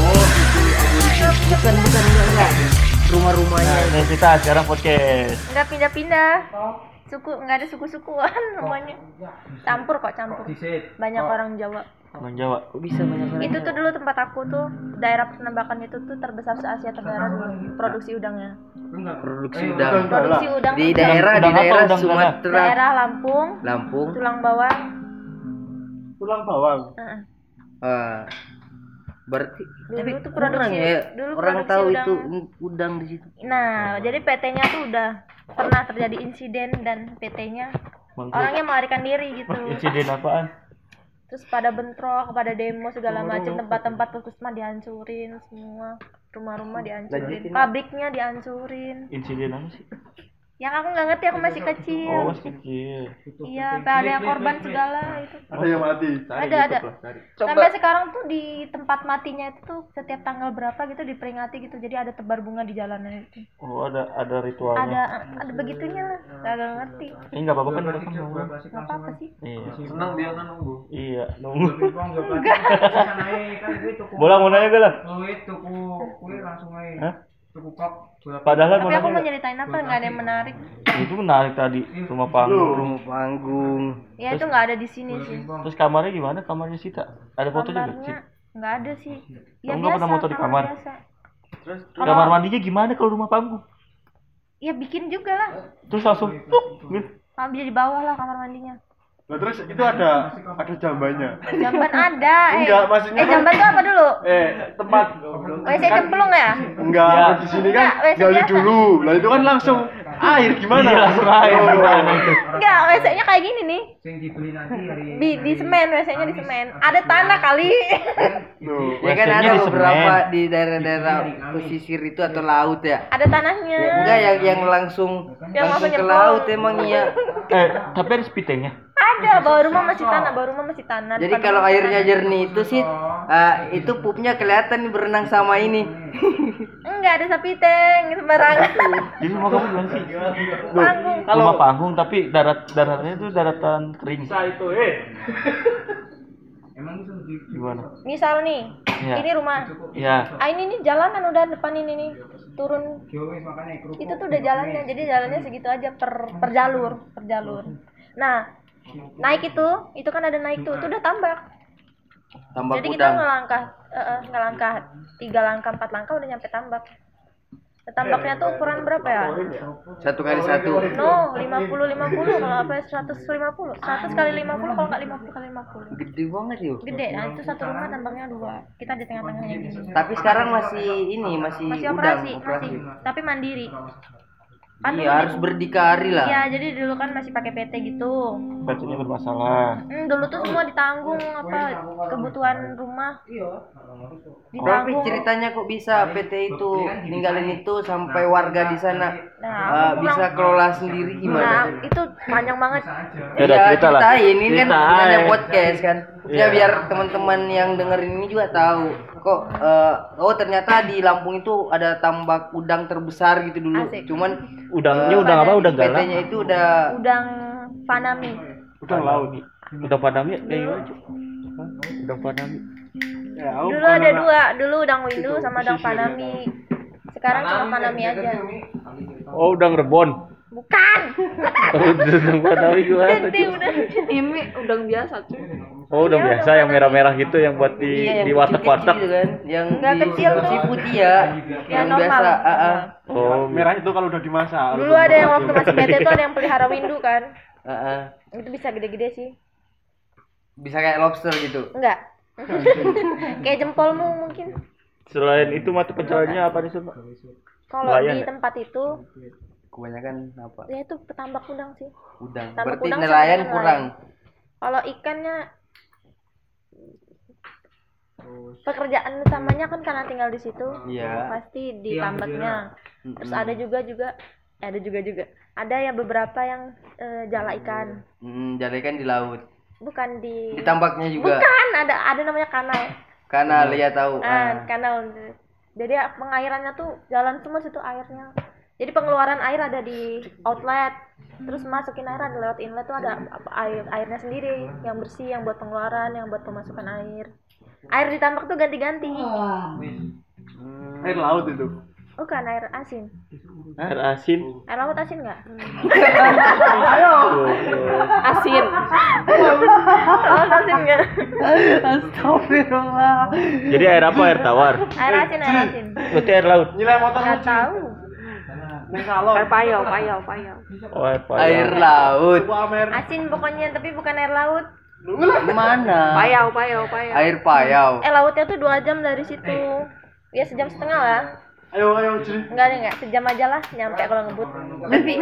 Oh, gitu. bukan bukan enggak enggak rumah-rumahnya Nah, ini kita sekarang podcast. Enggak pindah-pindah. Suku enggak ada suku-sukuan rumahnya. Campur kok campur. Banyak orang Jawa. Orang Jawa. kok bisa banyak orang Itu tuh dulu tempat aku tuh daerah penembakan itu tuh terbesar se Asia Tenggara dulu produksi udangnya. produksi Eh, udang udang. Produksi udang di daerah Udang di apa, daerah udang Sumatera daerah Lampung, Lampung tulang bawang. Tulang bawang. Heeh. Ah, berarti Dulu tapi tuh kurang produksi- ya dulu orang produksi tahu udang. itu udang di situ Nah, jadi PT-nya tuh udah pernah terjadi insiden dan PT-nya orangnya melarikan diri gitu. Insiden apaan? Terus pada bentrok, pada demo segala macam tempat-tempat puskesmas dihancurin semua. Rumah-rumah dihancurin, pabriknya dihancurin. Insiden apa sih? Yang aku nggak ngerti, aku masih kecil. Oh, masih kecil. Iya, sampai ada yang korban segala itu. Ada yang mati. Ada ada. Sampai sekarang tuh di tempat matinya itu tuh setiap tanggal berapa gitu diperingati gitu. Jadi ada tebar bunga di jalanan itu. Oh, ada ada ritualnya. Ada ada begitunya lah. Gak ngerti. Ini enggak apa-apa kan direkam sama gua? Gak apa-apa sih. Iya. Senang dia kan nunggu. Iya, nunggu. Tuku Bola mau nanya gak lah? Duit tuku kue langsung aja. Padahal Tapi aku mau nggak? nyeritain apa nggak ada yang menarik. Itu menarik tadi, rumah panggung. rumah panggung Ya itu nggak ada di sini sih. Terus kamarnya gimana? Kamarnya Sita? Ada foto juga? Kamarnya Cik? nggak ada sih. Ya Kamu nggak pernah moto di kamar? biasa. Terus Kamar mandinya gimana kalau rumah panggung? Ya bikin juga lah. Terus langsung pluk, gitu. Bisa di bawah lah kamar mandinya. Nah, terus itu ada ada jambannya. Jamban ada. eh. Enggak, maksudnya Eh jamban tuh apa dulu? Eh, tempat WC cemplung ya? enggak Ya. di sini Enggak, kan gali dulu. Lah itu kan langsung air gimana? Iya, langsung air Oh. itu? Enggak, WC-nya kayak gini nih. Sing dibeli nanti hari Di di semen, WC-nya di semen. Ada tanah kali. Loh. ya kan ada di beberapa di daerah-daerah pesisir itu atau laut ya ada tanahnya. ya enggak yang yang langsung Yang langsung ke laut emang iya Eh, tapi ada spitengnya. Ada, bawah rumah masih tanah, bawah rumah masih tanah. jadi kalau airnya jernih itu sih ah, itu pupnya kelihatan berenang sama ini enggak ada sapi teng sembarangan. Jadi rumah kamu gimana sih? Panggung. Rumah panggung tapi darat daratnya itu daratan kering. itu eh. Gimana? Misal nih, Iya. ini rumah. Ya. Ah ini nih jalanan udah depan ini nih. Turun itu tuh udah jalannya. Jadi jalannya segitu aja per per jalur, per jalur. Nah, naik itu, itu kan ada naik tuh, itu udah tambak. tambak Jadi kita udang ngelangkah, eh, ngelangkah tiga langkah, empat langkah udah nyampe tambak. Tambaknya tuh ukuran berapa ya? satu kali satu No, 50 50 kalau apa ya, 150. 100 kali 50 kalau nggak 50 kali 50. gede banget yuk Gede. Nah, itu satu rumah tambaknya dua. Kita di tengah-tengahnya gini. tapi sekarang masih ini masih, Masih udang operasi, masih. Tapi mandiri. Kan iya harus berdikari lah Iya, jadi dulu kan masih pakai PT gitu. Batunya bermasalah. Hmm, dulu tuh semua ditanggung apa kebutuhan rumah. tapi Ditanggung. ceritanya kok bisa PT itu ninggalin itu sampai warga di sana Nah, ah, aku bisa kelola sendiri Nah, gimana? itu panjang banget. Ya Iya, cerita lah. ceritain. ini kan ada podcast kan. Ya Iya. biar teman-teman yang dengerin ini juga tahu kok eh, oh ternyata di Lampung itu ada tambak udang terbesar gitu dulu. Asik. Cuman Udangnya udang apa? Udang galang. PT-nya itu udah Udang Fanami. Udang laut. Udang padami kayak gimana, Cuk? Hah? Udang padami. Ya, Dulu bukan ada dua, dulu udang windu sama udang Fanami. Sekarang cuma Fanami aja. Oh, udang rebon. Bukan. udang padami gimana, Gede Cuk? udah. Ini udang biasa cuy. Oh, udang biasa yang merah-merah gitu yang buat di iya, di warteg-warteg. kecil-kecil kan, yang Enggak di kecil tuh. iya, Ya yang normal. biasa. ah, ah. Oh, merah itu kalau udah dimasak. Dulu ada yang waktu masih PT tuh ada yang pelihara windu kan. Ah, ah. Itu bisa gede-gede sih. Bisa kayak lobster gitu. Enggak. Kayak jempolmu mungkin. Selain itu mata pencariannya apa nih, Pak? Kalau di ya? tempat itu, Kebanyakan apa? ya itu petambak udang sih. Udang. Tambak Berarti udang nelayan kurang. Kalau ikannya pekerjaan utamanya kan karena tinggal di situ Iya. pasti di tambaknya terus ada juga juga eh, ada juga juga ada ya beberapa yang eh, jala ikan Hmm, jadi kan di laut. bukan di Di tambaknya juga. bukan ada ada namanya kanal Kanal ya tahu. ah, Ah. kanal jadi ya, pengairannya tuh jalan semua situ airnya jadi pengeluaran air ada di outlet terus masukin air ada lewat inlet tuh ada air airnya sendiri yang bersih yang buat pengeluaran yang buat pemasukan air air di tambak tuh ganti-ganti Air laut itu. bukan air asin Air asin. air laut asin nggak Asin. laut asin nggak Astagfirullah. Jadi air apa? Air tawar. air asin air asin Berarti air laut. Nyilai motor nggak tahu Neng. Air payau, payau, payau. Oh, air payau. Air laut. Asin pokoknya tapi bukan air laut Mana? Payau, payau, payau. Air payau. eh lautnya tuh dua jam dari situ ya sejam setengah lah Ayo ayo jadi. enggak enggak sejam aja lah nyampe kalau ngebut Tapi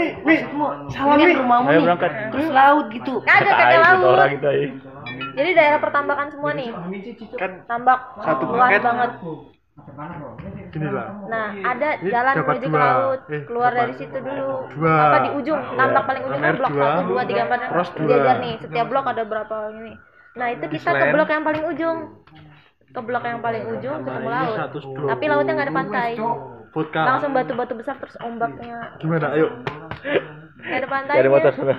salam ini rumahmu Ayo nih. berangkat. Terus laut gitu. kagak kagak air laut orang jadi daerah pertambakan semua nih Kan tambak Satu banget gini lah. nah ada jalan menuju ke laut Eh, keluar dapat dari situ dulu dua. apa di ujung tambak paling ujung kan blok satu dua tiga empat dua. jajar nih setiap blok ada berapa ini nah itu kita ke blok yang paling ujung ke blok yang paling ujung ketemu laut 120. tapi lautnya nggak ada pantai Vodka. langsung batu-batu besar terus ombaknya Gimana? Ayo. nggak ada pantainya Cari motor sana.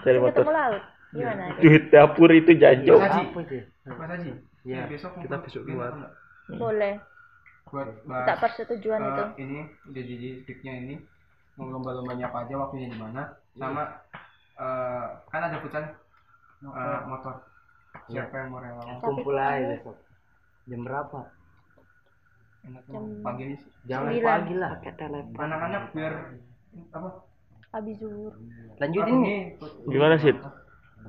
Cari motor. ketemu laut gimana Duit dapur itu jajo. Mas Haji. Iya. besok kita besok keluar. Boleh. Buat bahas persetujuan eh, itu. ini udah jadi sticknya ini. Mau lomba-lombanya apa aja waktunya di mana. Sama eh, kan ada futsal eh, motor. Siapa yang mau rela? Kumpul aja besok. Jam berapa? enaknya Jam- pagi sih. Jangan pagi lah. anak-anak biar apa? Habis zuhur. Lanjutin nih. Gimana sih?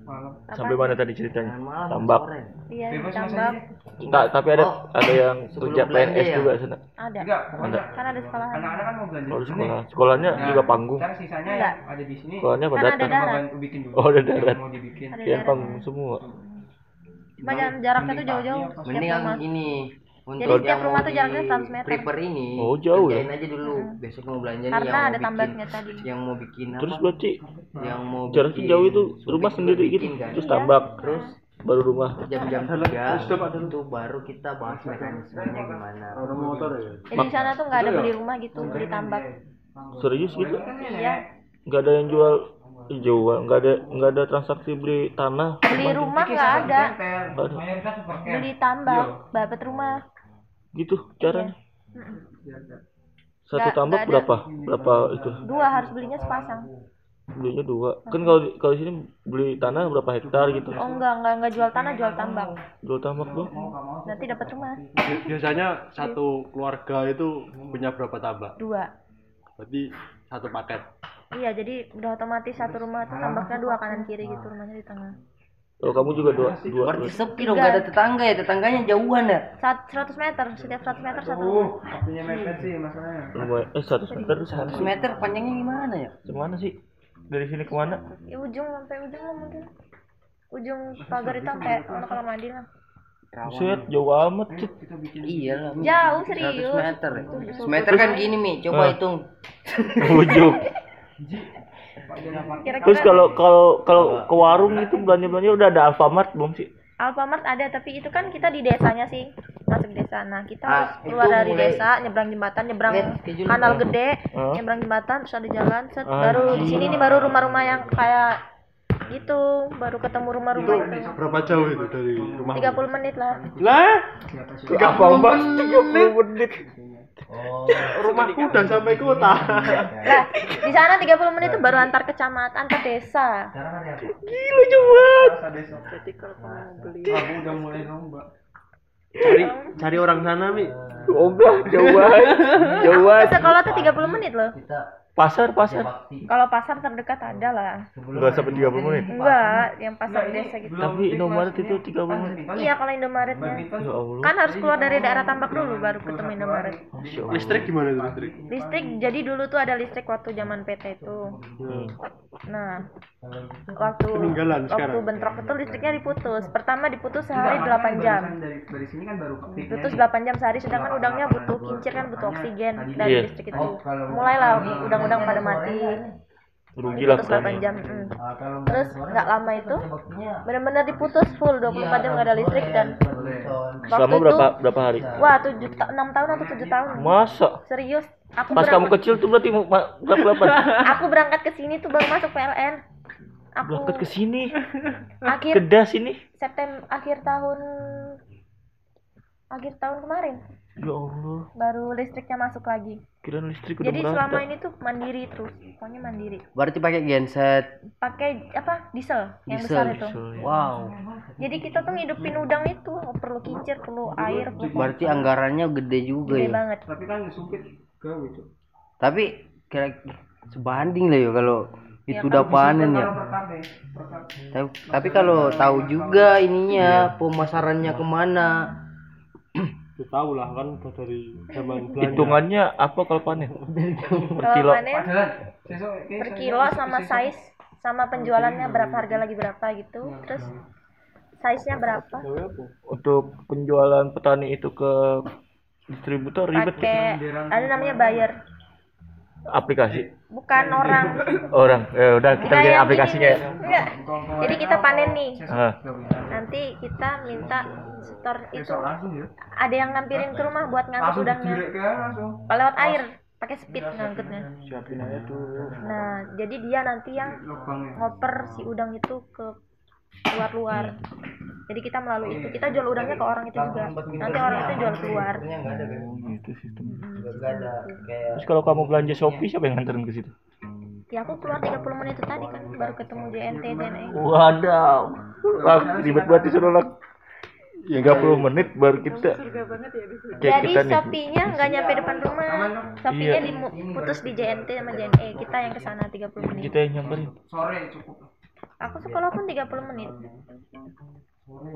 Malam Sampai mana tadi ceritanya? Tambak. iya Bebas, Mas tambak Enggak, tapi ada Oh, ada yang kerja belanja PNS ya? juga sana. ada enggak pokoknya kan ada sekolahan anak-anak kan mau belanja Oh, sekolah. Sekolahnya Nah, juga panggung. ntar sisanya Enggak. yang ada di sini Sekolahnya Kan ada darat. bikin dulu Oh, ada yang darat. mau dibikin Ada Yang darat. panggung semua. cuma jangan jaraknya tuh jauh-jauh Mending yang rumah ini. Jadi Untuk setiap rumah tuh jaraknya di 100 meter. Prepare ini. Oh, jauh ya? kerjain aja dulu. Besok mau belanja nih karena yang mau ada bikin. tambaknya tadi Yang mau bikin apa? Terus berarti yang mau jaraknya jauh itu rumah sendiri gitu. kan? Terus tambak. Terus Baru rumah. jam-jam tiga itu baru kita bahas mekanismenya gimana. Orang motor ya. jadi di sana tuh nggak ada beli rumah gitu beli tambak Serius gitu? iya Nggak ada yang jual jual, nggak ada nggak ada transaksi beli tanah. beli rumah nggak ada ada. beli tambak dapat rumah Gitu caranya. Satu Nggak- tambak nggak ada. berapa? Berapa itu? dua harus belinya sepasang Belinya dua. Kan kalau di- kalau di sini beli tanah berapa hektar gitu. oh enggak enggak enggak jual tanah jual tambak Jual tambak doang. nanti dapat rumah Biasanya satu keluarga itu punya berapa tambak? dua Berarti satu paket. iya jadi udah otomatis satu rumah tuh tambaknya dua kanan kiri gitu rumahnya di tengah Oh, kamu juga dua dua. Berarti sepi dong, gak ada tetangga ya, tetangganya jauhan ya. 100 meter setiap 100 meter satu uh waktunya mepet sih masalahnya. Eh, 100 meter itu 100 100 meter panjangnya gimana ya? Ke mana sih? Dari sini ke mana? ya, ujung sampai ujung lah mungkin ujung pagar itu sampai mana kalau mandi lah Buset, jauh amat, Cit. Iya lah. Jauh 100 serius meter. ya. Semeter kan gini mi, coba Ah. hitung. Ujung. kira-kira Terus kalau kalau kalau ke warung itu belanja-belanja udah ada Alfamart belum sih? Alfamart ada tapi itu kan kita di desanya sih masuk desa nah kita Ah, harus keluar itu dari mulai- desa nyebrang jembatan nyebrang Lihat, kanal gede Hah? nyebrang jembatan terus ada jalan set Anjing. baru di sini nih baru rumah-rumah yang kayak gitu baru ketemu rumah-rumah itu Berapa jauh itu dari rumah? 30 menit lah Lah, Alfamart 30 menit. Rumahku udah sampai kota. lah di sana 30 menit itu baru antar kecamatan antar desa Gila coba. Jadi kalau kamu beli aku udah mulai lomba Cari cari orang sana, Mi. Oh enggak, jauh banget. Jauh ke banget. sekolah tuh 30 menit loh Pasar, pasar. kalau pasar terdekat ada lah Enggak sampai 30 menit. enggak yang pasar desa gitu Tapi Indomaret itu 30 menit. iya kalau Indomaretnya Ya kan harus keluar dari daerah tambak dulu baru ketemu Indomaret. Listrik gimana itu listrik? listrik jadi dulu tuh ada listrik waktu zaman PT itu Hmm. nah waktu Peninggalan waktu sekarang. bentrok itu listriknya diputus pertama diputus sehari 8 jam dari dari sini kan baru diputus 8 jam sehari sedangkan udangnya butuh kincir kan butuh oksigen dari Iya. listrik itu mulailah udang-udang pada mati Rugi lah kan. 8 jam mm. terus nggak lama itu benar-benar diputus full 24 jam nggak ada listrik dan Selama itu berapa berapa hari? wah tujuh ta- enam tahun atau tujuh tahun Masa? serius aku Pas kamu berangkat, kecil tuh berarti berapa delapan? aku berangkat ke sini tuh baru masuk PLN. Aku Berangkat ke sini. akhir Ke das ini. September akhir tahun akhir tahun kemarin Ya Allah, baru listriknya masuk lagi. kirain listrik udah Jadi merata. selama ini tuh mandiri terus, pokoknya mandiri. Berarti pakai genset. Pakai apa? Diesel yang Diesel, besar itu. Ya. Wow. Jadi kita tuh ngidupin udang itu perlu kincir, perlu air, perlu Berarti anggarannya gede juga gede ya. banget. Tapi kan sempit ke itu. Tapi kira sebanding lah ya kalau Ya, itu udah panen ya. Tapi, tapi kalau tahu juga ininya pemasarannya ke mana. Lu tahu lah kan udah dari zaman belanja. Hitungannya apa kalau panen? per kilo. per kilo sama size sama penjualannya berapa harga lagi berapa gitu. Terus size-nya berapa? Untuk penjualan petani itu ke distributor ribet ya? Pakai ada namanya buyer, aplikasi bukan orang. orang. Ya udah kita Kayak bikin aplikasinya. ya. Jadi kita panen nih. Ah, Nanti kita minta store itu ya. ada yang ngampirin ke rumah buat ngangkut udangnya. Lewat air, pakai speed ngangkutnya. Siapin aja dulu. Nah, jadi dia nanti yang ngoper si udang itu ke luar-luar. Jadi kita melalui itu, kita jual udangnya ke orang itu juga. Nanti orang itu jual keluar. Enggak ada kan? oh, gitu sistem. Enggak ada kayak Terus kalau kamu belanja Shopee siapa yang nganterin ke situ? Ya aku keluar 30 menit itu tadi kan baru ketemu JNT JNE. Wadaw. Wah, ribet banget di sana lah. 30 menit baru kita ya kayak Jadi. Shopee-nya nggak nyampe depan rumah. Shopee-nya Iya. diputus di JNT sama JNE. Kita yang ke sana 30 menit. Kita yang nyamperin. Sore cukup. Aku sekolah pun 30 menit.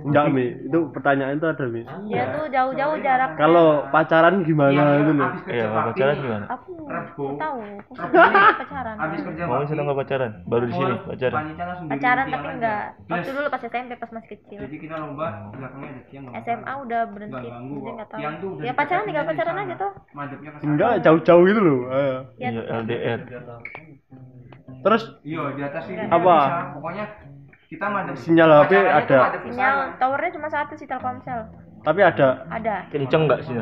Enggak, Mi. Itu pertanyaan itu ada, Mi. Dia tuh jauh-jauh jarak. Kalau pacaran gimana itu loh? Iya, kalau pacaran gimana? Aku nggak tahu. Aku pacaran. Habis kerja Kamu seneng gak pacaran? Baru di sini pacaran. Pacaran tapi enggak. Waktu dulu pas SMP pas masih kecil. Jadi kita lomba belakangnya ada tiang nggak SMA udah berhenti. Nggak Jadi nggak tahu. Ya pacaran tinggal pacaran aja tuh. Madepnya ke sana. Enggak, jauh-jauh itu loh. Ayo. Ya, Iya, LDR. Terus Iya, di atas ini Apa? bisa. Pokoknya kita madep. Sinyal HP ada. sinyal towernya cuma satu sih Telkomsel. Tapi ada. Ada. Kenceng nggak sih?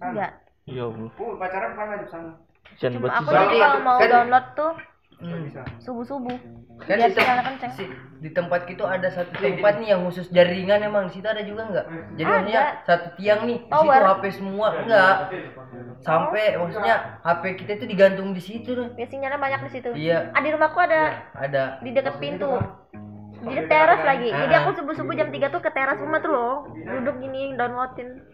Enggak. Iya, Bu. Oh, pacaran bukan madep sana. Banget aku jadi kalau mau kan- download tuh Hmm. subuh-subuh. Kan Biar di, tem- si- di tempat itu ada satu tempat nih yang khusus jaringan emang di situ ada juga enggak? Jadi Ada. maksudnya satu tiang nih, di situ. HP semua enggak. Sampai maksudnya HP kita itu digantung di situ nih. Ya sinyalnya banyak di situ. Iya, Ah, di rumahku ada ada. di dekat pintu. Di teras lagi. Jadi aku subuh-subuh jam 3 tuh ke teras rumah tuh loh. Duduk gini downloadin.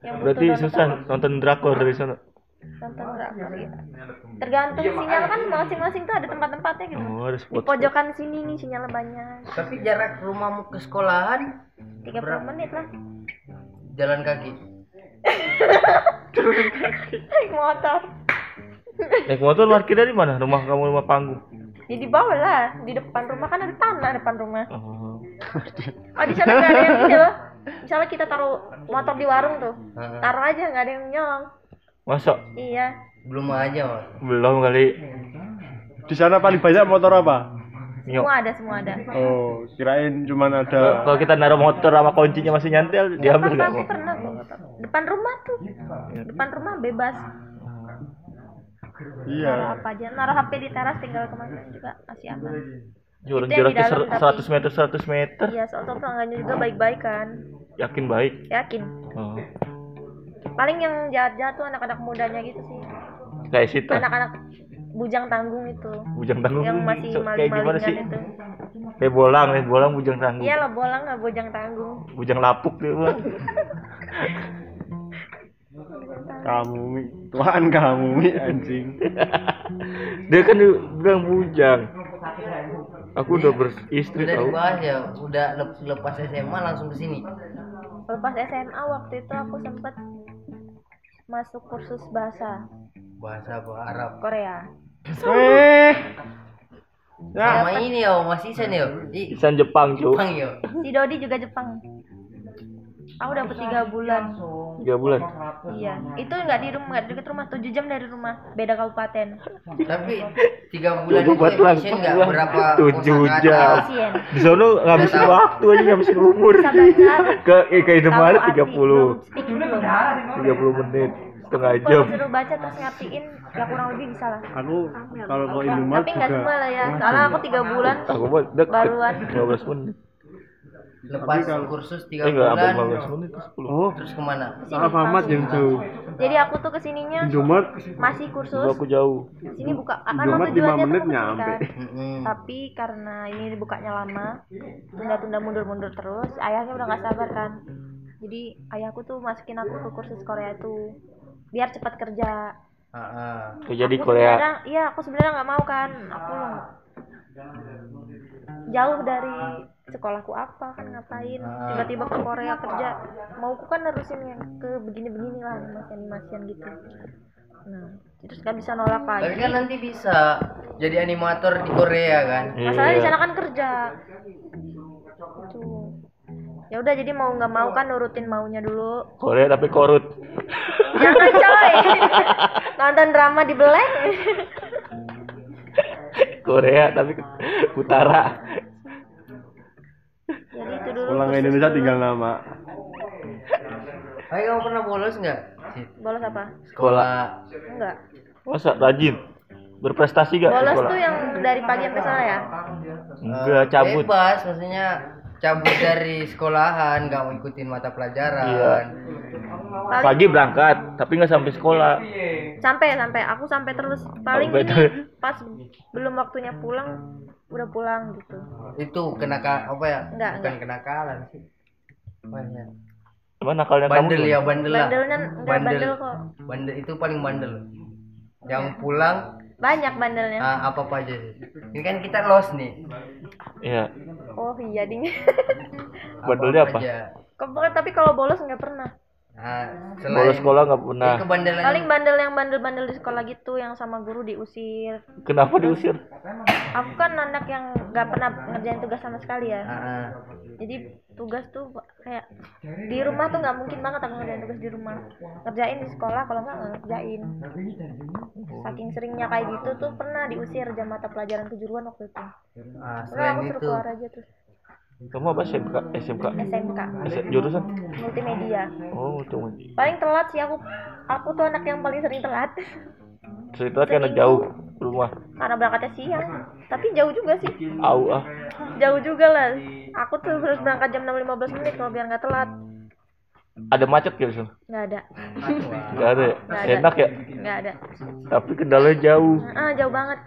Yang butuh Berarti susah nonton drakor dari sana. Nonton drakor ya. Tergantung sinyal kan masing-masing tuh ada tempat-tempatnya gitu. Oh, ada Di spot. pojokan sini nih sinyalnya banyak. Tapi jarak rumahmu ke sekolahan 30 menit lah. jalan kaki. Naik motor. Naik motor parkirnya di mana? Rumah kamu rumah panggung. Ya di bawah lah, di depan rumah kan ada tanah depan rumah. Oh. Oh di sana nggak ada yang ini loh. Misalnya kita taruh motor di warung tuh, Heeh. taruh aja nggak ada yang nyolong. Masa Iya. Belum aja, Mas. belum kali. Di sana paling banyak motor apa? Nyok. Semua ada, semua ada. Oh, kirain cuman ada. Kalau kita naruh motor sama kuncinya masih nyantel, diambil Pernah, nggak aku mau? pernah. Depan rumah tuh. Depan rumah bebas. Naruh Iya. apa aja. Naruh HP di teras tinggal ke mana juga masih aman. Di jaraknya dalam, ser- tapi- 100 meter 100 meter. Iya, soal tetangganya juga baik-baik kan. Yakin baik. Yakin. Oh. Paling yang jahat-jahat tuh anak-anak mudanya gitu sih. Kayak situ. Anak-anak bujang tanggung itu. Bujang tanggung. Yang masih So- kayak gimana maling-malingan sih? itu. Kayak bolang, kayak bolang bujang tanggung. Iya lah bolang lah bujang tanggung. Bujang lapuk dia Bang. Kamu Mi, Tuhan kamu Mi anjing. dia kan bilang bujang. Aku udah beristri Udah tahu. dibahas ya, udah lep- lepas SMA langsung ke sini. Lepas SMA waktu itu aku sempet masuk kursus bahasa Bahasa apa Arab. Korea. Eh. Ya. Sama ini ya, Mas Isan ya. Di Isan Jepang. Jepang ya. Si Dodi juga Jepang. Aku dapet tiga bulan. Tiga bulan. Iya. Itu nggak di rumah, nggak deket rumah, tujuh jam dari rumah, beda kabupaten. Tapi tiga bulan itu buat efisien nggak berapa Tujuh jam. Di sono ngabisin waktu aja ngabisin umur. Ke eh, ke Indomaret arti, 30. belum speaking belum. 30 menit. setengah kalau jam disuruh baca terus ngertiin ya kurang lebih bisa lah Aku kalau mau Indomaret tapi nggak semua lah ya soalnya aku tiga bulan aku Baruan. 15 menit Lepas kalau- kursus eh 3 enggak bulan. hampir 15 menit 10 Oh, Terus ke mana? Alf Ahmad yang jauh. jadi aku tuh ke sininya Indomaret? masih kursus. Aku jauh. Sini buka akan Indomaret lima menit nyampe. Mm-mm. tapi karena ini dibukanya lama tunda-tunda mundur-mundur terus ayahnya udah nggak sabar kan. Jadi ayahku tuh masukin aku ke kursus Korea itu biar cepat kerja. Ah, ah. Tuh, jadi Aku Korea. sebenarnya- iya aku sebenarnya nggak mau kan. Aku jauh dari sekolahku apa? Kan ngapain? Ah. tiba-tiba ke Korea kerja. Mauku kan nerusin yang ke begini-begini lah animasi animasian gitu. Nah terus nggak bisa nolak Tapi lagi kan nanti bisa jadi animator di Korea kan. masalahnya di Iya. sana kan kerja. Itu ya udah jadi mau nggak mau kan nurutin maunya dulu. Korea tapi korut. Jangan coy. Nonton drama di Beleng Korea tapi ke utara Pulang ke Indonesia tinggal nama. Ayo kamu pernah bolos nggak? Bolos apa sekolah enggak masa rajin berprestasi gak bolos sekolah tuh yang dari pagi sampai sore ya enggak cabut Bebas, maksudnya cabut dari sekolahan, nggak mau ikutin mata pelajaran. Iya. pagi berangkat tapi nggak sampai sekolah sampai sampai aku sampai terus paling ini pas belum waktunya pulang udah pulang gitu Itu kenaka apa ya? Enggak, Bukan enggak. kenakalan sih. Apa ya? Emang nakalnya Bandel kamu ya, bandel lah. bandelnya enggak bandel kok Bandel itu paling bandel. Yang pulang banyak bandelnya ah, apa apa aja sih. Ini kan kita lost nih. iya oh iya ding Bandelnya apa? aja. Kemarin tapi kalau bolos nggak pernah Nah, bolos sekolah nggak pernah. Paling bandel yang bandel-bandel di sekolah gitu yang sama guru diusir. Kenapa diusir? Aku kan anak yang nggak pernah ngerjain tugas sama sekali ya. Ah, ah. jadi tugas tuh kayak di rumah tuh nggak mungkin banget aku ngerjain tugas di rumah. Ngerjain di sekolah kalau nggak nggak ngerjain. Saking seringnya kayak gitu tuh pernah diusir jam mata pelajaran kejuruan waktu itu. Ah, selain aku suruh itu. keluar aja tuh kamu apa SMK SMK SMK S- jurusan? Multimedia. Oh cuma paling telat sih aku. Aku tuh anak yang paling sering telat. Cerita karena jauh rumah. Karena berangkatnya siang. Tapi jauh juga sih. Au ah. Jauh juga lah. Aku tuh harus berangkat jam 6.15 menit kalau biar nggak telat. Ada macet gitu Sul? nggak ada. Nggak ada ya? Nggak ada. enak ya? Nggak ada. Tapi kendalanya jauh. Ah jauh banget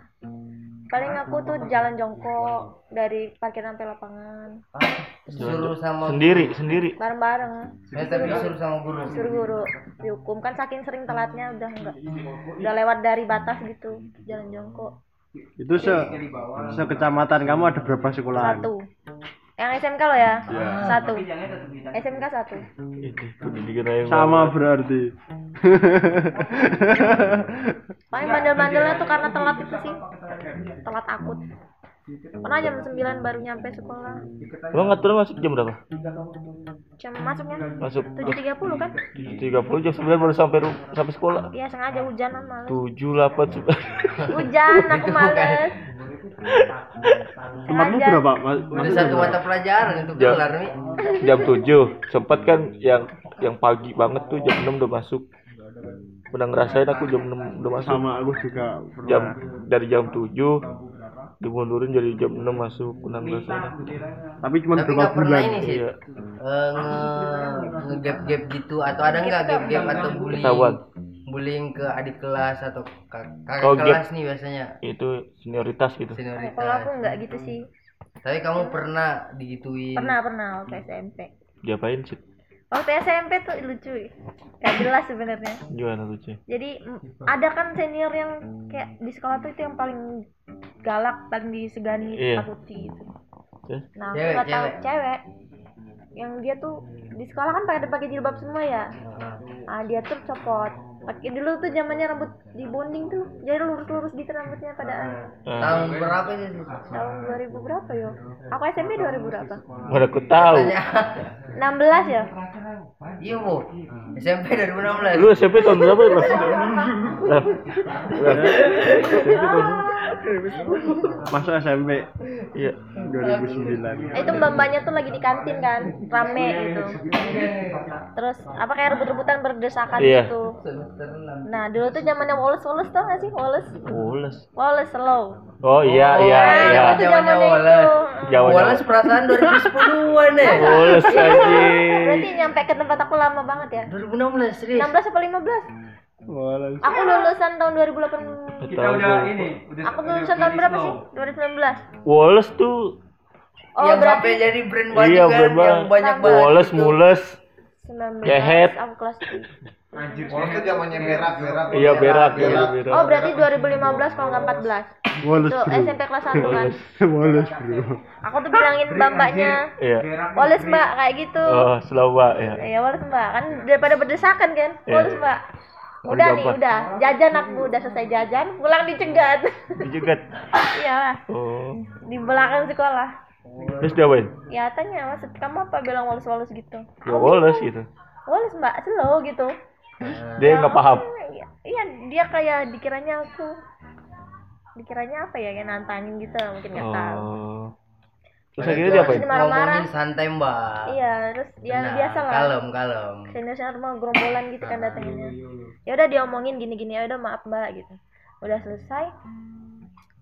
paling aku tuh jalan jongkok dari parkiran sampai lapangan. Suruh sama sendiri sendiri. Bareng-bareng. Ya, tapi disuruh sama guru. suruh guru dihukum. Kan saking sering telatnya udah enggak udah lewat dari batas gitu jalan jongkok. Itu se sekecamatan kamu ada berapa sekolahan? satu yang SMK lo ya? Satu. SMK satu. Pendidikan yang Sama berarti. paling bandel-bandelnya tuh karena telat itu sih. Telat akut. Pernah jam 9 baru nyampe sekolah. Emang ngaturnya masuk jam berapa? jam masuknya. Masuk. 7.30 kan? 30 jam 9 baru sampai sampai sekolah. iya sengaja hujanan males. 7 8 hujan aku males Tempatmu berapa? Ma- Udah masuk satu jam mata pelajaran itu Ya. kelar nih. jam 7. Sempat kan yang yang pagi banget tuh jam 6 udah masuk. Pernah ngerasain aku jam 6 udah masuk. Sama aku juga pernah. Jam dari jam 7 dimundurin jadi jam 6 masuk. Pernah ngerasain aku. Tapi cuma Tapi berapa bulan? ini sih. Iya, Eh, nge ngegap gap gitu atau ada nggak gap gap atau bullying ketahuan. Bullying ke adik kelas atau kak- kakak Oh, kelas nih biasanya Itu senioritas gitu. kalau aku senioritas nggak gitu sih tapi kamu pernah digituin pernah pernah waktu SMP Diapain sih? waktu SMP tuh lucu gak jelas sebenarnya Gimana lucu? jadi ada kan senior yang kayak di sekolah tuh itu yang paling galak paling disegani Iya. takuti gitu Terus? nah aku Cewek, nggak tahu cewek. cewek yang dia tuh di sekolah kan pada pakai jilbab semua ya Heeh. ah dia tuh copot pakai dulu tuh zamannya rambut di bonding tuh. Jadi lurus-lurus gitu rambutnya pada Ah, tahun berapa sih tahun 2000 berapa yo aku SMP 2000 berapa? Mana aku tahu. Tanya. 16 ya? Iya bu. SMP 2016 Lu SMP tahun berapa ya, Masuk SMP Iya. 2009. itu mbak-mbaknya tuh lagi di kantin kan rame gitu. Terus apa kayak rebut-rebutan berdesakan Iya. gitu Nah dulu tuh zamannya Wallace Wallace tau gak sih Wallace? Woles. Wallace slow. Oh iya Oh, iya Nah, iya. itu Zamannya Wallace. itu. Jawa Wallace perasaan 2010-an deh. Woles anjing. Berarti nyampe ke tempat aku lama banget ya. 2016 serius. 16 apa 15? Woles. Aku lulusan tahun 2008. Kita udah ini, udah Aku lulusan tahun berapa sih? 2019. Woles tuh Oh yang berarti sampai jadi brand baju iya kan berapa? yang banyak banget. Woles itu. mules. 19. Kehet. Aku kelas 3. Anjir. Wallace tuh zamannya berak, berak. Iya berak iya Berak. berak. Oh berarti 2015 kalau nggak 14. Woles Tuh bro. SMP kelas 1 kan. Woles bro. Aku tuh bilangin mbak-mbaknya. Iya. Wallace mbak kayak gitu. Oh, Selama ya. Ya Wallace mbak kan daripada berdesakan kan. Iya. Wallace mbak. Udah nih udah jajan aku udah selesai jajan pulang dicegat. Dijegat. Iyalah Oh. di belakang sekolah. Terus diapain? Ya tanya maksud kamu apa bilang Wallace Wallace gitu. Ya Woles gitu. Wallace mbak slow gitu. Dia nggak paham. Iya, Iya dia kayak dikiranya aku dikiranya apa ya kayak nantangin gitu mungkin nggak tahu. Oh. Terus akhirnya diapain? Jadi marah-marah. Ngomongin santai mbak. Iya terus ya Nah, biasa lah. Kalem kalem. Senior senior mah gerombolan gitu kan datanginnya. Ya udah diomongin gini-gini ya udah maaf mbak gitu. Udah selesai.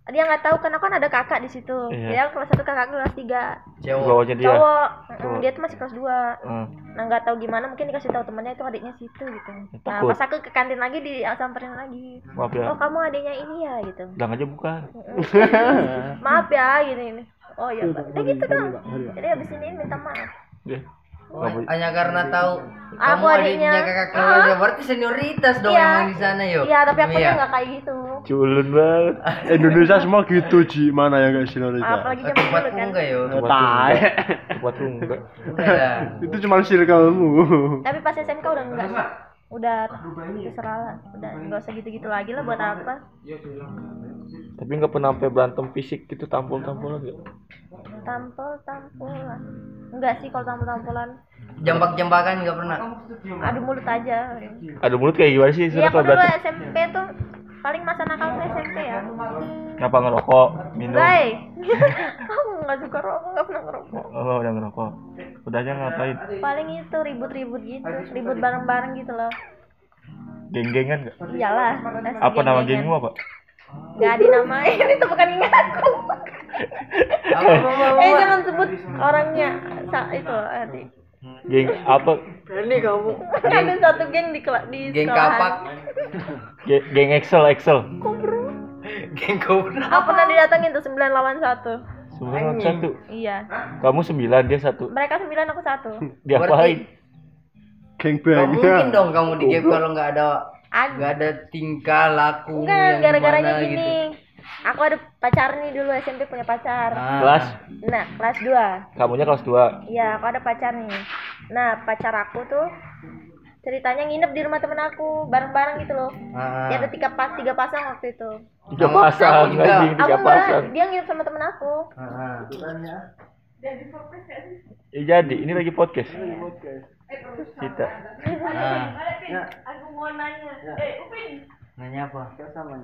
Dia nggak tahu kan aku kan ada kakak di situ. Iya. Dia kelas satu kakak kelas tiga. Cewek. Bawahnya dia. Cowok. Mm, Cowok. Dia tuh masih kelas 2 Hmm. Nah nggak tahu gimana mungkin dikasih tahu temannya itu adiknya situ gitu. Nah takut. pas aku ke kantin lagi di samperin lagi. Maaf Oh ya. kamu adiknya ini ya gitu. Bilang aja bukan. Maaf ya gini ini. Oh iya mbak. Udah gitu dong. Jadi abis ini minta maaf. Dia. Oh, hanya karena tahu Aku kamu adiknya. adiknya kakak kelasnya berarti senioritas dong Iya. emang di sana yuk. Iya tapi aku Iya. nggak kayak gitu. Culun banget. Indonesia semua gitu Ji, mana yang gak senioritas? Apalagi zaman dulu kan. enggak yuk. Tai. lu enggak. Enggak. Enggak. Itu cuma circlemu. Tapi pas SMK udah enggak. Udah terserah lah. Udah nggak usah gitu-gitu lagi lah buat apa. Tapi nggak pernah sampai berantem fisik gitu tampol-tampolan enggak? Tampol tampolan. Enggak sih kalau tampol-tampolan. Jambak-jambakan enggak pernah. Adu mulut aja. Ada mulut kayak gimana sih? Iya aku kalau dulu. SMP tuh paling masa nakal tuh SMP ya. Ngapa ngerokok? Minum? Aku nggak suka rokok, nggak pernah ngerokok. Oh, udah ngerokok. Udahnya ngapain? Paling itu ribut-ribut gitu, ribut bareng-bareng gitu loh. Geng-gengan enggak? Iyalah. Apa nama gengmu apa? Gak dinamain itu bukan ingat aku. Apa apa apa. eh jangan sebut orangnya. Sa itu nanti. Geng apa? Berani kamu. Ada satu geng di kelas di Geng sekolahan. kapak, Ge- Geng Excel, Excel. geng kobra. Aku pernah didatengin tuh 9 lawan 1 Sembilan lawan satu. Iya. Kamu sembilan, dia satu. Mereka 9 aku satu Diapain? Geng bang. mungkin dong kamu di gap kalau nggak ada Ada. nggak ada tingkah laku Bukan, yang gara-garanya gimana gini. gitu. Aku ada pacar nih dulu SMP punya pacar. Ah. Kelas? Nah, kelas 2. Kamunya kelas dua. Iya, aku ada pacar nih. Nah, pacar aku tuh ceritanya nginep di rumah temen aku bareng-bareng gitu loh. Ah. Ya ada tiga pas tiga pasang waktu itu. Tiga pasang, kamu juga. tiga Aku enggak, pasang. dia nginep sama temen aku. Ah. Ya jadi, ini lagi podcast. Kita. Ah. Aku mau nanya. Eh, Upin. Nanya apa?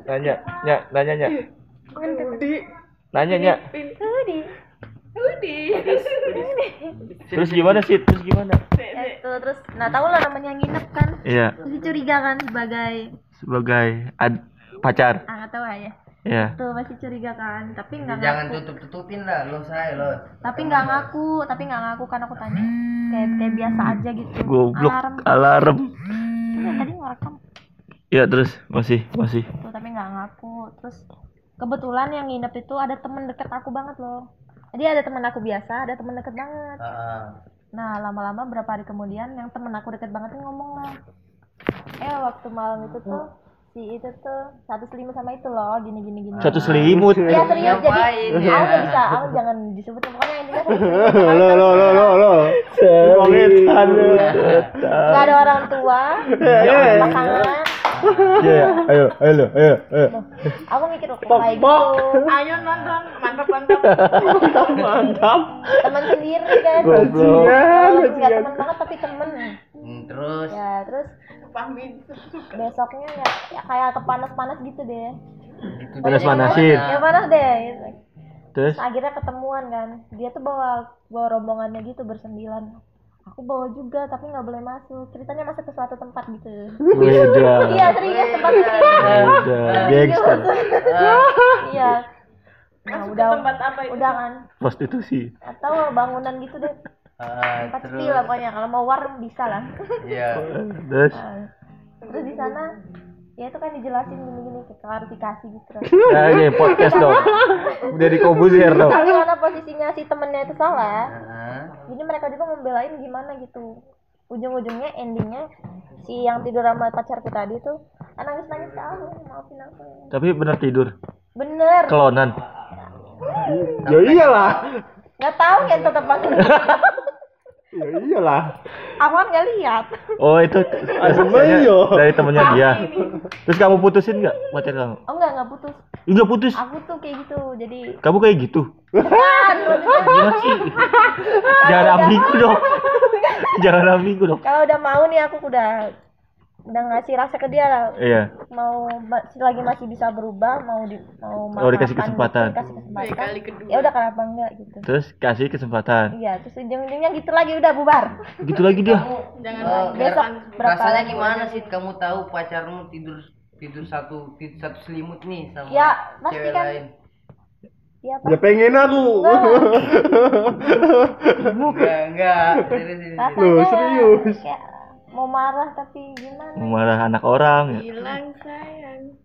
Nanya, nya, nanya, nya. Nanya, nya. Hudi. Hudi. Terus gimana sih? Terus gimana? Itu terus nah tahu lah namanya nginep kan. Iya, Pasti curiga kan sebagai sebagai ad, pacar. ah nggak tahu lah Iya. Tuh pasti curiga kan, tapi nggak Jangan ngaku. tutup tutupin lah lo saya lo. Tapi nggak ngaku, tapi nggak ngaku kan aku tanya. Kayak kayak biasa aja gitu. Goblok, Alarm. alarm. Iya, tadi ngerekam Ya terus masih masih. tuh tapi nggak ngaku. Terus kebetulan yang nginep itu ada temen deket aku banget loh. Jadi ada temen aku biasa, ada temen deket banget. Ah. Nah lama-lama berapa hari kemudian yang temen aku deket banget tuh ngomong lah. Eh waktu malam itu tuh si itu tuh satu selimut sama itu loh gini gini gini. Satu selimut. Ya serius jadi Ngapain aku ya? nggak bisa, aku jangan disebut pokoknya intinya satu selimut sama Lo lo lo lo lo. Selimut. Nggak ada orang tua, pasangan. Ya, ayo, ayo, lo, ayo, ayo. Aku mikir kok kayak gitu. Ayo nonton, mantap mantap. Mantap. Teman sendiri kan. Goblok. Walaupun nggak teman banget tapi temen. Hmm, terus Ya terus besoknya ya, ya kayak kepanas-panas gitu deh. gitu Panas-panasin. Ya panas deh. Gitu. Terus Akhirnya ketemuan kan. Dia tuh bawa bawa rombongannya gitu bersembilan. aku bawa juga tapi nggak boleh masuk ceritanya masuk ke suatu tempat gitu Udah. iya serius tempat. Gangster. iya nah udah tempat apa itu? udah kan Prostitusi. atau bangunan gitu deh Ah, terus spill lah pokoknya kalau mau war bisa lah iya Terus. Nah, terus di sana ya itu kan dijelasin gini-gini klarifikasi gitu. Ya ini podcast dong. Udah dikobusir dong. tapi karena posisinya si temennya itu salah Heeh. jadi mereka juga membelain gimana gitu ujung-ujungnya endingnya si yang tidur sama pacarku tadi tuh ah, nangis-nangis ke aku maafin aku. Tapi bener tidur. bener Kelonan. Ya iyalah. Nggak tahu kan tetap aku Ya iyalah. aku kan nggak lihat Oh itu iya. dari temennya dia. Terus kamu putusin nggak pacar kamu? oh nggak nggak putus Enggak putus. aku tuh kayak gitu jadi Kamu kayak gitu. kan Gimana sih? Jangan ambigu dong. Jangan ambigu dong. kalau udah mau nih aku udah udah ngasih rasa ke dia lah Iya. mau ma- lagi masih bisa berubah mau di mau Oh, dikasih kesempatan. dikasih kesempatan kali kedua. ya udah kenapa enggak gitu Terus kasih kesempatan. iya terus ujung-ujungnya gitu lagi udah bubar Gitu lagi dia. Jangan Oh, besok berapa rasanya lagi? gimana sih kamu tahu pacarmu tidur tidur satu tidur satu selimut nih sama Ya, pasti cewek kan. lain ya apa Ya pengen aku. enggak enggak serius Loh, ya serius? kayak mau marah tapi gimana Marah anak orang ya. Hilang sayang.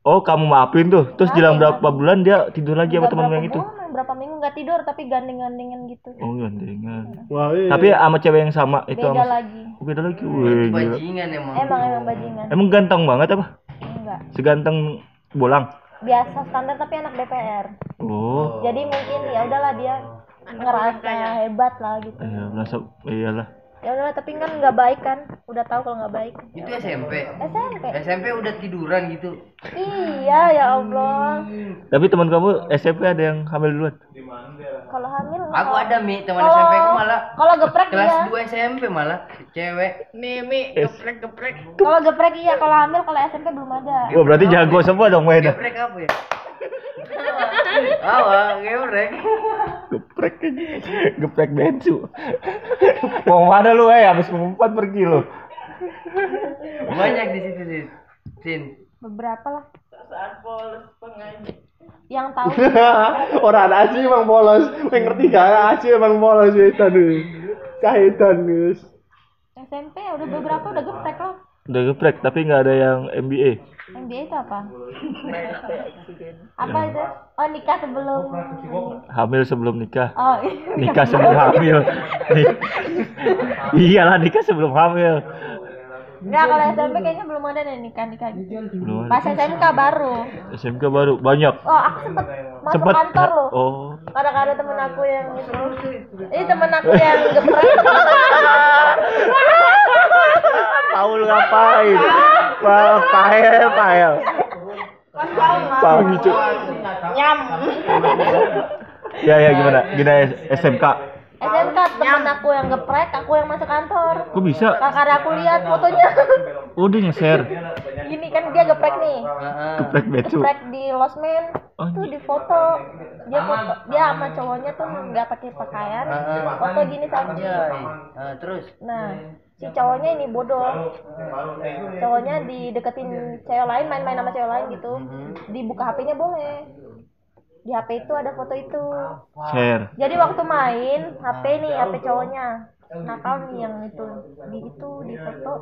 Oh, kamu maafin tuh. Terus Maafin, jelang berapa maafin. bulan dia tidur lagi sama berapa yang itu? bulan, berapa minggu nggak tidur tapi gandeng-gandengan gitu Oh, gandengan. Wah, iya. Tapi sama cewek yang sama itu beda sama lagi Oh, beda lagi. Wih, gila. bajingan emang emang emang bajingan Emang ganteng banget apa? enggak Seganteng bolang. biasa standar tapi anak DPR Oh. jadi mungkin ya udahlah dia ngerasa hebat lah gitu Iya, merasa iyalah. Ya udahlah tapi kan nggak baik kan? Udah tahu kalau nggak baik. Itu SMP SMP SMP udah tiduran gitu. Iya ya Allah. Tapi teman kamu SMP ada yang hamil duluan? Kalau hamil aku kalau- ada mi teman kalau- SMP aku malah kalau geprek kelas iya 2 SMP malah cewek Nih, Mi, geprek geprek. kalau geprek iya kalau hamil kalau SMP belum ada Oh, berarti jago semua dong mainnya. geprek apa ya Awa, geprek. Geprek aja. Geprek bensu. Mau mana lu eh habis ngumpat pergi lu. Banyak di situ sih. Sin. beberapa lah Saat polos pengaji. Yang tahu Orang asli emang polos. Yang ngerti gak asli emang polos itu nih. Kahitan guys. SMP ya udah beberapa udah geprek lah Udah geprek tapi nggak ada yang MBA. MBA itu apa apa itu oh nikah sebelum Hamil sebelum nikah. oh iya. Nikah sebelum hamil. Iyalah nikah sebelum hamil. Enggak kalau SMP kayaknya belum ada deh nikah nikah gitu Belum ada. pas SMK baru SMK baru banyak. oh aku sempet masuk Sempet kantor loh Oh. kadang-kadang temen aku yang itu ini temen aku yang geprek Tahu lu ngapain? Wah, pael, pael. Pagi, Cuk. nyam Ya, ya gimana? Gimana SMK? SMK temen aku yang geprek aku yang masuk kantor. Kok bisa? kakak aku lihat fotonya. Oh, dia nge-share. gini kan dia geprek nih. Heeh. Geprek becu. geprek di losmen. Oh, tuh di foto. Dia foto. Dia sama cowoknya tuh nggak pakai pakaian. Foto gini. Nah, terus? Nah si cowoknya ini bodoh. Cowoknya dideketin cewek lain main-main sama cewek lain gitu. Dibuka HP-nya boleh di HP itu ada foto itu. Share. jadi waktu main HP nih HP cowoknya. Nakal nih yang itu di itu di foto.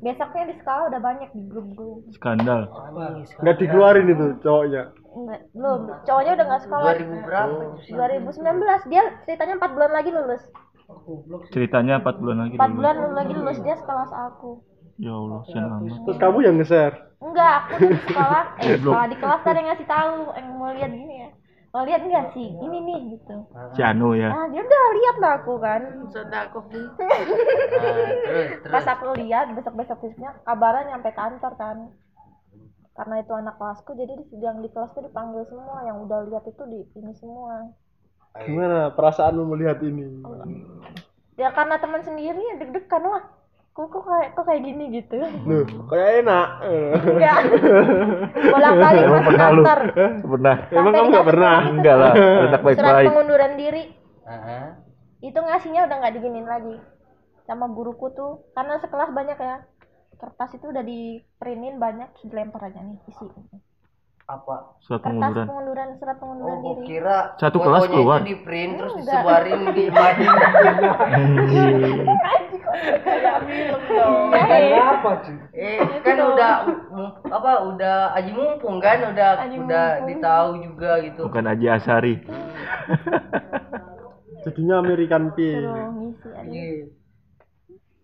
besoknya di skala udah banyak di grup-grup. Skandal. Nggak dikeluarin itu cowoknya. Enggak, belum. Cowoknya udah nggak sekolah. 2000 berapa itu sih? 2019 dia ceritanya 4 bulan lagi lulus. Ceritanya 4 bulan lagi 4 dulu. bulan lagi lulus. Dia sekelas aku Ya Allah, sian amat. Terus kamu yang nge-share. enggak aku tuh di sekolah. Eh sekolah di kelas ada yang ngasih tahu yang mau lihat gini ya. Mau lihat enggak sih? Ini nih gitu. Si Anu ya. nah dia udah lihat lah aku kan. Sudah aku. Pas aku lihat besok besok besoknya kabarnya nyampe kantor kan. Karena itu anak kelasku jadi di- yang di kelas tuh dipanggil semua. Yang udah lihat itu di ini semua. Gimana perasaanmu melihat ini? ya karena teman sendiri ya deg-degan lah kok kok kayak kok kayak gini gitu Loh, kayak enak. enggak bolak balik masuk pernah lu? kantor Pernah. Emang kamu nggak pernah? Enggak lah, anak surat baik-baik. pengunduran diri Heeh. itu ngasihnya udah nggak diginin lagi sama guruku tuh karena sekelas banyak ya kertas itu udah di printin banyak dilempar aja nih isi apa surat kertas pengunduran pengunduran surat oh pengunduran gua diri kira Satu kelas keluar. di print terus Enggak. disebarin di dong. apa sih eh kan udah apa udah aji mumpung kan udah Aji udah mumpung. ditahu juga gitu bukan Aji Asari Jadinya American Pie. aja. Iya.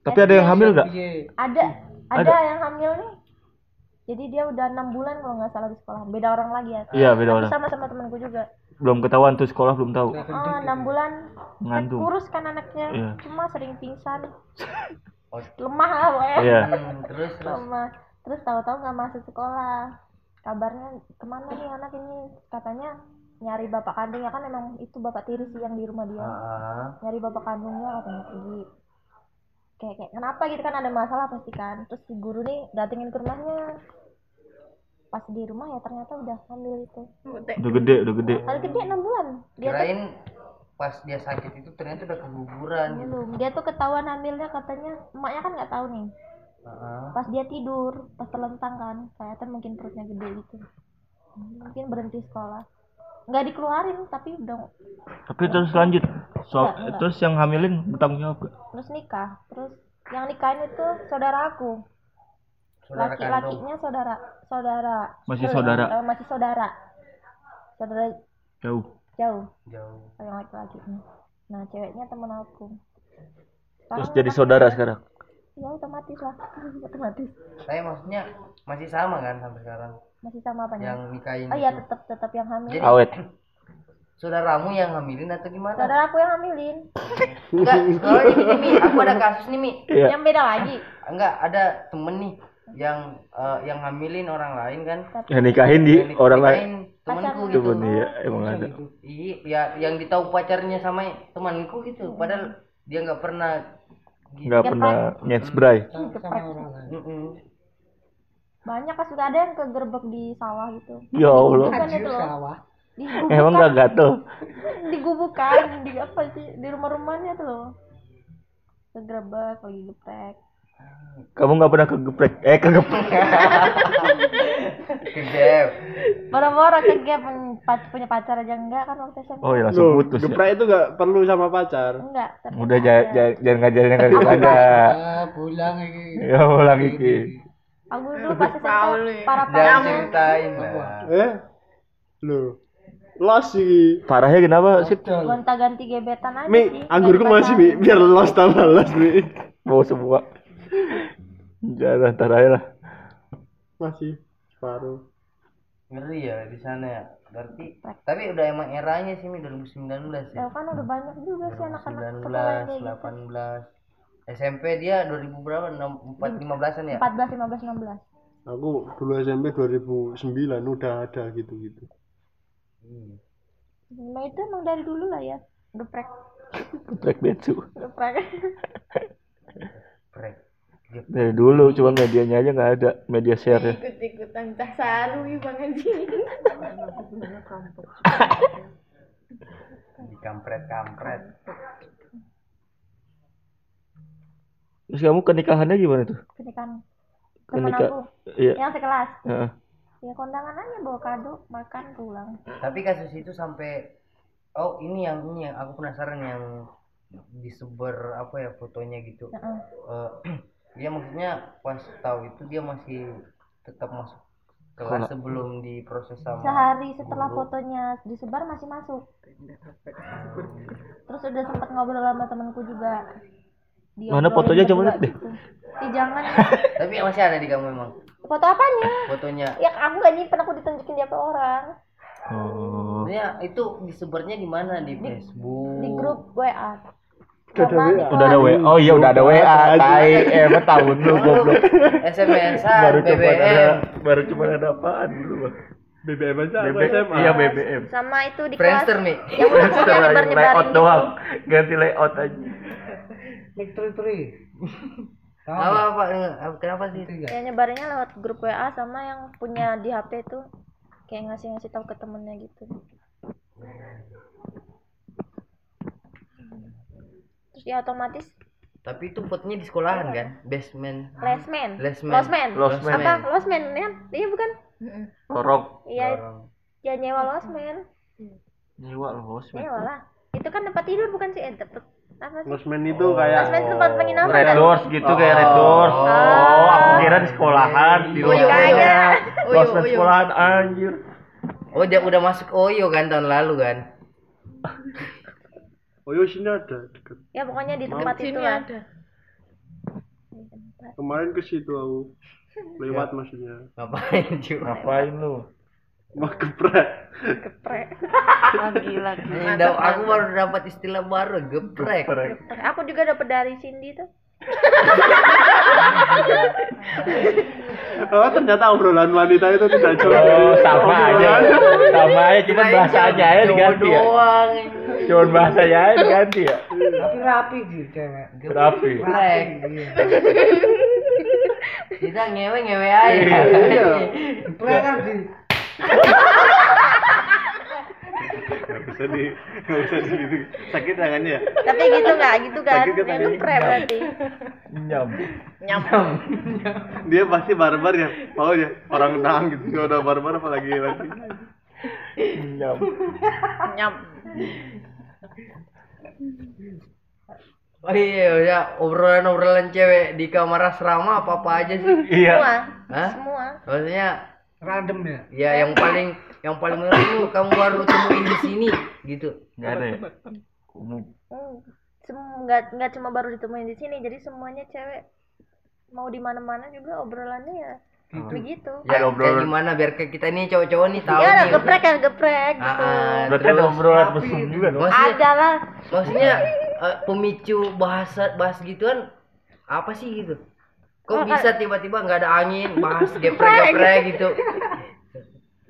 tapi ada yang hamil nggak ada ada Ada. yang hamil nih jadi dia udah enam bulan kalau nggak salah di sekolah. Beda orang lagi ya. Iya beda Tapi orang. sama sama temanku juga. Belum ketahuan tuh sekolah belum tahu. Oh enam bulan. Kan ngandung. Kurus kan anaknya. Iya. cuma sering pingsan. Lemah lah pokoknya. Iya. Hmm, terus terus. Lemah. Terus tahu-tahu nggak masuk sekolah. Kabarnya ke mana nih anak ini? Katanya nyari bapak kandungnya. Kan emang itu bapak tiri sih yang di rumah dia. Ah, nyari bapak kandungnya katanya pergi kayak kayak kenapa gitu kan ada masalah pasti kan. Terus si guru nih datengin ke rumahnya. Pas di rumah ya ternyata udah hamil itu. Udah gede udah gede. Kali gede enam bulan. Dia tuh kirain pas dia sakit itu ternyata udah keguguran gitu. Belum. Dia tuh ketahuan hamilnya katanya emaknya kan nggak tahu nih. Ah, pas dia tidur pas terlentang kan kelihatan mungkin perutnya gede gitu. Mungkin berhenti sekolah nggak dikeluarin tapi udah tapi terus lanjut. So Enggak, enggak. terus yang hamilin bertanggung jawab terus nikah. Terus yang nikahin itu saudara aku. Saudara laki-lakinya saudara saudara. Masih saudara. eh, masih saudara. Saudara jauh. jauh. Jauh. Yang laki-lakinya. Nah ceweknya temen aku. Terus Sekarang jadi nikah- saudara sekarang? Ya otomatis lah. Otomatis. Saya maksudnya masih sama kan sampai sekarang masih sama apanya yang nikahin oh iya itu. tetap tetap yang hamil. Jadi- awet. saudaramu yang hamilin atau gimana? Saudara aku yang hamilin enggak soalnya gini mi. Aku ada kasus nih mi. Iya. Yang beda lagi. Enggak ada temen nih yang eh, yang hamilin orang lain kan? Yang nikahin di Yang orang lain. temanku gitu. Temen, iya emang ada. iya ya yang ditahu pacarnya sama temanku gitu. Padahal dia nggak pernah gitu. nggak pernah nyetsbray Mm-mm. Banyak kan sudah ada yang kegerbek di sawah gitu. Ya Allah. Bukan itu loh. digubuk emang nggak gatel? Digubukan di apa sih? Di rumah-rumahnya tuh loh. Kegerebek lagi geprek. Kamu nggak pernah kegeprek? Eh kegeprek. Kegep. Boro-boro ke gap pac- punya pacar aja enggak kan waktu SMP. Oh ya langsung Loh, putus ya. geprek itu gak perlu sama pacar. enggak udah jangan ngajarin yang nggak ada. Pulang lagi ya ulang iki aku dulu pas SMP Pauli. para parahnya ceritain lah Eh? Loh. Los sih. parahnya kenapa sih gonta-ganti gebetan aja Mi, sih anggurku masih. Mi, biar los tambah los Mi. mau semua jangan aja lah Masih separuh. ngeri ya di sana ya berarti tapi udah emang eranya sih mi 2019 ya ya kan udah banyak juga sih anak-anak sekolah yang 19 kayak gitu 18 SMP dia 2000 berapa? 6 4 15-an ya? 14 15 16 Aku dulu SMP 2009 udah ada gitu-gitu. Hmm. Nah itu emang dari dulu lah ya. Geprek. Geprek betsu. Geprek. Prek. dari dulu cuma medianya aja nggak ada. Media share ya. Ikut-ikutan cah saru bang anjing. di kampret kampret terus kamu kenikahannya gimana tuh? Pernikahan temen Kenika- aku. iya. Yang sekelas. Heeh. ya kondangan aja bawa kado makan pulang. Tapi kasus itu sampai oh ini yang ini yang aku penasaran yang disebar apa ya fotonya gitu. Heeh. Eh, dia maksudnya pas tahu itu dia masih tetap masuk kelas sebelum diproses sama sehari setelah fotonya disebar masih masuk. Terus udah sempet ngobrol sama temenku juga Dia Mana fotonya? Coba lihat deh. gitu. Ih jangan. Tapi masih ada di kamu emang? Foto apanya? Fotonya. Ya aku gak nyimpen aku ditunjukin dia ke orang. Oh. Maksudnya itu disebarnya di mana? Di Facebook. di grup WA Udah ada Sama di WA. udah ada kelas. WA oh iya udah ada WA tai. eh emang tahun lu goblok. SMS baru cuma ada BBM baru cuma ada apaan dulu? Bang? BBM aja BBM SMA. iya BBM sama itu di kelas. Friendster nih. Yang udah punya nyebar layout doang. Ganti layout aja apa apa apa- kenapa sih? Ya nyebarinnya lewat grup WA sama yang punya di HP itu. Kayak ngasih ngasih tahu ke temennya gitu. Ya otomatis Tapi itu fotonya di sekolahan kan? Basement. lesman Lesman. losmen Losmen. apa? Losmen kan iya bukan? Lorong. Iya. Ya nyewa losmen nyewa Losmen. nyewa lah. Itu kan tempat tidur bukan sih? Eh tempat apa sih Losmen itu kayak losmen itu tempat penginapan Red Doors gitu kayak Red Doors. Oh, aku kira di sekolahan, di. Uyo, Losmen sekolahan anjir. Oh, dia udah masuk Oyo kan tahun lalu kan? Oh iya sini ada ya pokoknya di tempat itu lah ada. Kemarin ke situ aku. Lewat maksudnya. Ngapain cuy? Ngapain lu? Mau geprek. geprek Lagi lagi. aku baru dapat istilah baru, geprek. aku juga dapat dari Cindy tuh Oh ternyata obrolan wanita itu tidak jauh Oh, sama aja. Sama aja, cuma bahasanya aja diganti ya. Doang. Cuma bahasanya aja diganti ya. Tapi rapi sih cewek. Rapi. Geprek. Iya. Kita ngewe ngewe aja. Iya. Geprek kan sih. Gak bisa di, gak bisa di gitu. Sakit tangannya ya? tapi gitu nggak gitu kan Sakit kan tadi? geprek berarti Nyam. Dia pasti barbar ya, mau ya orang nang gitu. Kalau udah barbar apalagi lagi. Nyam. Nyam. Oh iya, ya obrolan-obrolan cewek di kamar asrama apa-apa aja sih? Iya. semua Hah? semua Maksudnya Random ya. ya yang paling yang paling menurutmu kamu baru temuin di sini gitu. Enggak ada ya. Umum. Hmm, sem- nggak nggak cuma baru ditemuin di sini jadi semuanya cewek mau di mana mana juga obrolannya ya begitu Ya Ada kayak obrolan. gimana biar kayak kita nih cowok-cowok nih tahu ya ada nih. geprek ya geprek Ah, gitu ah, Berarti ada obrolan mesum juga dong. maksudnya, ada lah maksudnya eh, pemicu bahasa bahas gituan apa sih gitu? Kok Oh, bisa tiba-tiba nggak ada angin bahas geprek-geprek gitu?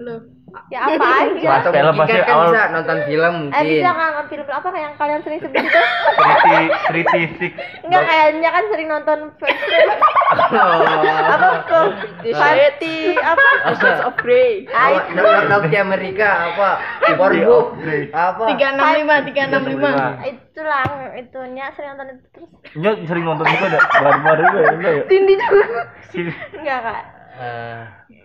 Loh. Ya apa aja Atau film pasti kan, awal- bisa nonton film eh mungkin. bisa nggak nonton film apa yang kalian sering sebut itu Triti, Triti Six. nggak kayaknya kan sering nonton film Oh. apa kok Panti apa Shades of Grey. Ah, Nok di Amerika apa? Upgrade. apa? Tiga enam lima, tiga enam lima. itulah itunya sering nonton itu terus Nya sering nonton juga ada baru-baru juga ya enggak ya? Cindy juga enggak kak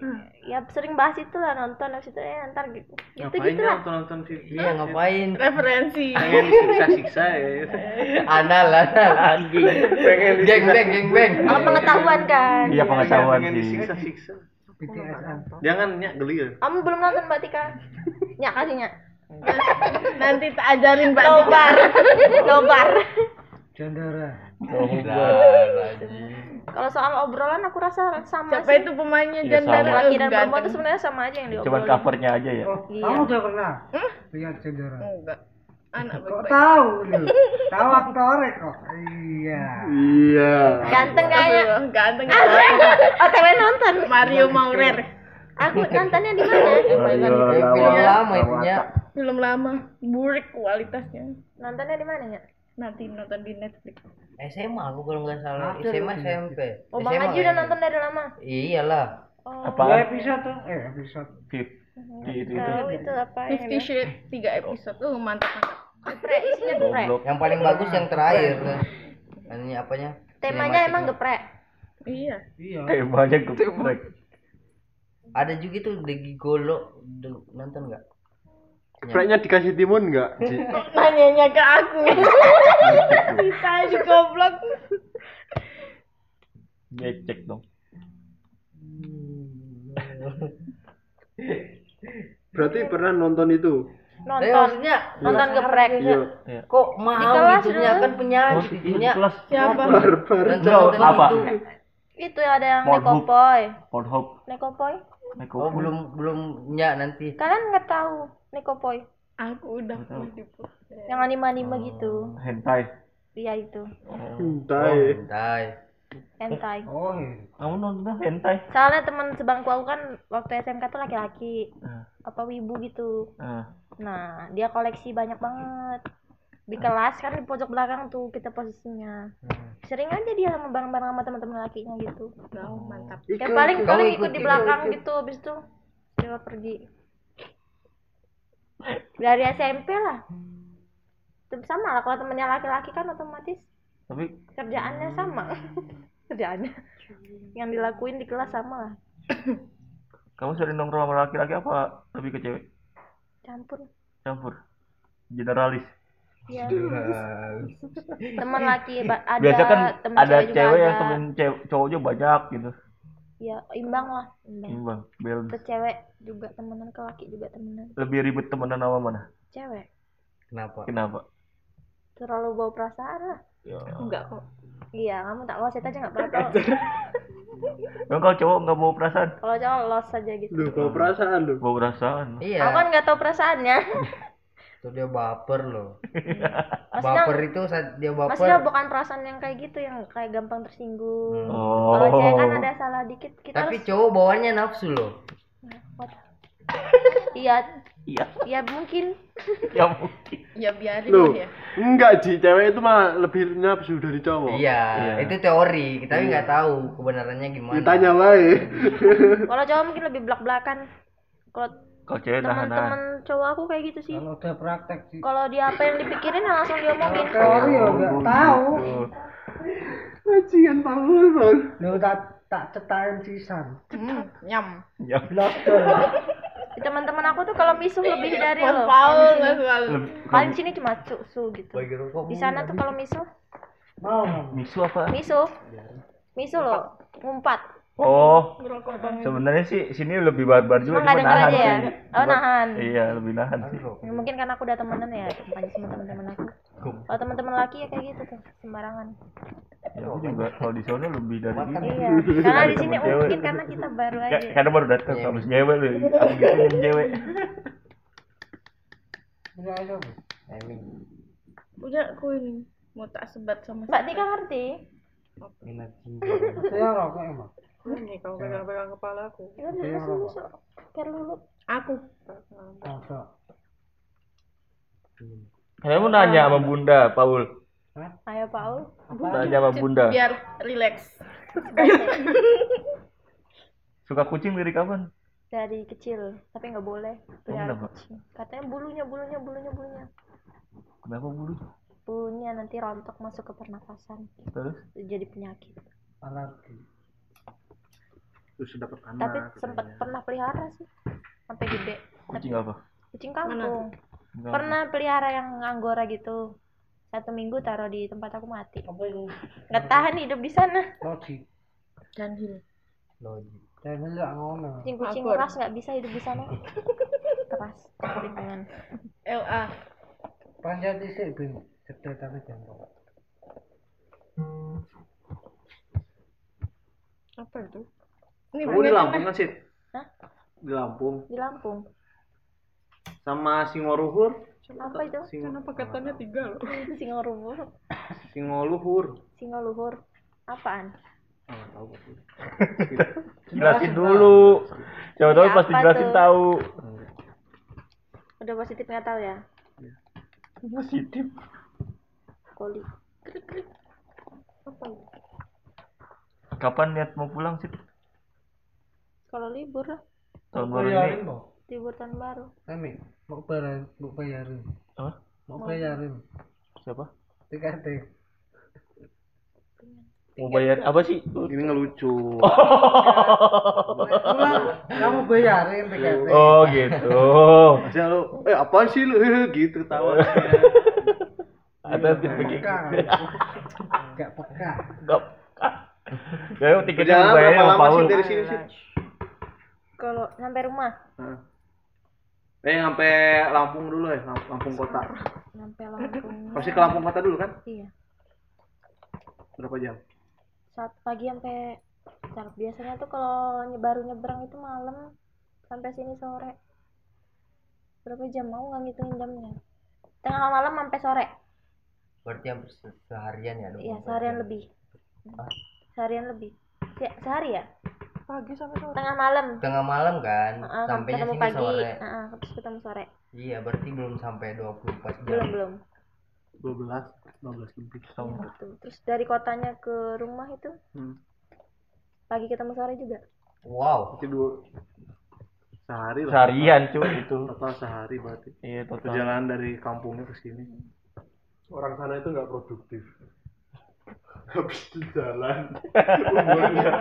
Eh, ya sering bahas itu lah nonton habis itu ya ntar gitu gitu gitu lah nonton-nonton sih? iya ngapain? Referensi. Pengen disiksa-siksa ya. Anal, anal, anjing. Pengen Geng beng, geng beng. kalau pengetahuan kan Iya pengetahuan Pengen sih. disiksa-siksa. BTSan. Jangan nyak geli ya. kamu belum nonton mbak Tika nyak kasihnya Nanti tak ajarin Mbak Tika. nobar nobar Chandra. Oh, kalau soal obrolan aku rasa sama Siapa sih itu pemainnya Iya, Jandara? laki dan perempuan itu sebenarnya sama aja yang Cuman diobrolin covernya aja ya. Oh, Iya. kamu udah pernah lihat Chandra? Enggak. Anak Kok tahu lu? Tahu aktornya kok. Iya. Iya. ganteng kayaknya Ganteng. oh temen nonton Mario Maurer. aku nontonnya di mana Film lama itunya. Film lama. Burik kualitasnya. nontonnya di mana ya Nanti nonton di Netflix. SMA aku kalau nggak salah. SMA SMP. oh bang SMA Haji udah nonton dari lama Iyalah. oh Dua Apaan? episode tuh. Eh, episode. Fif- Di itu itu. apa yang Fifty Shades tiga episode. Uh, mantap mantap. geprek isinya geprek. Yang paling bagus yang terakhir. Ini apanya? temanya emang geprek Iya. Iya. Temanya geprek. Ada juga tuh The Gigolo. Du- Nonton nggak? Gepreknya dikasih timun enggak? Nanyanya ke aku. Kita di goblok. Ngecek dong. Berarti pernah nonton itu? Tapi nonton maksudnya nonton geprek Iya. kok mahal kelas kan itu itunya. kelas Siapa? Barbar. Enggak, apa? itu. ada yang nekopoy Pornhub. nekopoy Neko. Oh belum belum ya nanti. kalian nggak tahu nekopoy Aku udah di yang anime anime gitu hentai. iya itu Hentai. Hentai. hentai Oh, iya. Kamu nonton hentai? soalnya teman sebangku aku kan waktu SMK tuh laki-laki Ah. apa wibu gitu Ah. nah dia koleksi banyak banget di kelas kan di pojok belakang tuh kita posisinya sering aja dia sama bareng-bareng sama teman-teman lakinya gitu Oh, mantap. ya paling paling ikut, ikut di belakang ikut. gitu habis itu dia pergi dari SMP lah Tem- sama lah kalau temennya laki-laki kan otomatis Tapi kerjaannya sama kerjaannya yang dilakuin di kelas sama lah kamu sering nongkrong sama laki-laki apa lebih ke cewek? campur Campur. Generalis. Ya teman laki ada Biasa kan temen ada juga cewek yang temen cewek cowoknya banyak gitu. ya imbang lah imbang Imbang, balance. ke cewek juga temenan ke laki juga temenan Lebih ribet temenan sama mana? cewek Kenapa? Kenapa? terlalu bawa perasaan lah Ya. Enggak kok. iya kamu tak loset aja nggak apa-apa Emang kalau cowok nggak bawa perasaan? kalau cowok los aja gitu Lu bawa perasaan lu. Bawa perasaan. Iya. aku kan nggak tahu perasaannya Tuh dia baper loh. maksudnya Baper itu saat dia baper. maksudnya bukan perasaan yang kayak gitu yang kayak gampang tersinggung Oh. kalau cewek kan ada salah dikit kita Tapi harus cowok bawaannya nafsu loh. Iya Iya, iya mungkin ya mungkin. Ya biarin Lu. lah ya. Enggak, Ji. Cewek itu mah lebih nafsu dari cowok. Iya, Iya. itu teori. Kita nggak tahu kebenarannya gimana. Ditanya wae. kalau cowok mungkin lebih belak belakan kalau Kalau cewek nahan-nahan. teman-teman cowok aku kayak gitu sih Kalau udah praktek sih. kalau dia apa yang dipikirin ya langsung diomongin Teori ya enggak tahu. Tuh. Bajingan Paul, Bang. Lu tak tak cetakin sisan. Hmm, nyam. Ya. Blodol. teman-teman aku tuh kalau misuh lebih dari Mas lo Paul nggak paling sini cuma su gitu di sana tuh kalau misuh Mau nggak? Misu apa? misuh misuh lo ngumpat Oh, sebenarnya sih sini lebih barbar juga cuma nahan aja ya? sih. Oh, nahan. Iya, lebih nahan sih. Ya, mungkin karena aku udah temenan ya makanya sama teman-teman aku kalau teman-teman laki ya kayak gitu tuh sembarangan Ya, aku juga kalau di sana lebih dari ini. iya karena di sini mungkin karena kita baru aja Ka- Karena baru datang sama si cewek lu. Aku gituin cewek. Enggak ada. Udah aku ini mau tak sebat sama mbak Tika ngerti Saya rokok emang. Ini kau pegang-pegang kepala aku. ya udah masuk masuk biar lulu Aku. Rokok. Kamu nanya sama Bunda, Paul. ayo Paul Nanya sama Bunda. Biar relax. Suka kucing dari kapan? dari kecil tapi nggak boleh pelihara kenapa? kucing katanya bulunya bulunya bulunya bulunya Kenapa bulu? bulunya nanti rontok masuk ke pernapasan Terus? jadi penyakit Alergi. Terus dapat anak. tapi sempat pernah pelihara sih sampai gede Kucing apa? kucing kampung Enggak. pernah pelihara yang anggora gitu satu minggu taruh di tempat aku mati nggak tahan hidup di sana Logik. Janhil. Logik. Saya bilang ngono. kucing-kucing Anggur. keras nggak bisa hidup di sana keras lingkungan LA. Panjat sih bin. Cetetannya jangan. Apa itu? Ini Kamu di Lampung kan sih? Hah? Di Lampung. di Lampung Sama Singoluhur. apa itu Sing Kenapa katanya tiga loh? singoluhur Singoluhur. singoluhur apaan Ah, tahu aku. Jelasin dulu. Siapa tahu Iya, pasti apa jelasin tahu. udah positif nggak tahu ya Positif. koli Kapan niat mau pulang sih? Kalau libur lah Tahun baru ini. mau. libur tahun baru Kami mau bayarin, mau bayarin. Apa? Mau bayarin. Siapa? TKT. Mau bayar apa sih? Ini ngelucu. Pulang, kamu bayarin TKT. Oh gitu. Maksudnya lu, eh apaan sih lu? gitu tawa. Ada tipe gitu. Peka. Enggak peka. Gak. Ya tiketnya sama lama Paul. sih dari sini sih? Kalau sampai rumah? Eh sampai Lampung dulu ya, Lamp- Lampung kota. sampai Lampung. Pasti ke Lampung kota dulu kan? iya. Berapa jam? saat pagi sampai Ntar, biasanya tuh kalau nye- baru nyebrang itu malam sampai sini sore. Berapa jam? Mau nggak ngitungin jamnya? Tengah malam sampai sore. Berarti hampir se- seharian ya? iya seharian lebih. Seharian lebih. Se- sehari ya Pagi sampai sore. tengah malam Tengah malam kan? Heeh, Sampainya ketemu sini pagi sore. Heeh, terus ketemu sore Iya, berarti belum sampai 24 jam. belum belum 12, 12 lebih. Gitu. terus dari kotanya ke rumah itu Hmm. pagi ketemu sore juga Wow. Itu dua sehari lah. Seharian cuy itu. Total sehari berarti. Iya total. Perjalanan dari kampungnya ke sini. orang sana itu nggak produktif habis di jalan umurnya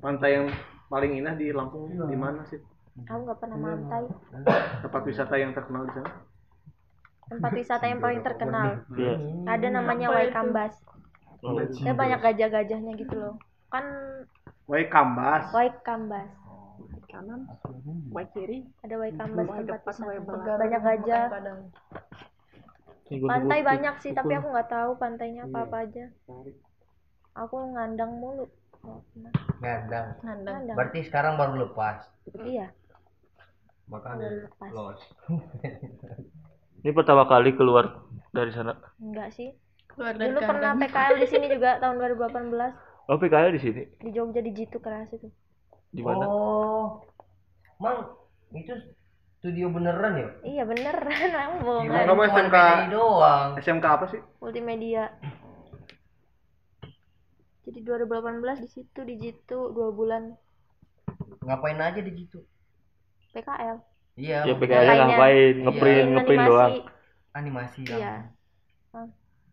Pantai yang paling indah di Lampung di mana sih? aku nggak pernah mantai Tempat wisata yang terkenal di sana? tempat wisata yang paling terkenal. Iya. ada namanya Waikambas. Ya banyak gajah-gajahnya gitu loh. Kan Wai Kambas. Waikambas. Kanan baik kiri ada Waikambas Wai tempat depan wai wisata banyak gajah. pantai banyak sih tapi aku nggak tahu pantainya apa apa aja. Aku ngandang mulu Pernah. Ngandang. nandang ngandang Berarti sekarang baru lepas. iya Makanya Baru lepas. los. Ini pertama kali keluar dari sana. enggak sih keluar dari dulu pernah kandang PKL di sini juga tahun 2018 Oh, PKL di sini. di Jogja di Jitu keras itu Di mana? Oh. Mang, itu studio beneran ya? iya beneran aku bohong Kirain kamu SMK? Doang. SMK apa sih? multimedia jadi 2018 di situ di Jitu dua bulan Ngapain aja di situ? PKL Iya. Ya PKL Lainnya. ngapain? Iya. Ngeprint, Bikin ngeprint doang. Animasi ya. iya Ah.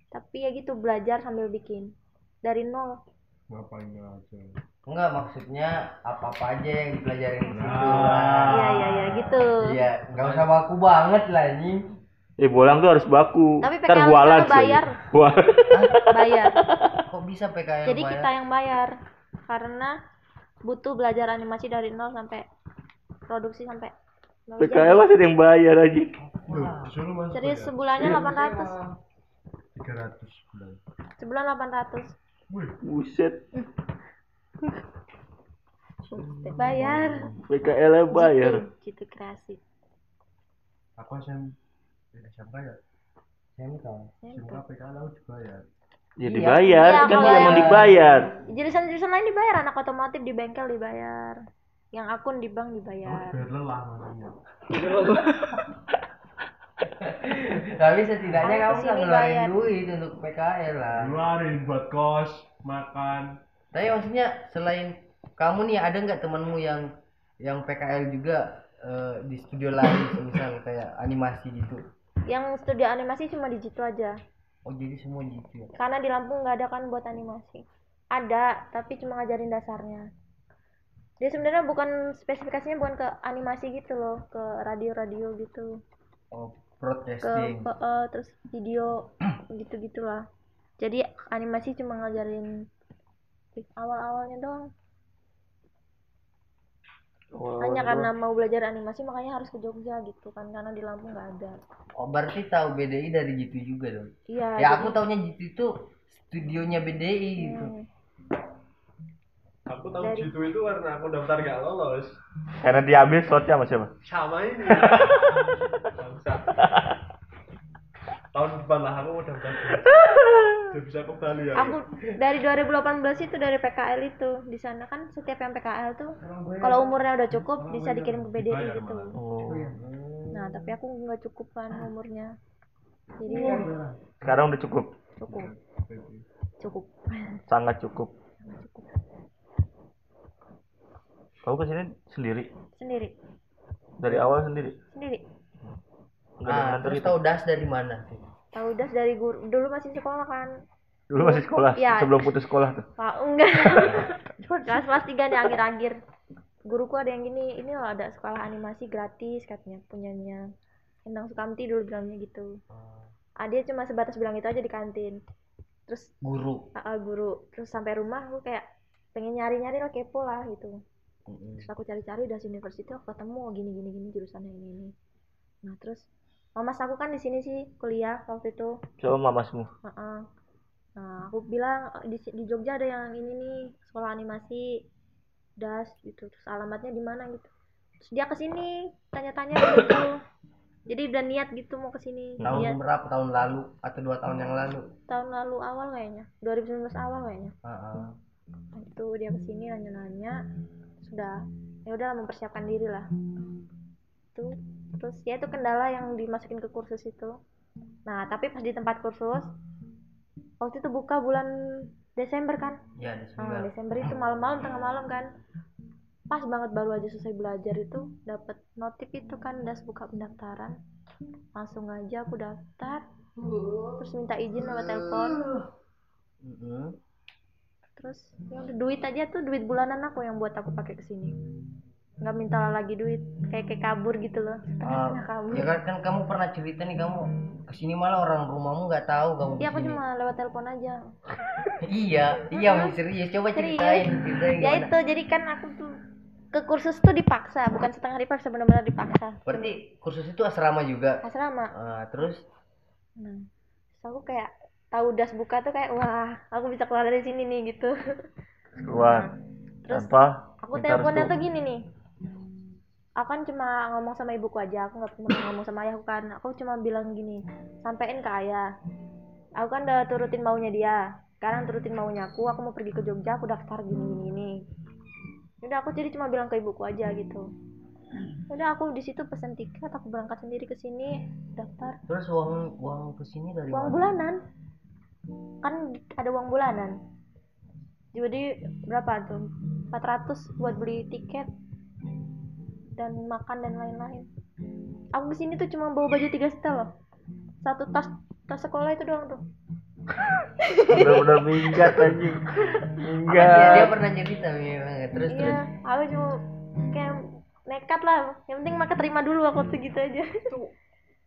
tapi ya gitu belajar sambil bikin dari nol Enggak maksudnya apa-apa aja yang dipelajarin di situ. iya iya iya gitu Iya, enggak usah baku banget lah anjing. Eh, bolang tuh harus baku. Tapi Ntar PKL bualan bayar. bayar Kok bisa PKL jadi bayar? kita yang bayar karena butuh belajar animasi dari nol sampai produksi sampai PKL masih ada yang bayar aja. jadi sebulannya 800 300 sebulan 800 Buset. bayar PKL bayar. gitu, gitu kreasi aku SM SMK ya SMK. SMK PKL aku juga ya Ya Iya. dibayar, Iya, kan kalau emang yang- dibayar. jurusan-jurusan lain dibayar anak otomotif di bengkel dibayar yang akun di bank dibayar biar lelah makanya Tapi setidaknya Aku kamu nggak ngeluarin bayar. duit untuk PKL lah. keluarin buat kos makan Tapi maksudnya selain kamu nih ada nggak temanmu yang yang PKL juga eh, di studio lain misal kayak animasi gitu? Yang studio animasi cuma di situ aja. Oh jadi semua gitu ya? karena di Lampung nggak ada kan buat animasi. Ada tapi cuma ngajarin dasarnya. Dia sebenarnya bukan spesifikasinya bukan ke animasi gitu loh ke radio-radio gitu. Oh ke, broadcasting. ke- eh, terus video gitu gitulah jadi animasi cuma ngajarin awal-awalnya doang hanya karena mau belajar animasi makanya harus ke Jogja gitu kan karena di Lampung nggak ada Oh berarti tahu BDI dari gitu juga dong? iya Ya jadi- aku taunya gitu itu studionya BDI gitu. Hmm. aku tahu Dari- gitu itu karena aku daftar gak lolos Karena diambil slotnya sama siapa? sama ini tahun depan lah aku mau daftar udah bisa kembali ya aku dari 2018 itu dari PKL itu. Di sana kan setiap yang PKL tuh kalau umurnya udah cukup bisa dikirim ke BDI gitu. Oh. nah tapi aku nggak cukup kan umurnya. Jadi Sekarang udah cukup. cukup. Cukup. Sangat cukup. Kamu ke sini sendiri? sendiri. Dari awal sendiri? sendiri. Enggak Ah, terus tahu das dari mana? Tahu das dari guru dulu masih sekolah kan? Dulu masih sekolah, Iya. sebelum putus sekolah tuh. Pak enggak. Kelas kelas tiga nih akhir-akhir. Guruku ada yang gini ini loh ada sekolah animasi gratis katanya punyanya. Endang Sukamti dulu bilangnya gitu. Ah, dia cuma sebatas bilang itu aja di kantin. Terus Guru. ah, ah, guru. Terus sampai rumah aku kayak pengen nyari-nyari lah kepo lah gitu. Terus aku cari-cari das university aku ketemu gini gini gini jurusannya ini ini. Nah terus mamas aku kan di sini sih kuliah waktu itu Coba mamasmu. Heeh. Nah, aku bilang "Eh, di, di Jogja ada yang ini nih sekolah animasi das gitu. Terus alamatnya di mana gitu. Terus dia ke sini tanya-tanya gitu. Jadi udah niat gitu mau ke sini. Tahun Dia berapa? Tahun lalu atau dua tahun yang lalu? tahun lalu awal kayaknya. 2019 awal kayaknya. Heeh. Nah, itu dia ke sini nanya-nanya. Sudah ya udah mempersiapkan diri lah. Itu terus ya itu kendala yang dimasukin ke kursus itu. Nah, tapi pas di tempat kursus waktu itu buka bulan Desember kan? Ya Desember. Desember itu malam-malam tengah malam kan pas banget baru aja selesai belajar itu dapat notif itu kan das buka pendaftaran langsung aja aku daftar terus minta izin lewat telepon Mm-mm. terus ya udah duit aja tuh duit bulanan aku yang buat aku pakai ke sini nggak minta lagi duit kayak kayak kabur gitu loh. Setengah kabur. ya kan, kan kamu pernah cerita nih kamu ke sini malah orang rumahmu nggak tahu kamu iya aku cuma lewat telepon aja. Iya iya serius. Coba Serius. ceritain ceritain ya itu jadi kan aku tuh ke kursus tuh dipaksa bukan setengah dipaksa benar-benar dipaksa. Berarti kursus itu asrama juga? Asrama. Ah, terus? Nah terus aku kayak tahu das buka tuh kayak wah aku bisa keluar dari sini nih gitu. Keluar. Terus tanpa aku teleponnya tuh gini nih aku kan cuma ngomong sama ibuku aja aku nggak pernah ngomong sama ayahku kan. Aku cuma bilang gini sampein ke ayah. Aku kan udah turutin maunya dia. Sekarang turutin maunya aku aku mau pergi ke Jogja aku daftar gini gini gini udah aku jadi cuma bilang ke ibuku aja gitu. Udah aku di situ pesen tiket aku berangkat sendiri ke sini daftar. Terus uang uang ke sini dari uang mana? bulanan. Kan ada uang bulanan. Jadi berapa tuh? 400 buat beli tiket dan makan dan lain-lain. Aku ke sini tuh cuma bawa baju tiga setel loh. Satu tas tas sekolah itu doang tuh. Bener-bener minggat anjing. Dia, dia minggat. pernah cerita memang terus terus. Iya aku cuma kayak nekat lah. Yang penting mah keterima dulu aku tuh gitu aja.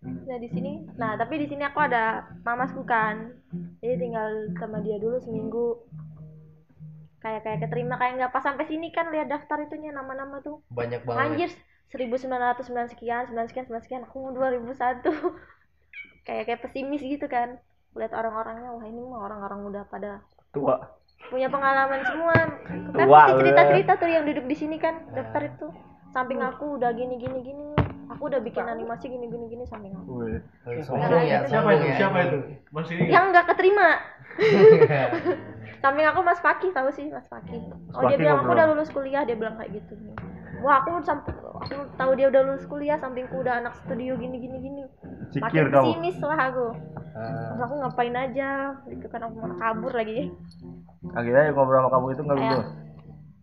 Nah di sini nah tapi di sini aku ada mamasku kan. Jadi tinggal sama dia dulu seminggu kayak kayak keterima kayak nggak pas sampai sini kan lihat daftar itunya nama-nama tuh. Banyak banget. Anjir 1909 sekian 9 sekian 9 sekian aku 2001 kayak kayak pesimis gitu kan. Lihat orang-orangnya wah ini mah orang-orang udah pada tua. punya pengalaman semua. Kan pasti cerita-cerita tuh yang duduk di sini kan daftar itu samping aku udah gini gini gini. Aku udah bikin animasi gini gini gini samping aku. Wih. Sombong ya Siapa sombong itu? ya. Siapa itu? Masih ingat? yang nggak? keterima. Samping aku Mas Paki tahu sih Mas Paki oh dia Paki bilang aku udah lulus kuliah dia bilang kayak gitu. Nih wah aku sampai aku tahu dia udah lulus kuliah sampingku udah anak studio gini gini gini. Makin kamu. pesimis lah aku. Terus aku ngapain aja gitu kan aku malah kabur lagi. Akhirnya ngobrol sama kamu itu nggak lulus?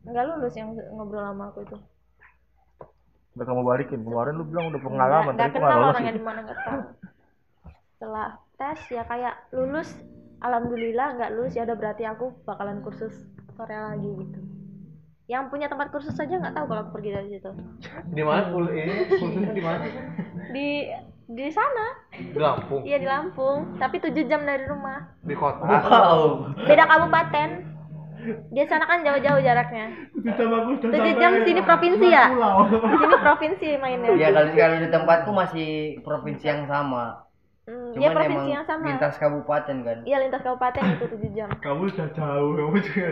nggak lulus yang ngobrol sama aku itu udah kamu balikin. Kemarin lu bilang udah pengalaman nggak tapi kok kenal orangnya di mana nggak tahu. Setelah tes ya kayak lulus alhamdulillah nggak lulus ya udah berarti aku bakalan kursus Korea lagi gitu. Yang punya tempat kursus saja nggak tahu kalau aku pergi dari situ. Di mana? Kul ini? Kursusnya di mana? di di sana. Di Lampung. iya di Lampung. Tapi 7 jam dari rumah. Di kota. wow beda kabupaten di sana kan jauh-jauh jaraknya. Bagus. 7 jam sini provinsi ya? di sini provinsi mainnya. Ya kalau kalau di tempatku masih provinsi yang sama. Hmm, ya provinsi emang yang sama. lintas kabupaten kan? Iya lintas kabupaten itu 7 jam. Kamu udah jauh, kamu juga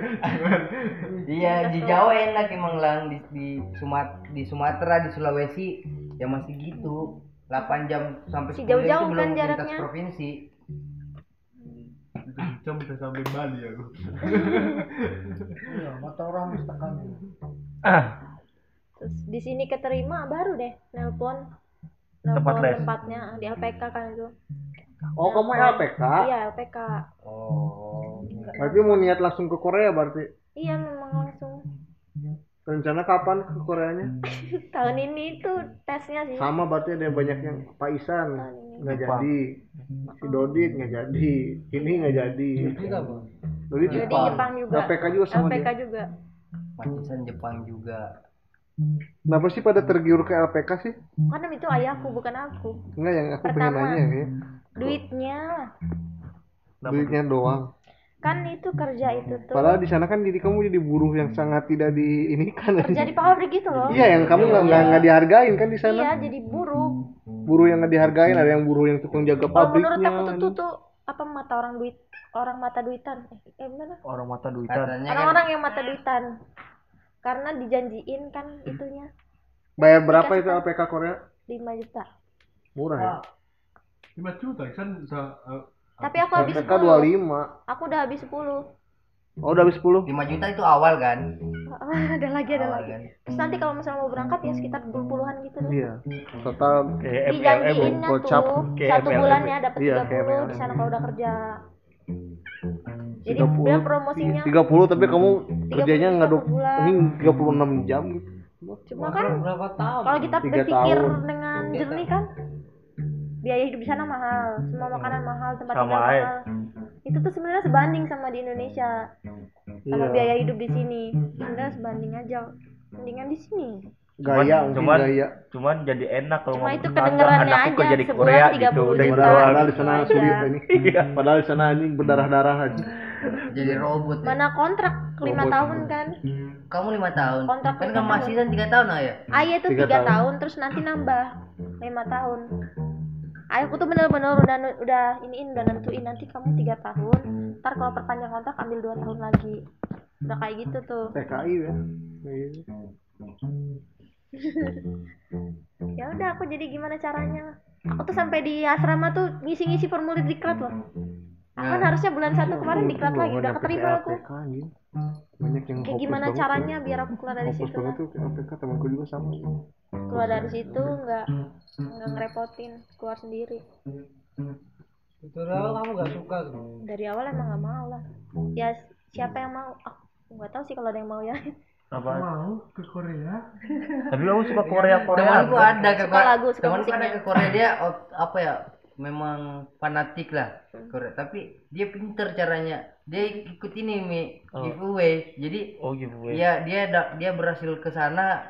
iya di Jawa enak emang lang. Di di Sumat di Sumatera di Sulawesi ya masih gitu. 8 jam sampai Si 10 jam jauh-jauh itu belum kan lintas jaraknya. provinsi. Itu jam bisa sampai Bali aku. Iya, mata orang mesti tekan. ah terus di sini keterima baru deh nelpon Tempat nelpon les. tempatnya di LPK kan itu Oh, kamu LPK? iya LPK oh Berarti mau niat langsung ke Korea berarti. iya memang langsung Rencana kapan ke Koreanya? tahun ini tuh tesnya sih Sama berarti ada banyak yang Pak Isan nggak Jepang. jadi, si Dodit nggak jadi, ini nggak jadi. Dodit jadi Jepang. Jepang juga LPK juga sama LPK dia. juga Macisan Jepang juga Kenapa sih pada tergiur ke LPK sih? karena itu ayahku bukan aku Enggak yang aku pengen Pertama. nanya ya. duitnya Duitnya doang. Kan itu kerja itu tuh Padahal di sana kan diri kamu jadi buruh yang sangat tidak di ini kan. kerja di pabrik gitu loh Iya, yang kamu nggak nggak nggak dihargain kan di sana. iya jadi buruh Buruh yang nggak dihargain, ada yang buruh yang tukang jaga kalau menurut pabriknya. aku tuh tuh, tuh apa mata orang duit orang mata duitan eh, eh gimana orang mata duitan kan orang-orang yang mata duitan karena dijanjiin kan itunya Bayar berapa itu LPK Korea? 5 juta Murah ya. 5 juta kan bisa eh, tapi aku habis 10 25. aku udah habis 10 Oh, udah habis 10. 5 juta itu awal kan ada lagi ada awal lagi kan terus nanti kalau misalnya mau berangkat ya sekitar 20 puluhan gitu deh Iya. Total kayak MLM gocap. Kayak satu bulannya dapat Iya, 30 kayak MLM. di sana kalau udah kerja jadi 30. dia promosinya 30 tapi kamu 30 kerjanya nggak per 20 bulan. ini 36 jam gitu. cuma kan berapa tahun kalau kita Tiga berpikir tahun. dengan jernih kan biaya hidup di sana mahal semua makanan mahal tempat Sama tinggal aja. mahal itu tuh sebenarnya sebanding sama di Indonesia sama Iya. biaya hidup di sini sebenarnya sebanding aja mendingan di sini Gaya Cuman- cuman- gaya. Cuman jadi enak kalau Cuma itu kedengerannya anakku aja, kerja di sebulan Korea 30 gitu udah gitu. Padahal, di sana Iya. sulit ini. Padahal di sana anjing berdarah-darah aja. jadi robot ya. mana kontrak lima Robot. tahun kan kamu lima tahun Kontrak kan kamu masih tahun. kan tiga tahun ayah ayah tuh Tiga tiga tahun. tahun. terus nanti nambah lima tahun ayahku tuh bener-bener udah udah iniin udah nentuin nanti kamu tiga tahun ntar kalau perpanjang kontrak ambil dua tahun lagi. Udah kayak gitu tuh. TKI ya. Ya udah aku jadi gimana caranya? Aku tuh sampai di asrama tuh ngisi-ngisi formulir diklat loh aku kan harusnya bulan satu kemarin diklat lagi udah keterima aku. Banyak yang kayak gimana caranya biar aku keluar dari situ lah. tuh PLTK temanku juga sama. keluar dari situ nggak nggak ngerepotin keluar sendiri itu kamu gak suka dari awal emang nggak mau lah ya siapa yang mau aku nggak tahu sih kalau ada yang mau ya Apa? Mau ke Korea? Tapi kamu suka Korea Korea. temanku ada ke Suka lagu, suka temanku ada ke Korea dia apa ya memang fanatik lah Korea tapi dia pinter caranya. Dia ikut ini mi. Oh. giveaway. Jadi Oh giveaway. dia dia da- dia berhasil ke sana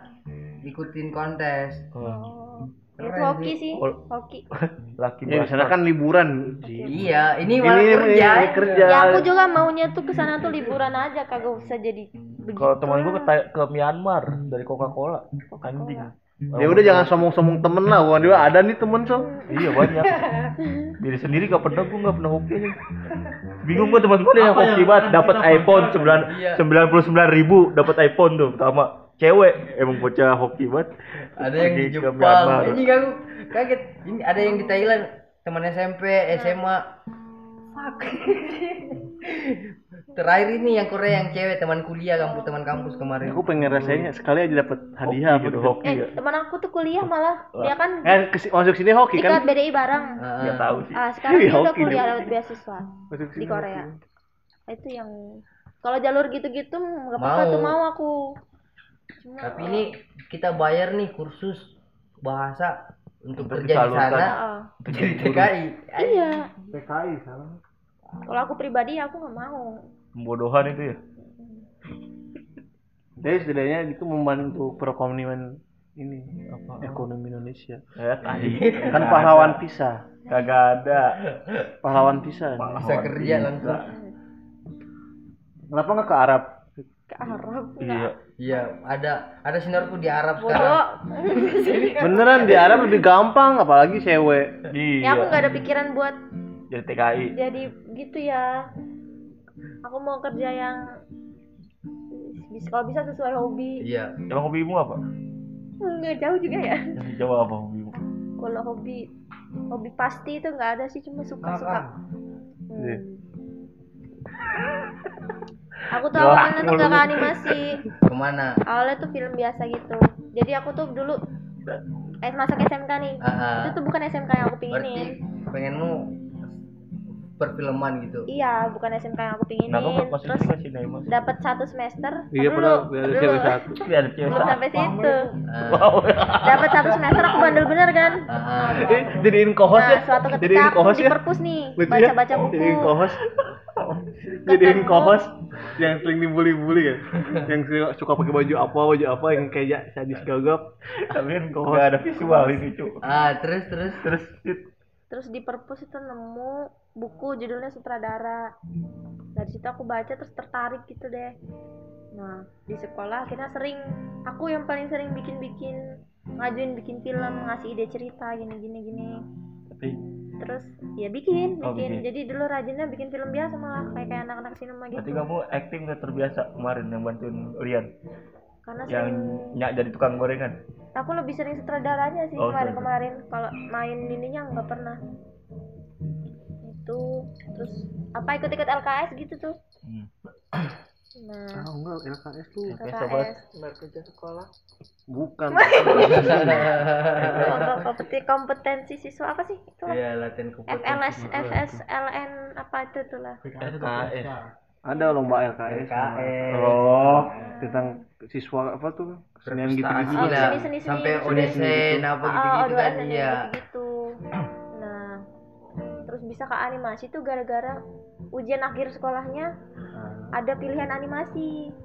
ikutin kontes. Oh, oh. Itu hoki sih Oh. hoki. Laki Ya di sana kan liburan. iya ini Ini malah ini, kerja. ini kerja. ya aku juga maunya tuh ke sana tuh liburan aja kagak usah jadi begitu Kalau teman gue ke, ke Myanmar dari Coca-Cola. Anjing. Ya udah jangan sombong-sombong temen lah. Gua juga ada nih temen so. Iya banyak. Diri sendiri gak pernah gue gak pernah hoki aja. Bingung gue teman gue yang hoki banget dapat iPhone Iya. sembilan sembilan puluh sembilan ribu dapat iPhone tuh pertama cewek emang bocah hoki banget. ada yang di Jepang ini aku kaget ini ada yang di Thailand teman SMP SMA fuck. Terakhir ini yang Korea yang cewek teman kuliah kampus teman kampus kemarin. Aku pengen rasainnya sekali aja dapat hadiah Hoki gitu, apa hoki eh ya. teman aku tuh kuliah malah dia kan Kan kesi- masuk sini hoki ikut kan? BDI bareng. Heeh. Gak tahu sih. ah sekarang Iya, dia udah hoki kuliah lewat beasiswa di Korea. hoki. itu yang kalau jalur gitu-gitu nggak apa-apa Mau. tuh mau aku. Cuma tapi ini kita bayar nih kursus bahasa untuk Untuk kerja di sana. Ah, jadi TKI iya. TKI salah. Kalau aku pribadi aku nggak mau Pembodohan itu ya. Jadi setidaknya itu membantu perekonomian ini ekonomi Indonesia. Ya tadi. Kan pahlawan pisah, Kagak ada. pahlawan pisah. bisa kerja langsung Kenapa nggak ke Arab? ke Arab Iya. iya ada ada seniorku di Arab sekarang Beneran di Arab lebih gampang, apalagi cewek. ya aku Iya. nggak ada pikiran buat Jadi TKI. jadi gitu ya. Aku mau kerja yang bisa kalau bisa sesuai hobi. Iya. Emang hobimu apa? nggak jauh juga ya. Coba apa hobimu? kalau hobi hobi pasti itu nggak ada sih cuma suka suka Iya. aku tuh awalnya tuh gak ke animasi ke mana? Awalnya tuh film biasa gitu. Jadi aku tuh dulu eh masuk SMK nih. Ah, itu tuh bukan SMK yang aku berarti pinginin pengenmu perfilman gitu iya bukan SMK yang aku pinginin Nah, kok masih terus dapat satu semester Iya, cewek satu. Cewek belum satu. sampai situ Ah, Wow. dapat satu semester aku bandel bener kan ah, Eh, jadiin kohos nah ya? suatu ketika Jadiin aku kohos di ya? perpus nih Lucu ya? baca baca buku Jadiin kohos. Jadiin kohos yang sering dibully-bully kan. Yang suka- pakai baju apa, baju apa yang kayak sadis gagap. Tapi kan kok nggak ada visual ini cu. ah terus terus Terus terus di perpus itu nemu buku judulnya sutradara. Dari situ aku baca terus tertarik gitu deh. Nah di sekolah akhirnya sering aku yang paling sering bikin bikin ngajuin bikin film ngasih ide cerita gini gini. Gini tapi terus ya bikin Oh, bikin. bikin. jadi dulu rajinnya bikin film biasa malah kayak kayak anak-anak sinema gitu. kamu acting udah terbiasa kemarin yang bantuin Rian? Karena yang sering nyak jadi tukang gorengan. aku lebih sering sutradaranya sih Oh, kemarin kemarin kalau main ininya nggak pernah itu terus apa ikut-ikut LKS gitu tuh Hmm. nah Tahu enggak LKS tuh? Sobat. LKS Bukan. Kelompok kompeti kompetensi siswa apa sih itu iya latihan kompetensi FLS FSLN apa itu tuh lah. Ada lomba LKS. LKS. Oh, tentang siswa apa tuh? Kesenian gitu-gitu. Oh, sampai seni. odesen apa Ah, gitu-gitu O2S kan iya gitu terus bisa ke animasi tuh gara-gara ujian akhir sekolahnya Ah. ada pilihan animasi.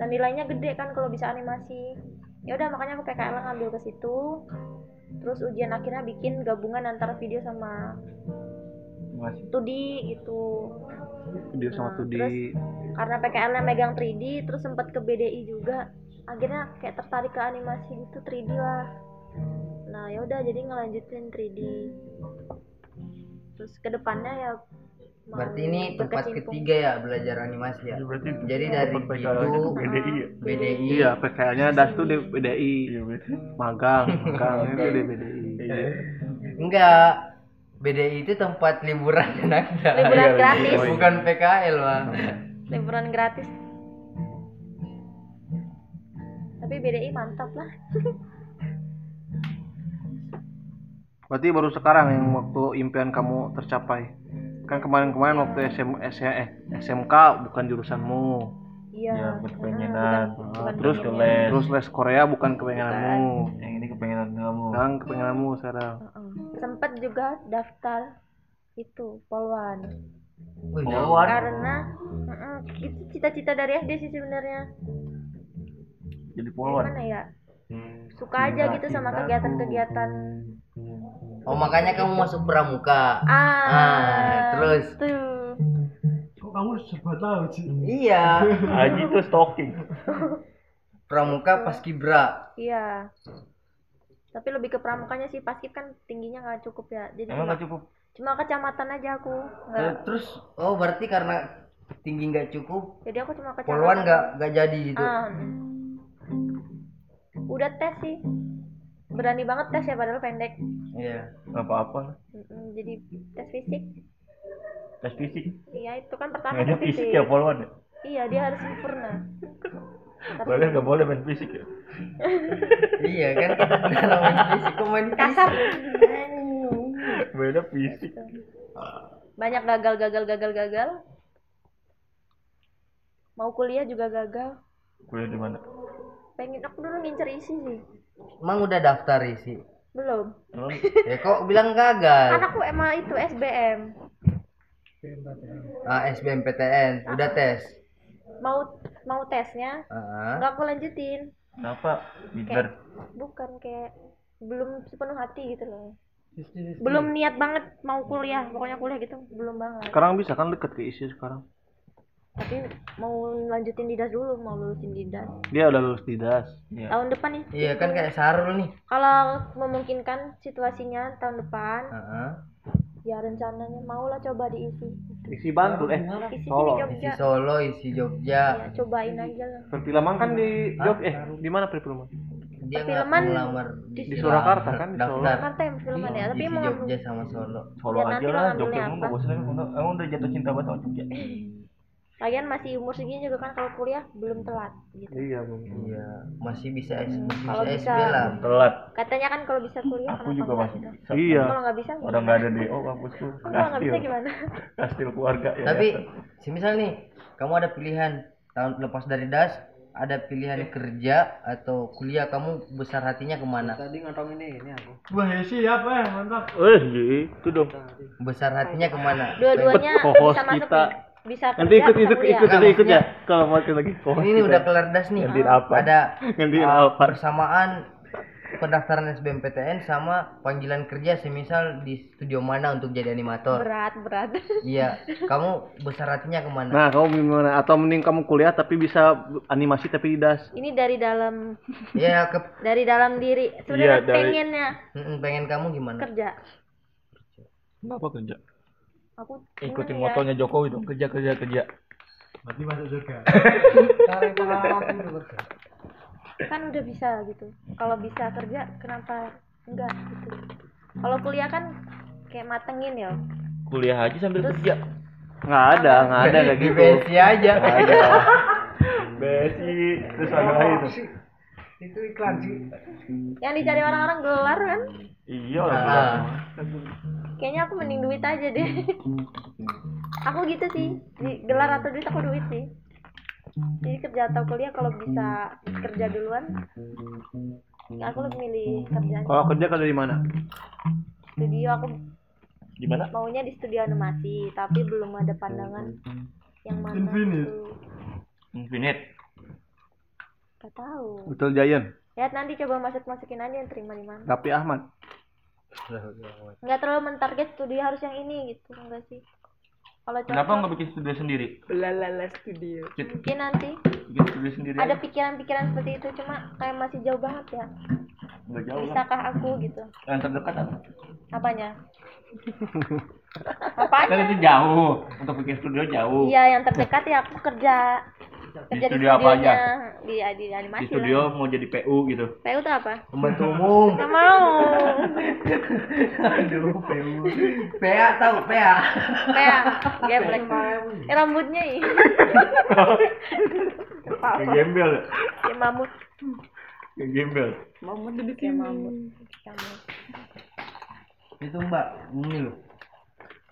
Dan nilainya gede kan kalau bisa animasi. Ya udah makanya aku PKL ngambil ke situ. Terus ujian akhirnya bikin gabungan antara video sama Masih. 2D gitu. Video sama Nah, tuh di terus karena PKL-nya megang 3D terus sempat ke BDI juga akhirnya kayak tertarik ke animasi gitu 3D lah. Nah ya udah jadi ngelanjutin 3D terus ke depannya ya berarti ini tempat ketiga ya belajar animasi ya? Berarti jadi dari gitu PKL-nya tuh BDI ya? BDI Iya, PKL-nya das tuh di BDI. Iya. Magang, magang itu di BDI. Iya. enggak. BDI itu tempat liburan anak liburan gratis. bukan PKL mah liburan gratis. Tapi BDI mantap lah Berarti baru sekarang yang waktu impian kamu tercapai. Kan kemarin-kemarin waktu SM, S- eh, SMK bukan jurusanmu. iya Ya, bukan Ah, kepengenan. bukan- Ah, bukan terus pengennya. les. Terus les Korea bukan kepengenanmu. Yang ini kepengenan kamu. Sekarang kepengenanmu sekarang. Heeh. sempet juga daftar itu polwan Polwan. karena heeh, itu cita-cita dari SD sih sebenarnya Jadi polwan. gimana ya suka aja gitu sama kegiatan-kegiatan. Oh makanya kamu masuk pramuka. Ah, Ah, terus? tuh. Kok kamu serba tahu sih? iya. Haji tuh stalking. pramuka paskibra iya. Tapi lebih ke pramukanya sih paskib kan tingginya nggak cukup ya. Jadi Emang cuma, gak cukup? cuma kecamatan aja aku. Eh, nggak terus? Oh berarti karena tinggi nggak cukup jadi aku cuma kecamatan. polwan nggak nggak jadi gitu? Ah. Udah tes sih berani banget tes ya padahal pendek iya Gak apa-apa. Jadi tes fisik Tes fisik. iya itu kan pertama Nggak tes fisik fisik ya polwan ya? iya dia harus sempurna Tapi Padahal gak boleh main fisik ya? iya kan kita dalam main fisik kok main kasar Beda fisik. banyak gagal gagal gagal gagal mau kuliah juga gagal Kuliah di mana? Pengen aku dulu ngincer isi sih. Emang udah daftar isi? Belum. Ya kok bilang gagal? Kan aku emang itu SBM ah SBMPTN udah tes? Mau mau tesnya? Ah. Nggak aku lanjutin. Kenapa? Bitter. bukan kayak belum sepenuh hati gitu loh. Belum niat banget mau kuliah. Pokoknya kuliah gitu belum banget. Sekarang bisa kan deket ke isi sekarang. Tapi mau lanjutin didas dulu mau lulusin didas. Dia udah lulus di DAS. Iya. tahun depan nih. Iya kan kayak Sarul nih. Kalau memungkinkan situasinya tahun depan ah ya rencananya mau lah coba diisi Isi Bantul eh. Isi Solo. sini isi Jogja Solo isi Jogja. ya cobain aja lah. Perfilman kan di Jog eh di mana perfilman? dia Perfilman di Di Surakarta kan di Solo. daftar. Jakarta yang filman ya tapi isi mau Jogja sama Solo. Solo Biar aja lah, Jogja emang emang, emang udah jatuh cinta banget sama Jogja. lagian masih umur segini juga kan kalau kuliah belum telat gitu Iya, Bang. iya masih bisa S masih Kalau bisa bisa- SB lah Telat. katanya kan kalau bisa kuliah Aku juga enggak masih gitu bisa. Iya. kalau nggak bisa Orang gak ada DO kampusku. kalau nggak bisa gimana Kastil keluarga ya. tapi semisal nih kamu ada pilihan tahun lepas dari das ada pilihan kerja atau kuliah kamu besar hatinya ke mana Tadi ngotong ini ini aku. Wah, ya siap eh, mantap. Eh, itu dong. besar hatinya ke mana dua-duanya bisa masuk kita. nih bisa Nanti kerja, ikut bisa ikut ikut Nggak, nanti ikut ya. maksudnya- Kalau mau lagi. ini nih udah kelar das nih Gantiin apa? ada Gantiin uh, apa? persamaan pendaftaran SBMPTN sama panggilan kerja semisal di studio mana untuk jadi animator berat berat iya kamu besar hatinya ke mana Nah, kamu gimana? Atau mending kamu kuliah tapi bisa animasi tapi di DAS? ini dari dalam ya ke dari dalam diri Iya, sebenarnya dari- pengennya pengen kamu gimana kerja Kenapa kerja? Aku Ikutin gimana ya? motonya Jokowi dong, kerja kerja kerja. Berarti masuk surga. kan udah bisa gitu kalau bisa kerja kenapa enggak gitu kalau kuliah kan kayak matengin ya Kuliah aja sambil Terus- kerja. Nggak ada, nggak ada di gitu. BSI aja Ada. Besi, terus ada lagi itu. Itu iklan sih. yang dicari orang-orang gelar kan Iya, Ah. bilang. kayaknya aku mending duit aja deh aku gitu sih di gelar atau duit aku duit sih jadi kerja atau kuliah kalau bisa kerja duluan ya aku lebih milih kerja Kalau kerja kerja di mana? studio aku Gimana? maunya di studio animasi tapi belum ada pandangan yang mana Infinite. tuh Infinite. Gak tahu Betul Giant. lihat nanti coba masuk masukin aja yang terima di mana Tapi Ahmad. nggak terlalu mentarget studio harus yang ini gitu enggak sih kalau Kenapa nggak bikin studio sendiri? Belalala studio. Mungkin nanti bikin studio sendiri. ada pikiran-pikiran seperti itu cuma kayak masih jauh banget ya Nggak jauh lah. bisakah aku gitu Yang terdekat apa? apanya Kan apanya itu jauh. Untuk bikin studio jauh. iya yang terdekat ya aku kerja di, studio apa aja? studionya di di animasi Di studio lah mau jadi PU gitu. PU tuh apa pembantu umum nggak mau aduh PU PA tahu PA kayak geblek eh, rambutnya ih Kayak gembel. ya? mamut Kayak gembel. Mama di kayak sini. mamut Mamut. itu mbak ini loh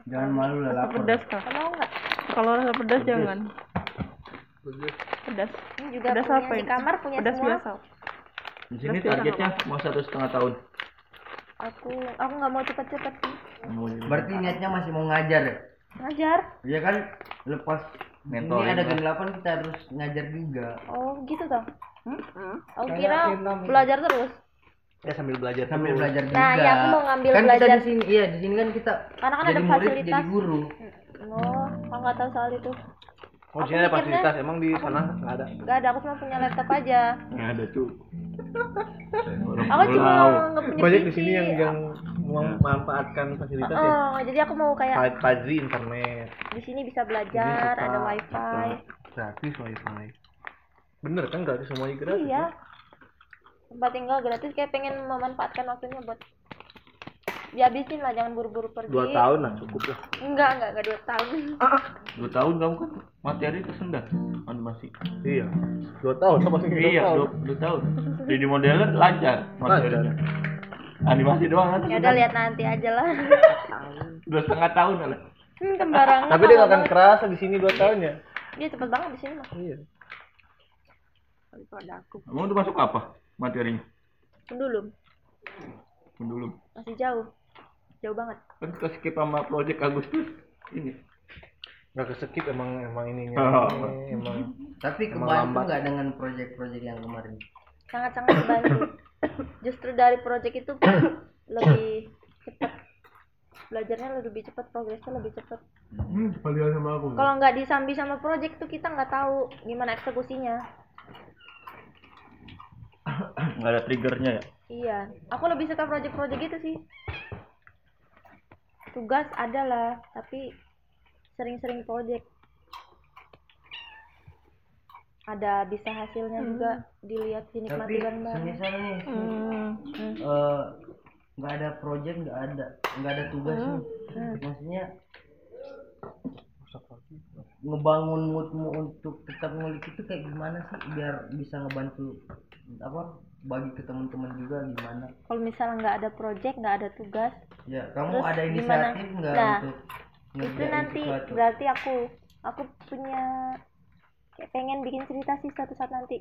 jangan malu lah lapar Pedas kak. mau nggak Kalau rasa pedas jangan. Pedas. ini juga Pedas punya apa di kamar punya Pedas semua? biasa. Di sini Berarti targetnya mau satu setengah tahun. aku aku nggak mau cepet-cepet berarti niatnya masih mau ngajar ya? Ngajar. Ya kan? Lepas Mentoring ini ada lah. gelapan kita harus ngajar juga. Oh gitu toh? Hmm? aku kira belajar terus. Ya sambil belajar. sambil dulu. belajar juga. Nah, ya aku mau ngambil kan belajar. kita di sini iya di sini kan kita karena kan jadi ada murid fasilitas. jadi guru oh aku nggak tahu soal itu Oh, di sini ada Aku mikirnya- fasilitas. Emang di sana nggak ada. nggak ada aku cuma punya laptop aja Nggak ada tuh. aku cuma nggak punya Banyak di sini yang yang memanfaatkan fasilitas ya. Oh, jadi aku mau kayak Fa- Fajri internet. di sini bisa belajar ada wifi Gratis wifi. Bener kan gratis semuanya gratis. iya tempat tinggal gratis kayak pengen memanfaatkan waktunya buat dihabisin lah jangan buru-buru pergi Dua tahun lah cukup lah. enggak enggak enggak dua tahun Dua tahun kamu kan materi tersendat animasi. Iya. Dua tahun sama sih Iya, dua, dua tahun. Jadi modeler lancar materinya. Animasi doang kan. ya udah lihat nanti aja lah Dua setengah tahun lah. hmm, sembarangan Tapi dia nggak akan kerasa di sini dua tahun ya. dia cepet banget di sini mah Iya. Daripada aku. Kamu tuh masuk apa materinya? belum Dulu. masih jauh jauh banget Kan kita skip sama project Agustus ini. Nggak kesekip emang emang ininya. Oh. Ini emang tapi kebantu nggak dengan proyek-proyek yang kemarin sangat-sangat dibantu justru dari project itu lebih cepat belajarnya lebih cepat progresnya lebih cepat Hmm, sama aku. kalau nggak disambi sama project tuh kita nggak tahu gimana eksekusinya Nggak ada triggernya ya. iya aku lebih suka project-project gitu sih tugas ada lah tapi sering-sering project. Ada bisa hasilnya juga dilihat dinikmati tapi bareng-bareng semisal nih Hmm. eh, nggak ada project nggak ada nggak ada tugas nih. Hmm. maksudnya ngebangun moodmu untuk tetap ngulik itu kayak gimana sih biar bisa ngebantu apa bagi ke teman-teman juga gimana kalau misalnya nggak ada project nggak ada tugas ya kamu Terus ada inisiatif nggak Nah, untuk itu nanti sesuatu? berarti aku aku punya kayak pengen bikin cerita sih suatu saat nanti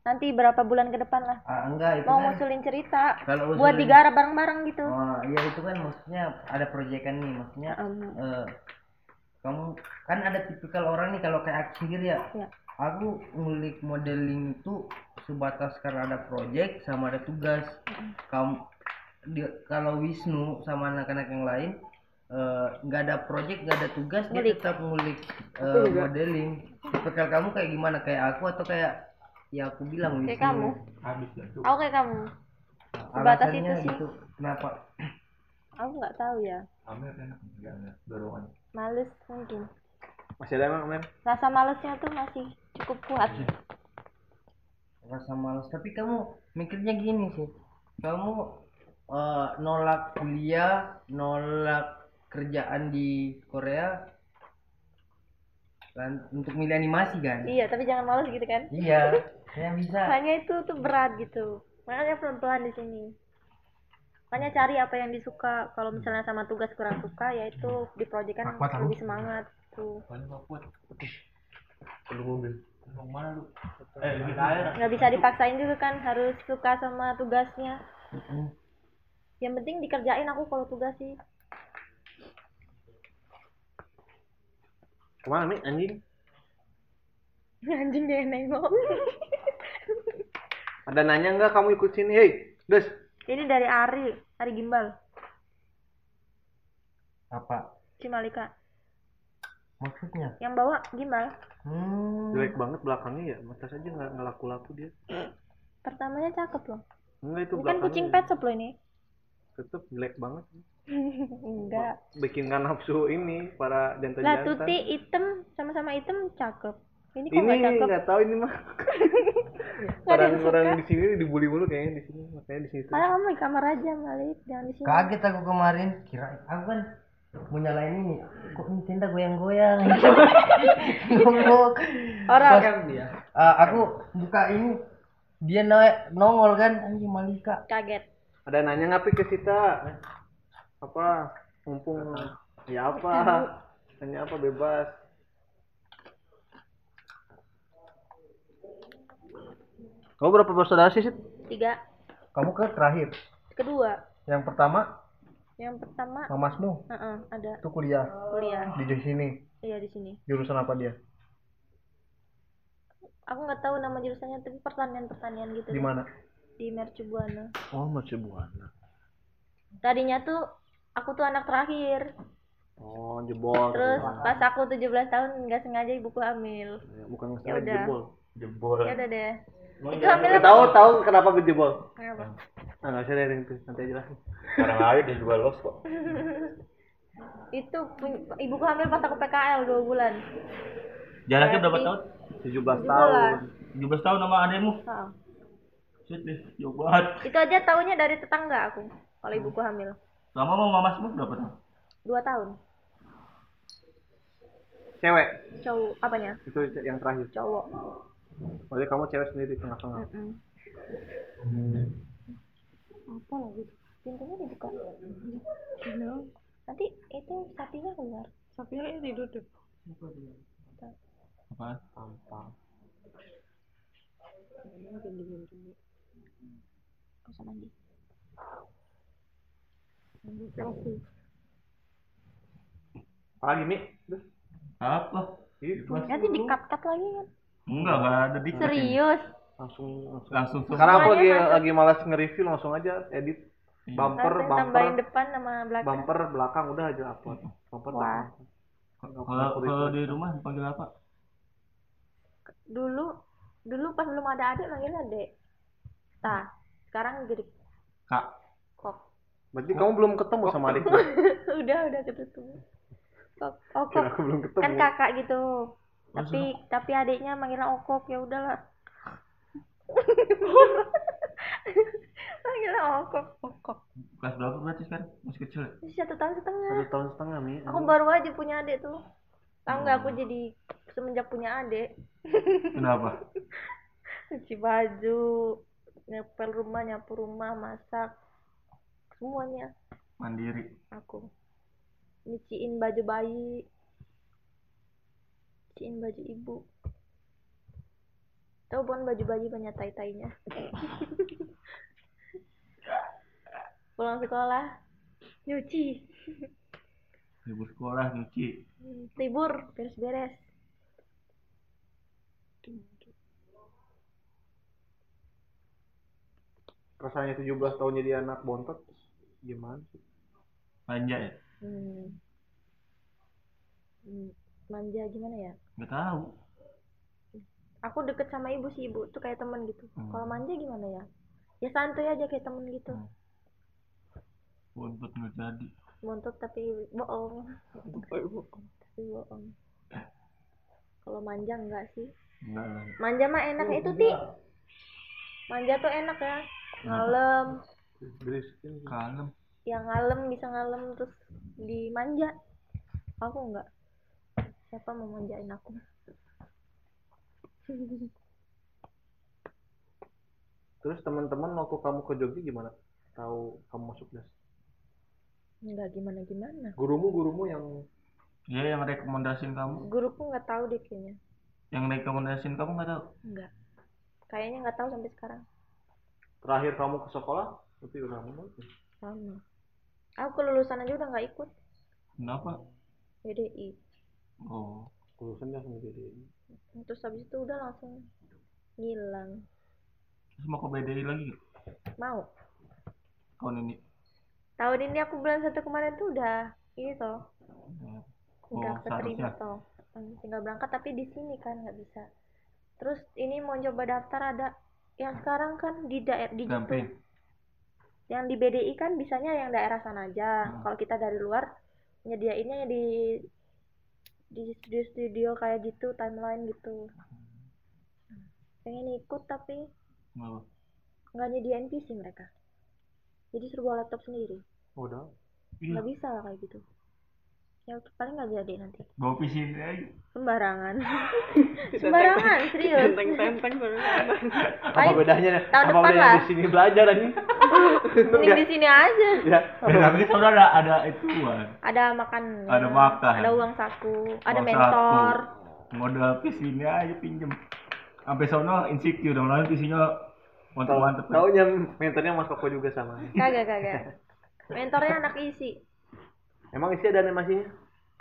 nanti berapa bulan ke depan lah ah, enggak itu mau kan ngusulin cerita kalau buat usulin- digarap bareng-bareng gitu Oh, iya itu kan maksudnya ada proyekan nih, maksudnya Um, eh, kamu kan ada tipikal orang nih kalau kayak aku sendiri ya. Ya. Aku ngulik modeling itu sebatas karena ada project sama ada tugas. Kamu dia, kalau Wisnu sama anak-anak yang lain eh, nggak ada project nggak ada tugas dia Ngulik. tetap ngulik eh, modeling. Tipikal kamu kayak gimana kayak aku atau kayak ya aku bilang kayak Wisnu. kamu Habis lah tuh. aku kayak kamu sebatas itu sih. gitu. Kenapa? aku nggak tahu ya Amir enak dorongan. males mungkin masih ada emang rasa malesnya tuh masih cukup kuat rasa malas. Tapi kamu mikirnya gini sih. Kamu eh, nolak kuliah nolak kerjaan di Korea kan untuk milih animasi kan? Iya tapi jangan males gitu kan? Iya saya bisa. Makanya itu tuh berat gitu. Makanya pelan-pelan di sini. Makanya cari apa yang disuka. Kalau misalnya sama tugas kurang suka ya itu di project kan lebih semangat aku Perlu mobil. Nggak bisa dipaksain juga kan harus suka sama tugasnya. Yang penting dikerjain aku kalau tugas sih. Ke mana nih anjing? anjing dia nengok. Ada nanya nggak kamu ikut sini? Hei, Des. ini dari Ari Ari Gimbal. Apa? Cimalika Maksudnya? yang bawa gimbal Hmm. Jelek banget belakangnya ya. Mata saja nggak nggak laku-laku dia. pertamanya cakep loh Enggak itu ini kan kucing belakangnya. pet shop loh ini Tetep jelek banget. enggak Bikin nggak nafsu ini para lah jantan-jantan. Tuti hitam sama-sama hitam cakep ini kok ini nggak cakep nggak tahu ini mah Nggak ada yang orang-orang di sini dibully mulu kayaknya di sini makanya di sini tuh. Malah kamu di kamar aja Malik jangan di sini Kaget aku kemarin, kira aku kan mau nyalain ini, kok ini tenda goyang-goyang. Ngomong. orang Pas, ah, aku buka ini, dia naik nongol kan, anjing Malika. kaget. Ada nanya ngapi ke kita apa? Mumpung ya apa? Nanya apa bebas. Kamu berapa bersaudara sih tiga. Kamu ke terakhir. kedua. Yang pertama yang pertama mamasmu Heeh, ada. Itu kuliah. Kuliah. Di sini. iya di sini. Jurusan apa dia? aku nggak tahu nama jurusannya tapi pertanian pertanian gitu Di mana? di Mercubuana. Oh masih buana tadinya tuh aku tuh anak terakhir. Oh jebol. Terus pas aku 17 tahun nggak sengaja ibuku hamil. Ya, bukan Ya masalah udah. jebol. Jebol. ya udah deh itu tahu tahu kenapa berjebol Kenapa? nah nggak usah deh itu nanti aja lah Orang lain dia juga los kok. itu ibuku hamil pas aku PKL dua bulan Jaraknya berapa tahun? 17 17. tahun 17 tahun sama ademu. Heeh. Shit deh, jauh banget. itu aja taunya dari tetangga aku kalau ibuku hamil Sama mau mamasmu berapa tahun? dua tahun cewek cowok apanya itu yang terakhir cowok berarti kamu cewek sendiri di tengah-tengah Mm-mm. apa lagi pintunya dibuka nanti itu sapinya keluar Sapinya kayaknya tidur deh. Apaan? Gak usah mandi apa lagi Mi? Udah. Apa? Itu. nanti di cut cut lagi kan Enggak, enggak ada dikit. serius? Langsung langsung. Langsung sekarang aku lagi masuk. lagi malas nge-review langsung aja edit. Iya. bumper langsung bumper. tambahin depan sama belakang. Bumper belakang udah aja upload. Bumper Wah. belakang. Kalau kalau di rumah panggil apa? dulu dulu pas belum ada adik manggilnya dek nah sekarang jadi Kak. kok? Berarti kamu belum ketemu sama adikmu? Udah udah ketemu. Kok? Oh kok? kira aku belum ketemu. Kan kakak gitu tapi tapi adiknya manggilnya okok ya udahlah. Manggilnya okok. Okok. Kelas berapa berarti sekarang? Masih kecil ya? Masih satu tahun setengah. Satu tahun setengah Mi. Aku baru aja punya adik tuh. Tahu nggak aku jadi semenjak punya adik? Kenapa? cuci baju ngepel rumah nyapu rumah masak semuanya. Mandiri. aku nyuciin baju bayi nyuciin baju ibu tahu bukan baju bayi banyak tai tainya pulang sekolah nyuci Libur sekolah nyuci. libur beres beres rasanya 17 tahun jadi anak bontot gimana sih Manja ya? hmm. Hmm, manja gimana ya? Enggak tahu. aku deket sama ibu sih ibu tuh kayak temen gitu. Hmm. kalau manja gimana ya? Ya santuy aja kayak temen gitu. Hmm. Bontot nggak jadi. montot tapi bohong. Tapi bohong. Kalau manja enggak sih? Enggak manja mah enak. Itu ti. Manja tuh enak ya. Ngalem. Kalem. yang ngalem bisa ngalem terus dimanja. Aku enggak siapa mau manjain aku? Terus teman-teman waktu kamu ke Jogja gimana? Tahu kamu masuk das enggak gimana gimana gurumu gurumu yang Iya yang rekomendasiin kamu. guruku nggak tahu deh kayaknya. Yang rekomendasiin kamu nggak tahu. nggak. Kayaknya nggak tahu sampai sekarang. Terakhir kamu ke sekolah tapi udah lama. sama aku kelulusan aja udah nggak ikut. Kenapa? BDI Oh. Lulusan langsung jadi. terus habis itu udah langsung ngilang. Terus mau ke BDI lagi mau. Tahun ini? tahun ini aku bulan satu kemarin tuh udah ini toh. Oh, udah keterima toh. Hmm, tinggal berangkat tapi di sini kan nggak bisa. Terus ini mau coba daftar ada yang sekarang kan di daerah di yang di BDI kan bisanya yang daerah sana aja. Hmm. kalau kita dari luar nyediainnya ya di di studio-studio kayak gitu timeline gitu pengen ikut tapi Kenapa? nggak nyediain PC mereka jadi bawa laptop sendiri Udah. Iya. nggak bisa lah kayak gitu ya paling nggak jadi nanti Bawa PC ini aja. sembarangan sembarangan serius Tenteng-tenteng Apa Paling bedanya? tahun apa depan bedanya lah. di sini belajar anjing? mending di sini aja Ya. Tapi soalnya ada ada ituan. ada makan Ada makan. ada uang saku ada Uang mentor saku. Modal PC ini aja pinjem. Sampai sono insecure dong lain PC-nya mantep-mantep. Taunya mentornya Mas Koko juga sama. kagak kagak mentornya anak isi Emang isi ada animasinya?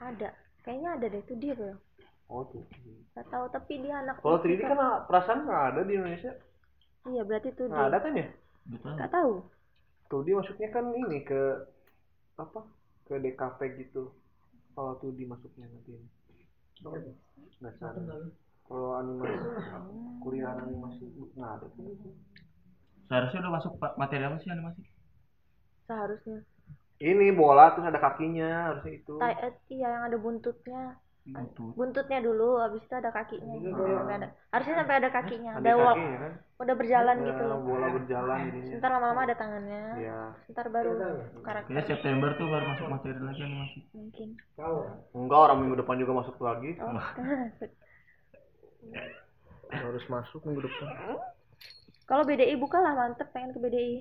ada kayaknya ada deh itu dia bro Oh tuh. nggak tahu tapi dia anak Kalau isi 3D kan perasaan nggak ada di Indonesia. iya berarti itu Nggak dia ada kan ya? Betul. nggak tahu Tuh dia maksudnya kan ini ke apa? Ke DKP gitu. Kalau tuh dimasuknya nanti. Nggak sadar. Kalau animasi kuliah animasi nggak ada kan? Seharusnya udah masuk materi apa sih animasi? seharusnya Ini bola terus ada kakinya harusnya itu. Tai- eh, iya yang ada buntutnya Gitu. buntutnya dulu habis itu ada kakinya Iya, gitu. Sampai ada harusnya sampai ada kakinya Ada ada kakinya kan? udah berjalan Ya, gitu loh bola berjalan jadinya. ntar lama-lama ada tangannya Iya. ntar baru karakter Kayaknya September tuh baru masuk materi lagi animasi. mungkin Enggak orang minggu depan juga masuk lagi. oh. Harus masuk minggu depan. kalau BDI buka lah mantep pengen ke BDI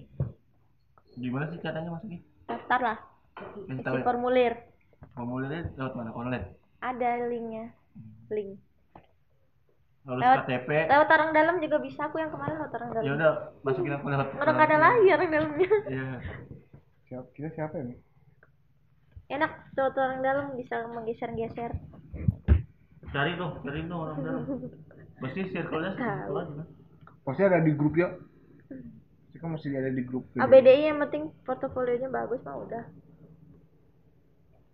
Gimana sih caranya masuknya? Daftar lah Kasih isi ya. formulir Formulirnya lewat mana? Online. ada linknya link Harus Lewat- KTP. lewat orang dalam juga bisa aku yang kemarin lewat orang Ya dalam udah masukin aku lewat. nggak ada lagi orang dalamnya Iya. Siap, kita siapa ini? enak lewat orang dalam bisa menggeser-geser Cari dong, cari dong orang dalam. Pasti circle-nya aja kan. Pasti ada di grup ya. Pasti kan masih ada di grup. Ah, BDI yang penting portofolionya bagus mah udah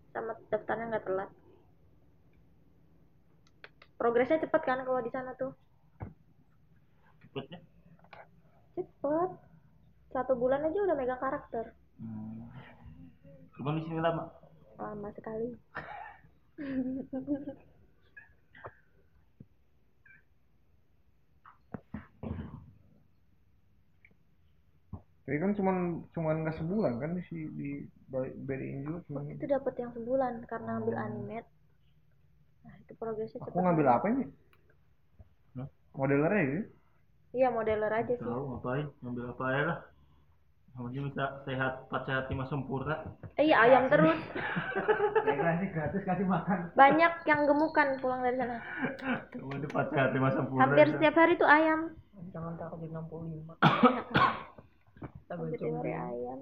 sama daftarnya nggak telat progresnya cepet kan kalau di sana tuh Cepetnya. cepet satu bulan aja udah megang karakter Hmm. Cuman di sini lama. lama sekali Tapi kan cuman cuman nggak sebulan kan si di BDI juga cuman. itu dapat yang sebulan karena ambil animate nah itu progresnya cepet Aku ngambil apa ini? Hah? Modelernya ya? iya modeler aja sih Tahu ngapain? Ngambil apa aja lah. Penting bisa sehat, empat sehat lima sempurna. eh, iya ayam terus Kasih gratis kasih makan. banyak yang gemukan pulang dari sana penting empat sehat lima sempurna. hampir setiap hari tuh ayam Jangan takut di 65. setiap hari ayam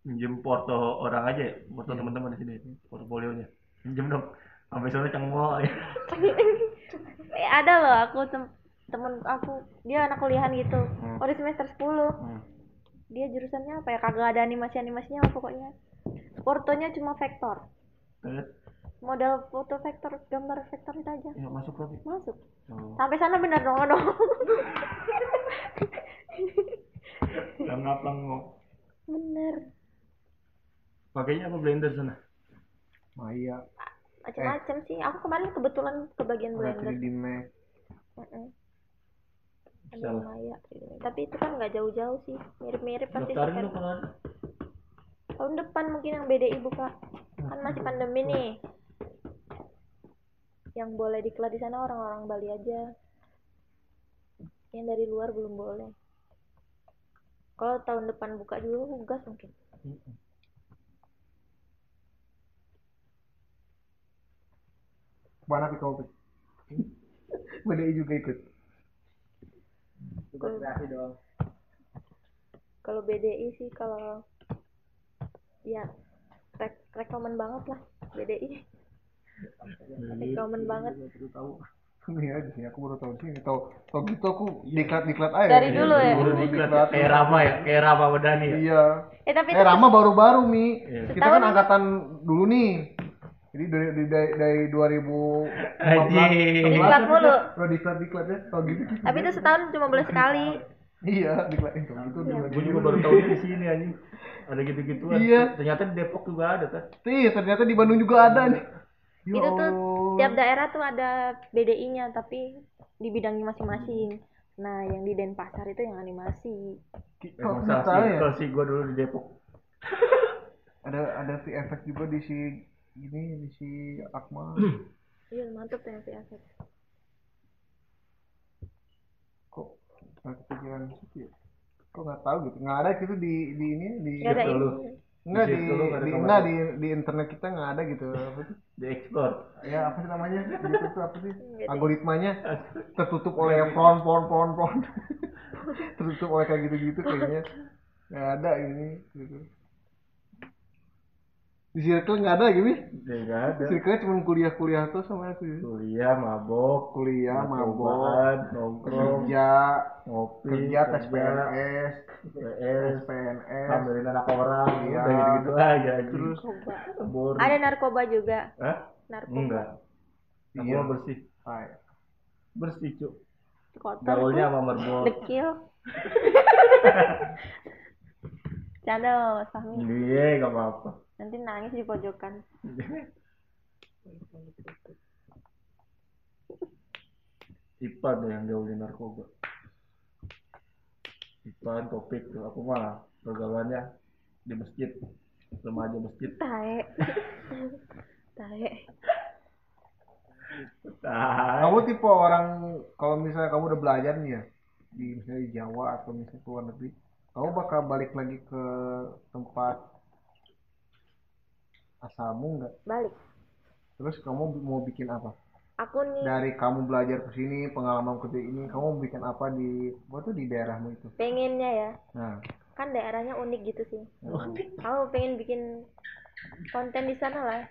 Minjem porto orang aja ya, porto teman-teman di sini, portofolionya. Minjem dong. Sampai sana cengmo. ya. eh, ada loh aku tem temen aku dia anak kuliahan gitu oh di semester 10 Hmm. dia jurusannya apa ya kagak ada animasi animasinya pokoknya portonya cuma vektor Terus, model foto vektor gambar vektor itu aja ya masuk lagi. masuk Oh. sampai sana bener dong dong Yang ngaplang bener. Pakainya apa blender sana? Maya, macam-macam sih. Aku kemarin kebetulan ke bagian ada blender. 3D Max. Mm-mm. Ada Salah. Maya, tapi itu kan nggak jauh-jauh sih. Mirip-mirip pasti Daftarin lu ada. tahun depan mungkin yang BDI buka. Kan masih pandemi nih. Yang boleh dikelar di sana orang-orang Bali aja. Yang dari luar belum boleh kalau tahun depan buka juga gas mungkin. Mana Pik kamu Pik? BDI juga ikut. kalau BDI sih kalau ya rek rekomen banget lah BDI rekomen banget Ini aja sih, aku baru tahu sini. Tahu tahu gitu aku diklat diklat aja. Dari dulu ya? Baru diklat kayak Rama ya, kayak Rama Wadani ya. Iya. eh tapi Eh Rama baru-baru mi. Iya. Kita kan angkatan dulu nih. Jadi dari dari dari, dari 2015 Anjing. Diklat mulu. Udah diklat diklat ya. Tahu gitu. tapi itu setahun cuma boleh sekali Iya, diklat itu Iya. dulu. Gue juga baru tahu di sini anjing. Ada gitu-gituan. Iya. Ternyata di Depok juga ada kan. Iya, ternyata di Bandung juga ada nih. Itu tuh. Tiap daerah tuh ada BDI-nya tapi di bidangnya masing-masing nah yang di Denpasar itu yang animasi tahu sih, ya? kalau sih gue dulu di Depok. Ada ada efek juga di si ini di si Akmal. iya mantep ya VFX Kok nggak kepikiran situ ya? Kok nggak tahu gitu? Nggak ada gitu di di ini di Gak ada dulu. ini Enggak Di di, di enggak di di internet kita nggak ada gitu. Apa sih? Di explore. Ya apa sih namanya? Gitu tuh apa sih? Algoritmanya tertutup oleh font font font font. tertutup oleh kayak gitu-gitu kayaknya. Nggak ada ini gitu. Di circle nggak ada gitu. Ya nggak ada. Circle cuma kuliah-kuliah tuh sama aku. Kuliah, mabok, Kuliah, mabok, nongkrong, kerja, ngopi, kerja tes PNS, PS, PNS, ngambilin anak orang, Iya. udah gitu-gitu aja. anjing. terus narkoba Boring. ada narkoba juga Hah? narkoba Enggak. Aku Iya. bersih. Hai. Bersih, Cuk. kotor Gaulnya sama merbol. dekil Canda Mas Fahmi Iya, gak apa-apa. nanti nangis di pojokan Ipan deh yang gaulin narkoba. Ipan, topik tuh. Aku mah pergaulannya di masjid. Remaja masjid. tae tae Ah, Kamu tipe orang kalau misalnya kamu udah belajar nih ya di misalnya di Jawa atau misalnya ke luar negeri, kamu bakal balik lagi ke tempat asalmu nggak? balik Terus kamu mau bikin apa? aku nih Dari kamu belajar ke sini, pengalaman kerja ini, kamu mau bikin apa di apa tuh di daerahmu itu? pengennya ya Nah, kan daerahnya unik gitu sih kamu pengen bikin konten di sana lah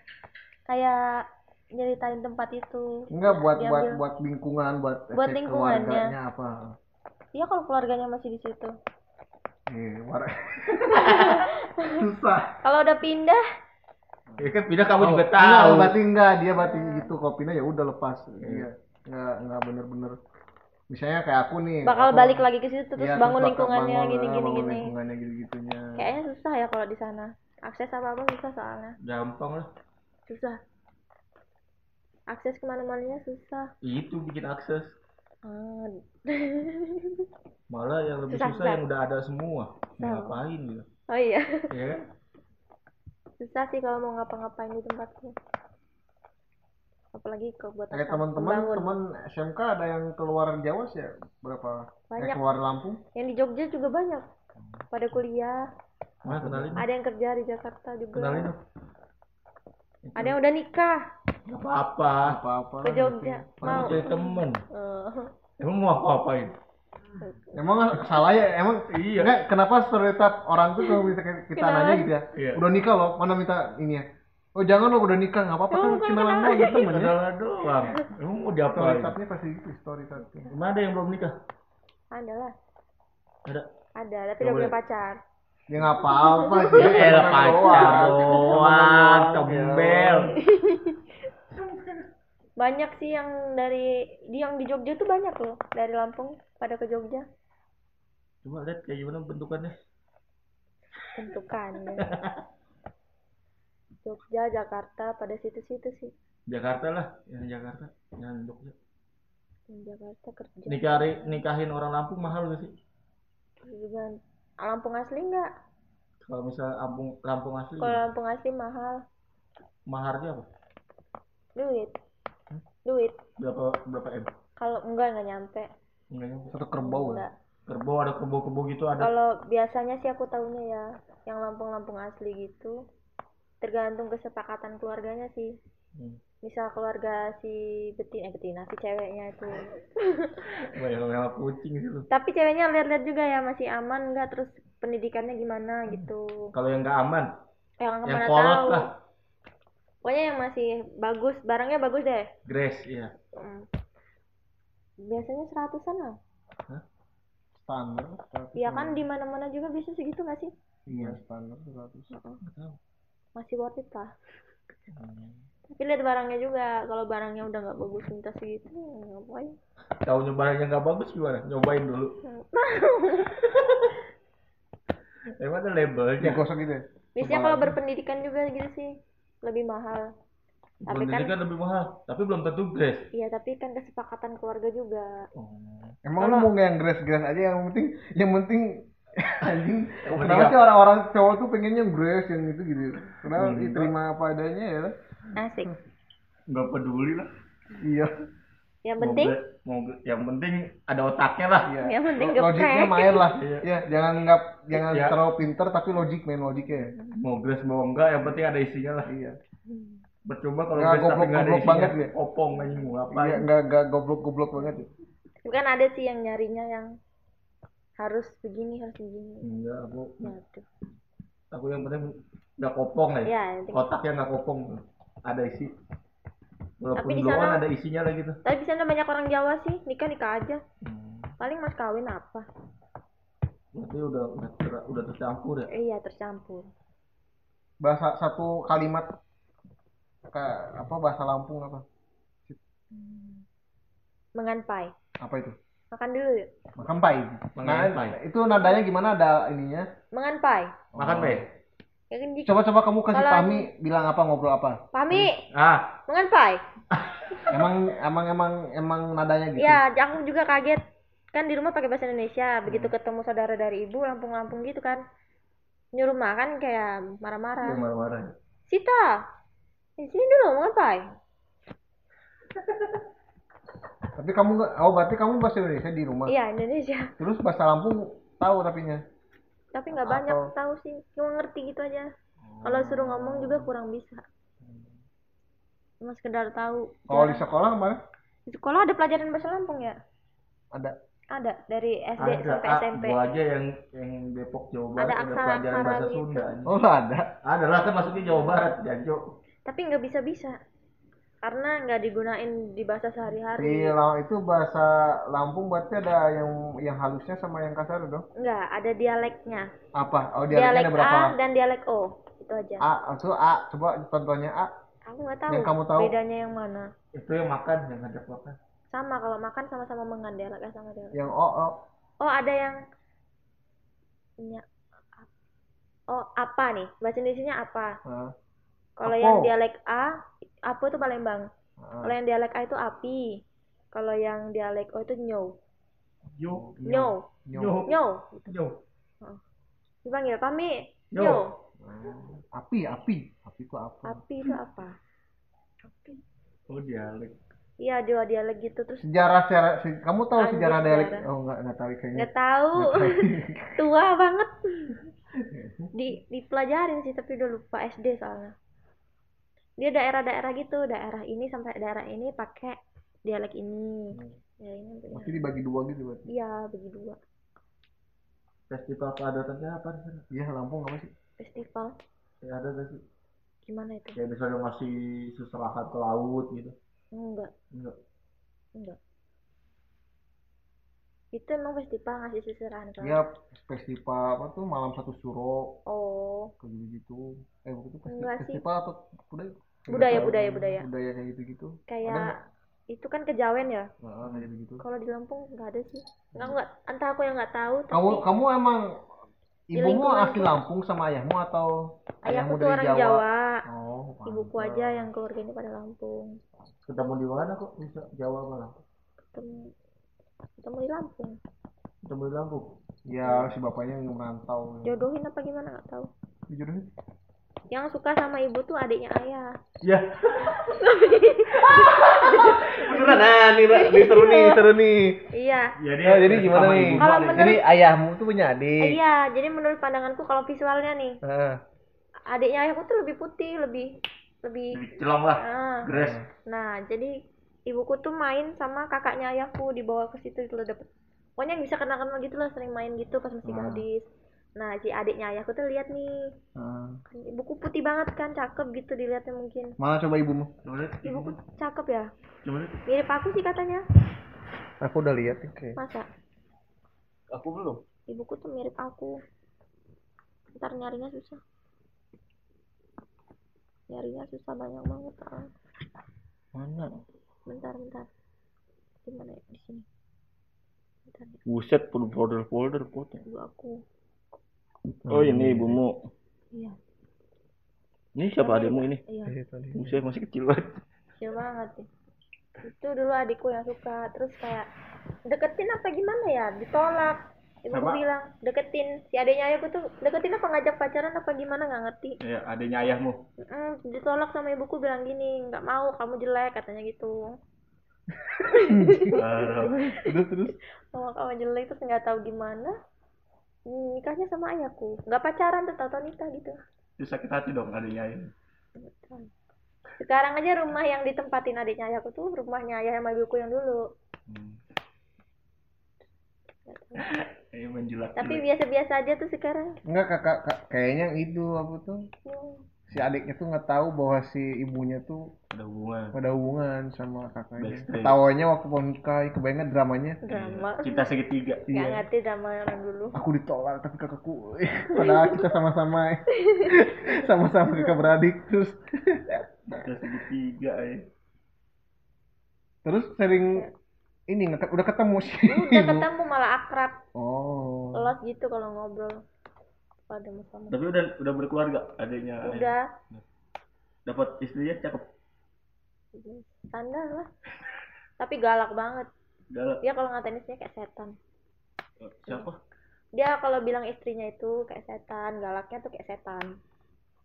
kayak nyeritain tempat itu enggak buat buat buat lingkungan, buat Buat lingkungannya. apa? iya kalau keluarganya masih di situ Iya, war- susah. kalau udah pindah Ya kan pindah kamu juga Enggak, tahu. berarti enggak dia berarti gitu kopinya ya udah lepas. Iya. Enggak enggak bener-bener misalnya kayak aku nih. bakal aku- balik lagi ke situ terus iya, bangun lingkungannya bangun, gini gini bangun gini lingkungannya gitu-gitunya. kayaknya susah ya kalau di sana akses apa apa susah soalnya Gampang lah. susah akses ke mana-mananya susah Itu bikin akses. Ah, Malah yang lebih Susah, susah, yang udah ada semua. Ngapain gitu. oh iya Ya kan? susah sih kalau mau ngapa-ngapain di tempatku apalagi kalau buat apa? teman-teman teman SMK ada yang keluar Jawa sih ya? berapa? Banyak. Eh, keluar Lampung? yang di Jogja juga banyak pada kuliah Nah, kenalin. ada yang kerja di Jakarta juga Kenalin dong. Ada yang udah nikah Gak apa-apa. Apa-apa. ke Jogja mau jadi temen. Eh, Emang mau apa-apain? Emang salah ya? Emang Iya. enggak kenapa stereotip orang tuh kalau bisa kita Kenalan. nanya gitu ya? Iya. Udah nikah loh, mana minta ini ya? Oh jangan loh udah nikah nggak apa-apa kan kenalan doang gitu temen ya. Kenalan doang. Emang mau diapain? Stereotipnya pasti gitu stereotipnya. Emang ada yang belum nikah? ada lah Ada. ada tapi udah punya pacar Ya nggak apa-apa sih. Ya elah temenan pacar doang. tembel. banyak sih yang dari di yang di Jogja tuh banyak loh dari Lampung pada ke Jogja Coba lihat kayak gimana bentukannya. bentukannya Jogja Jakarta pada situ-situ sih Jakarta lah, yang Jakarta, yang Jogja. Yang Jakarta kerja Nikahi, nikahin orang Lampung mahal gak sih? juga Lampung asli enggak Kalau misal Lampung Lampung asli, kalau Lampung asli mahal. Maharnya apa? duit. Duit. Berapa berapa m? kalau enggak enggak nyampe. Enggak nyampe. Satu kerbau ya. enggak. Kerbau ada kerbau-kerbau gitu ada. kalau biasanya sih aku tahunya ya yang Lampung-Lampung asli gitu. Tergantung kesepakatan keluarganya sih misal keluarga si betina eh betina si ceweknya itu. Kucing sih lu. tapi ceweknya lihat-lihat juga ya masih aman nggak? Terus pendidikannya gimana gitu? Kalau yang nggak aman, yang yang mana kolot tahu. lah. pokoknya yang masih bagus barangnya bagus deh. Grace, iya. Mm. biasanya seratusan lah. Standar ya kan di mana-mana juga bisa segitu nggak sih? Iya standar seratus masih worth it lah tapi lihat barangnya juga kalau barangnya udah nggak bagus minta segitu ya ngapain Tahu nyobainnya nggak bagus gimana? Nyobain dulu. Emang ada labelnya. digosok gitu ya biasanya kalau berpendidikan juga gitu sih lebih mahal tapi kan Pendidikan lebih mahal, tapi belum tentu Grace. iya tapi kan kesepakatan keluarga juga emang lu mau yang grass grass aja yang penting yang penting anjing kenapa apa? sih orang-orang cowok tuh pengennya yang grass yang itu gitu kenapa Hmm. diterima apa adanya ya asik Nggak peduli lah. iya yang Mau penting mau gra- yang penting ada otaknya lah. iya yang penting Lo- logiknya geprek main lah Iya. ya jangan nggak jangan Ya. terlalu pinter tapi logik main logiknya Mau Grace mau enggak, yang penting ada isinya lah. iya Percuma kalau Nggak goblok- nggak goblok isinya. banget ya. Opong aja mau iya ngapain? nggak nggak goblok goblok banget ya. Tapi kan ada sih yang nyarinya yang harus begini harus begini Enggak, aku ya tuh aku yang penting nggak kopong ya. ya. Otaknya nggak kopong. Ada isi. Walaupun Tapi di sana- ada isinya lah gitu. tapi di sana banyak orang Jawa sih nikah nikah aja Hmm. paling mas kawin apa Berarti udah udah, ter- udah tercampur ya. iya tercampur bahasa satu kalimat kayak apa bahasa Lampung apa menganpai apa itu makan dulu yuk makan pai nah Menganpai. itu nadanya gimana ada ininya menganpai Makan be. Ya kan jika coba coba kamu kasih Kalau- Pami bilang apa ngobrol apa? Pami Ah, menganpai emang emang emang emang nadanya gitu? Ya aku juga kaget. Kan di rumah pakai bahasa Indonesia begitu ketemu saudara dari ibu lampung-lampung gitu kan. Nyuruh makan kayak yang marah-marah marah-marah. Sita di sini dulu menganpai tapi kamu nggak oh berarti kamu bahasa Indonesia di rumah? Iya Indonesia. Terus bahasa Lampung tahu tapinya tapi nggak banyak Atau- tahu sih. Cuma ngerti gitu aja. Kalau suruh ngomong juga kurang bisa. Cuma sekedar tahu kalau di sekolah ke mana? Di sekolah ada pelajaran bahasa Lampung ya? Ada. Ada dari SD Ada, sampai ah, SMP gua aja yang yang Depok Jawa Barat Ada ada, aksara- pelajaran bahasa gitu. Sunda. oh ada. Ada lah kan masuknya Jawa Barat, Janjo. tapi nggak bisa bisa karena nggak digunain di bahasa di sehari-hari Lam- itu bahasa Lampung berarti ada yang yang halusnya sama yang kasar dong nggak ada dialeknya. Apa? Oh dialek dialeknya ada berapa? A dan dialek O itu aja. A itu A. Coba contohnya A. Aku nggak tahu Yang kamu tahu? bedanya yang mana. Itu yang makan, yang ngajak makan. sama kalau makan sama-sama mengan dialek A sama dialek yang O O. Oh ada yang nya oh apa nih? Bahasa Indonesia apa? Nah, kalau yang dialek A apa itu Palembang. Nah. kalau yang dialek A itu api. Kalau yang dialek O itu nyow Yo, nyow Nyo. nyow yo. dipanggil pami Yo. nyow api api. Api itu apa? Api itu apa? Oh, dialek. iya dua dialek gitu. Terus sejarah sejarah. Se- kamu tahu Anjir, sejarah dialek? Sejarah. oh enggak enggak tahu kayaknya. Nggak tahu. Tua banget. Di dipelajarin sih tapi udah lupa SD soalnya dia daerah-daerah gitu daerah ini sampai daerah ini pakai dialek ini ya ini Pasti dibagi dua gitu berarti. iya bagi dua Festival keadatannya apa di sana? Iya, Lampung apa sih? festival Ya ada gak sih? gimana itu Kayak misalnya ngasih seserahan ke laut gitu. enggak Enggak. enggak itu emang festival ngasih seserahan ke Ya, festival apa tuh malam satu suro oh kayak gitu. Eh, waktu itu festi- Enggak sih. festival atau budaya? Budaya, budaya, budaya. Budaya kayak gitu gitu. kayak itu kan kejawen ya kayak gitu gitu. kalau di Lampung nggak ada sih nggak nggak entah aku yang nggak tahu tapi Kamu kamu emang ibumu asli Lampung sama ayahmu atau ayahku ayahmu tuh dari orang Jawa? Jawa, Oh, ibuku aja yang keluarganya pada Lampung Ketemu di mana kok bisa Jawa malah? ketemu ketemu di Lampung Ketemu di Lampung. Ya, si bapaknya yang merantau. jodohin apa gimana nggak tahu Dijodohin? Yang suka sama ibu tuh adiknya ayah Ya. Beneran nah, nih, nih seru nih, seru nih. iya Ya Oh, jadi gimana sama nih? ibu. Kalau menurut- Jadi ayahmu tuh punya adik. iya jadi menurut pandanganku kalau visualnya nih Heeh. adiknya ayahku tuh lebih putih lebih lebih Celong lah. ah Gres. Nah, jadi ibuku tuh main sama kakaknya ayahku dibawa ke situ itu dapet. Pokoknya bisa kenal-kenal gitu lah, sering main gitu pas masih Ah. gadis. Nah, si adiknya ayahku tuh lihat nih, Ah. kan ibuku putih banget kan, cakep gitu dilihatnya mungkin. Mana coba ibumu? Coba lihat. Ibuku cakep ya, Coba lihat. mirip aku sih katanya. Aku udah lihat nih kayak. Masa? Aku belum. Ibuku tuh mirip aku. Ntar nyarinya susah. Nyarinya susah banyak banget. Ah. Mana? Bentar, bentar. Di mana ya? Di sini. Bentar ya. Buset, folder folder foto. Ibu aku. Oh ini ibumu. Iya. Ini siapa adikmu ini? Iya. Buset masih kecil banget. Kecil banget sih. Itu dulu adikku yang suka. Terus kayak deketin apa gimana ya? Ditolak. Ibuku Sama? bilang deketin. Si adiknya ayahku tuh deketin apa ngajak pacaran apa gimana nggak ngerti. Ya, adiknya ayahmu. Mm, ditolak sama ibuku bilang gini, nggak mau kamu jelek katanya gitu. Terus terus. Sama kamu jelek terus nggak tahu gimana. Hmm, Nikahnya sama ayahku, nggak pacaran tuh tahu nikah gitu. Terus sakit hati dong adiknya ayah. Sekarang aja rumah yang ditempatin adiknya ayahku tuh rumahnya ayah sama ibuku yang dulu. Ayo menjilat. Tapi biasa-biasa aja tuh sekarang. Enggak kakak, kak, kayaknya itu apa tuh? Hmm. Si adiknya tuh nggak tahu bahwa si ibunya tuh ada hubungan. ada hubungan sama kakaknya. Ketawanya waktu mau nikah, kebayangnya dramanya. Drama. Cinta segitiga. Nggak Iya. ngerti drama yang dulu. Aku ditolak tapi kakakku, padahal kita sama-sama, sama-sama kakak beradik terus, Cinta segitiga ya. terus sering ini nggak udah ketemu sih. Udah ketemu malah akrab, Oh. los gitu kalau ngobrol. Pada sama. Tapi udah udah berkeluarga adiknya. ayah. Udah, Dapat istrinya cakep. standar lah. Tapi galak banget. Galak. Dia kalau ngatain istrinya kayak setan. Siapa? Dia kalau bilang istrinya itu kayak setan, galaknya tuh kayak setan.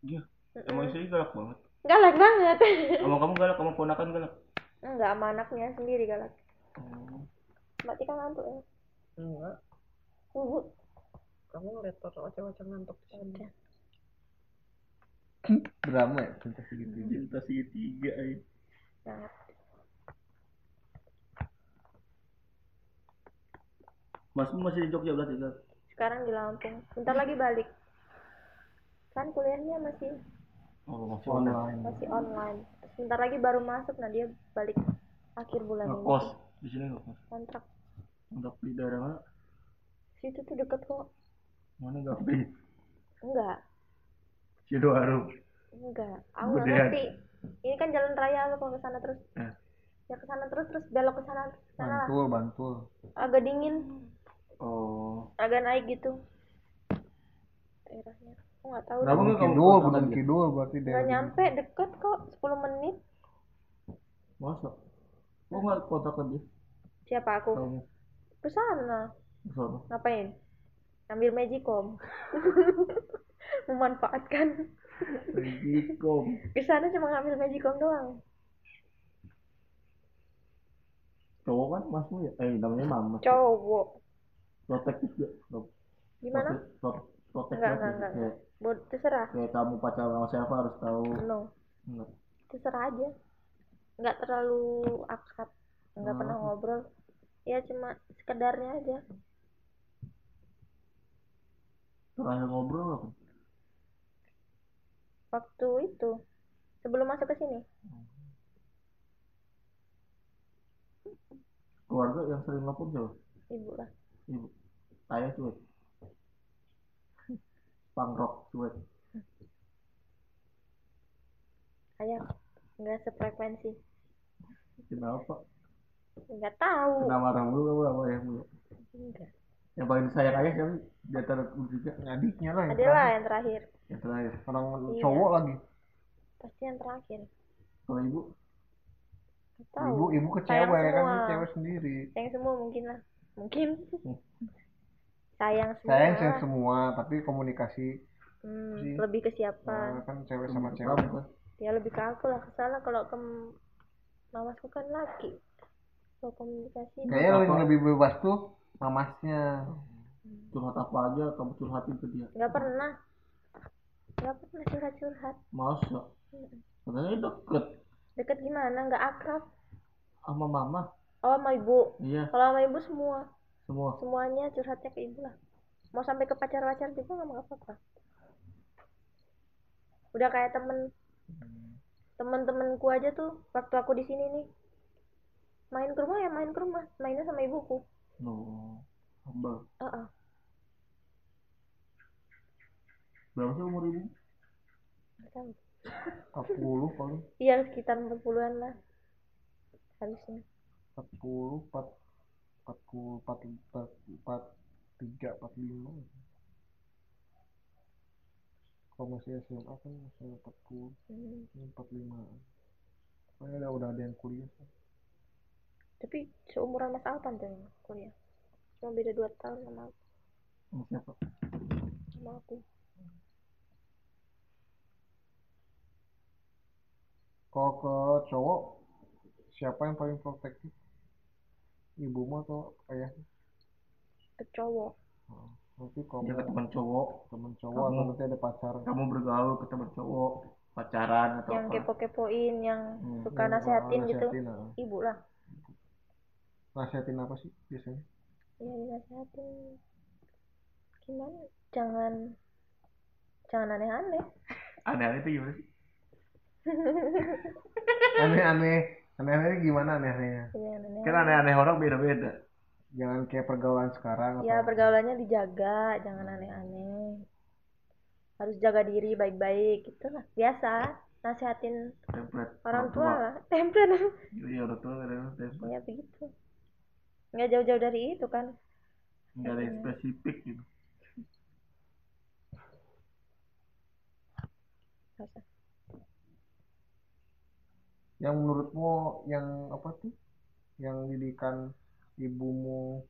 Dia. Mm-mm. Emang istrinya galak banget. Galak banget. Sama kamu galak, kamu ponakan galak. Enggak sama anaknya sendiri galak. Oh. Mbak Tika ngantuk ya? Enggak. Uh, Kamu ngeliat foto oceh-oceh ngantuk di sini. udah. Drama ya cinta segitu. Cinta segitiga ya. Masmu masih di Jogja berarti kan? Sekarang di Lampung. Bentar lagi balik. Kan kuliahnya masih Oh, masih online. Online. masih online. Sebentar lagi baru masuk, nah dia balik akhir bulan ini. Ngekos di sini ngekos. Kontrak. Untuk di daerah mana? Situ tuh deket kok. Mana gak free? Enggak, Sidoarjo. enggak. Aku nggak ngerti. Ini kan jalan raya lo kalau ke sana terus. Eh. Ya ke sana terus terus belok ke sana sana lah. Bantul, bantul. Agak dingin, Oh. agak naik gitu. Daerahnya. Aku nggak tahu. Kenapa nggak Kidul, bukan kidul berarti Nggak daerah. nyampe deket kok 10 menit. Masa? Kok nggak kontak dia? Siapa aku? Kamu. Ke sana. Ke sana. Ngapain? Ambil magicom. Memanfaatkan. Magicom. Ke sana cuma ngambil magicom doang. Cowok kan masmu ya? Eh namanya mama. Cowok. Protektif gak? Pro- Gimana? prote- pro- Protektif Enggak, gak? enggak, enggak. Kayak, Buat terserah. kayak kamu pacaran sama siapa harus tahu. No. Enggak. Terserah aja. Nggak terlalu akrab. Nggak Oh. pernah ngobrol. Ya cuma sekedarnya aja. Terakhir ngobrol apa? Waktu itu. Sebelum masuk ke sini. Keluarga yang sering nelfon siapa? Ibu lah. Ibu. Saya cuek. Pangrok cuek. Ayah. Nggak sefrekuensi. Kenapa? Nggak tahu. Kenapa marah mulu sama ayah mulu? Enggak. Yang paling disayang ayah siapa? sih? Di antara bertiga. Adiknya lah yang Adalah yang terakhir. Yang terakhir. Orang Iya. cowok lagi. Pasti yang terakhir. Kalau ibu? Tahu. Ibu, ibu ke Sayang cewek kan cewek sendiri. Sayang semua mungkin lah. Mungkin. Sayang semua. Sayang sayang semua, tapi komunikasi Hmm, sih. lebih ke siapa? eh, kan cewek sama cewek. kan? Ya lebih ke aku lah. Salah kalau ke mamasku kan laki. Kalau komunikasi. Kayaknya lebih bebas tuh mamasnya. Curhat apa aja kamu curhatin ke dia. nggak pernah. Nggak pernah curhat-curhat. Masa? Katanya deket. Deket gimana? akrab sama mama oh sama ibu iya kalau sama ibu semua semua semuanya curhatnya ke ibu lah mau sampai ke pacar pacar juga nggak mau apa-apa udah kayak temen temen-temenku aja tuh waktu aku di sini nih main ke rumah ya main ke rumah mainnya sama ibuku no hamba Heeh. berapa sih umur ibu? Tahu. 40 paling. Iya sekitar 40-an lah. Harusnya. 40 4 40 4 4 3 45 kalau masih SMA kan masih 40 Hmm. ini 45 Pokoknya udah, udah ada yang kuliah tapi seumuran mas Alpan tuh yang kuliah. Cuma beda 2 tahun sama aku. Sama siapa? Sama aku. Kalau ke cowok siapa yang paling protektif? Ibumu atau ayahnya ke cowok. Nanti kalau dia ke teman cowok. Temen cowok Kamu- atau nanti ada pacar? kamu bergaul ke teman cowok pacaran atau yang apa? kepo-kepoin yang Hmm. suka Yang, nasehatin gitu. nasehatin, ah. ibu lah nasihatin apa sih biasanya? Ya dinasehatin gimana? Jangan jangan aneh-aneh. Aneh-aneh itu gimana sih? Aneh-aneh. Aneh-aneh gimana aneh-anehnya? Jangan aneh kan aneh-aneh orang beda-beda. Jangan kayak pergaulan sekarang ya atau pergaulannya dijaga. Jangan aneh-aneh. Harus jaga diri baik-baik. Gitu lah. Biasa. Nasehatin template. orang tua lah. Template. Iya orang tua kadang template. Ya begitu nggak jauh-jauh dari itu kan? Nggak ada yang spesifik gitu. Yang menurutmu yang apa tuh? Yang didikan ibumu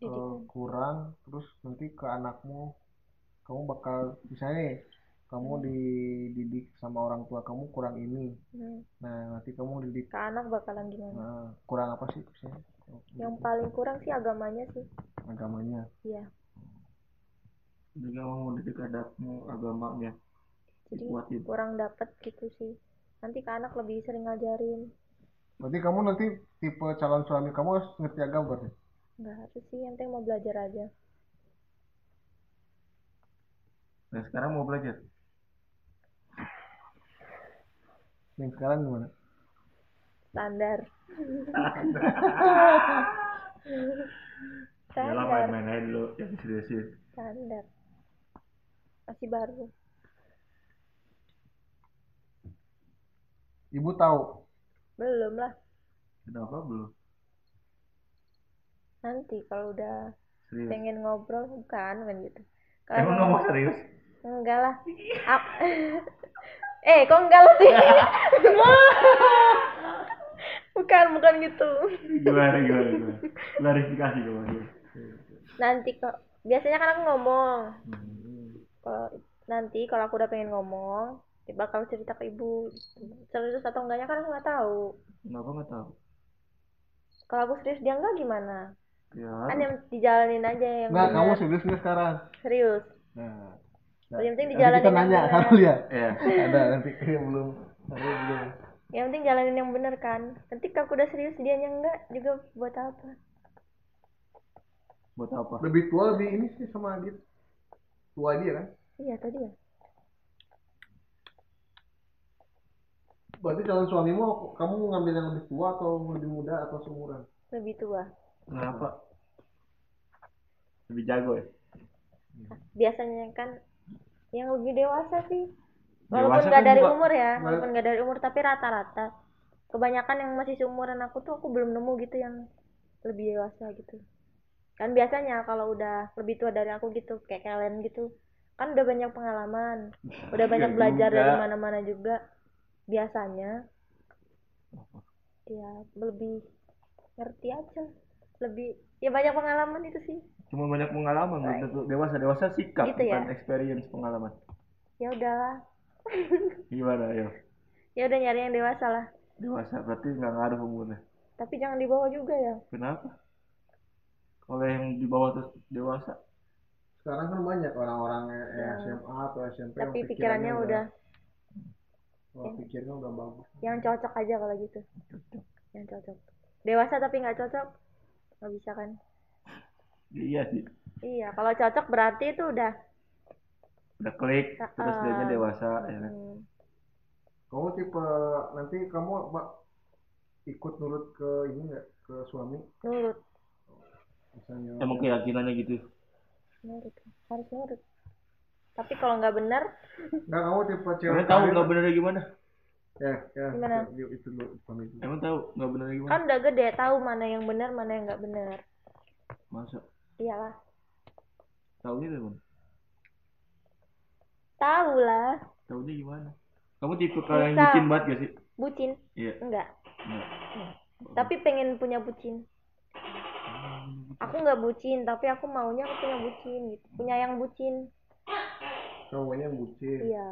Didikan. kurang terus nanti ke anakmu kamu bakal misalnya kamu dididik sama orang tua kamu kurang ini. Hmm. nah nanti kamu didik. Ke anak bakalan gimana? Nah, kurang apa sih misalnya yang paling kurang sih agamanya sih. Agamanya? Iya. Jadi kamu mau didik adabmu agamanya jadi Dikuatin. kurang dapet gitu sih. Nanti ke anak lebih sering ngajarin. Berarti kamu nanti tipe calon suami kamu harus ngerti agama berarti? Nggak harus sih yang penting mau belajar aja. Nah sekarang mau belajar yang sekarang gimana? Standar. Ya lah standar main-main aja dulu yang seriusin standar. Masih baru. Ibu tahu? Belum lah. Kenapa belum? Nanti kalau udah serius? pengen ngobrol bukan kan gitu. Emang Kalau- nggak mau serius? Enggak lah eh kok enggak lah sih? Bukan bukan gitu. Gimana gimana gimana? Klarifikasi gimana nanti kok. Biasanya kan aku ngomong. Hmm. kalau nanti kalau aku udah pengen ngomong dia bakal cerita ke ibu. Serius atau enggaknya kan aku nggak tahu. Kenapa nggak tahu? Kalau aku serius dia enggak gimana? Ya. Kan yang dijalanin aja yang nggak kamu serius nggak sekarang? Serius. Nah yang penting nanti dijalanin kita yang nanya benar. kalau ya ya ada nanti belum ada belum. Yang penting jalanin yang benar kan. Nanti kalau aku udah serius dia enggak juga buat apa? Buat apa? Lebih tua lebih ini sih sama Adit. Tua dia kan? Iya tadi ya berarti calon suamimu kamu ngambil yang lebih tua atau lebih muda atau seumuran? Lebih tua. Kenapa? Lebih jago ya? Biasanya kan yang lebih dewasa sih. Dewasa walaupun kan nggak dari juga- umur ya walaupun nggak dari umur tapi rata-rata. Kebanyakan yang masih seumuran aku tuh aku belum nemu gitu yang lebih dewasa gitu. Kan biasanya kalau udah lebih tua dari aku gitu kayak kalian gitu kan udah banyak pengalaman. Udah banyak Iya belajar juga. dari mana-mana juga biasanya. Ya lebih ngerti aja. Lebih ya banyak pengalaman itu sih cuma banyak pengalaman belum tentu dewasa dewasa sikap Gitu ya? bukan experience pengalaman. Ya udahlah. Gimana ya ya udah nyari yang dewasa lah. Dewasa berarti nggak ngaruh umurnya. Tapi jangan dibawa juga ya. Kenapa? Kalau yang di bawah terus dewasa? Sekarang kan banyak orang-orang yang SMA atau SMP yang tapi pikirannya udah Kalau pikirnya udah bagus. yang cocok aja kalau gitu. Yang cocok. Dewasa tapi nggak cocok nggak bisa kan iya sih. Iya kalau cocok berarti itu udah udah klik terus Ah. dia dewasa ya kan? hmm, Kamu tipe nanti kamu Mbak, ikut nurut ke ini nggak? Ke suami? Nurut. Misalnya emang keyakinannya gitu? Nurut harus nurut. Tapi kalau nggak benar nggak kamu tipe cewek emang tahu nggak benernya gimana? Ya ya Gimana? itu, itu nurut suami itu. Emang tahu nggak benernya gimana? Kan udah gede tahu mana yang benar mana yang nggak benar masa iyalah. Tahunya dari mana tahu lah tahunya gimana kamu tipe kalau yang bucin banget gak sih? Bucin? Iya. Enggak. Enggak. tapi pengen punya bucin. Aku nggak bucin tapi aku maunya aku punya bucin gitu. Punya yang bucin. Cowoknya yang bucin. Iya.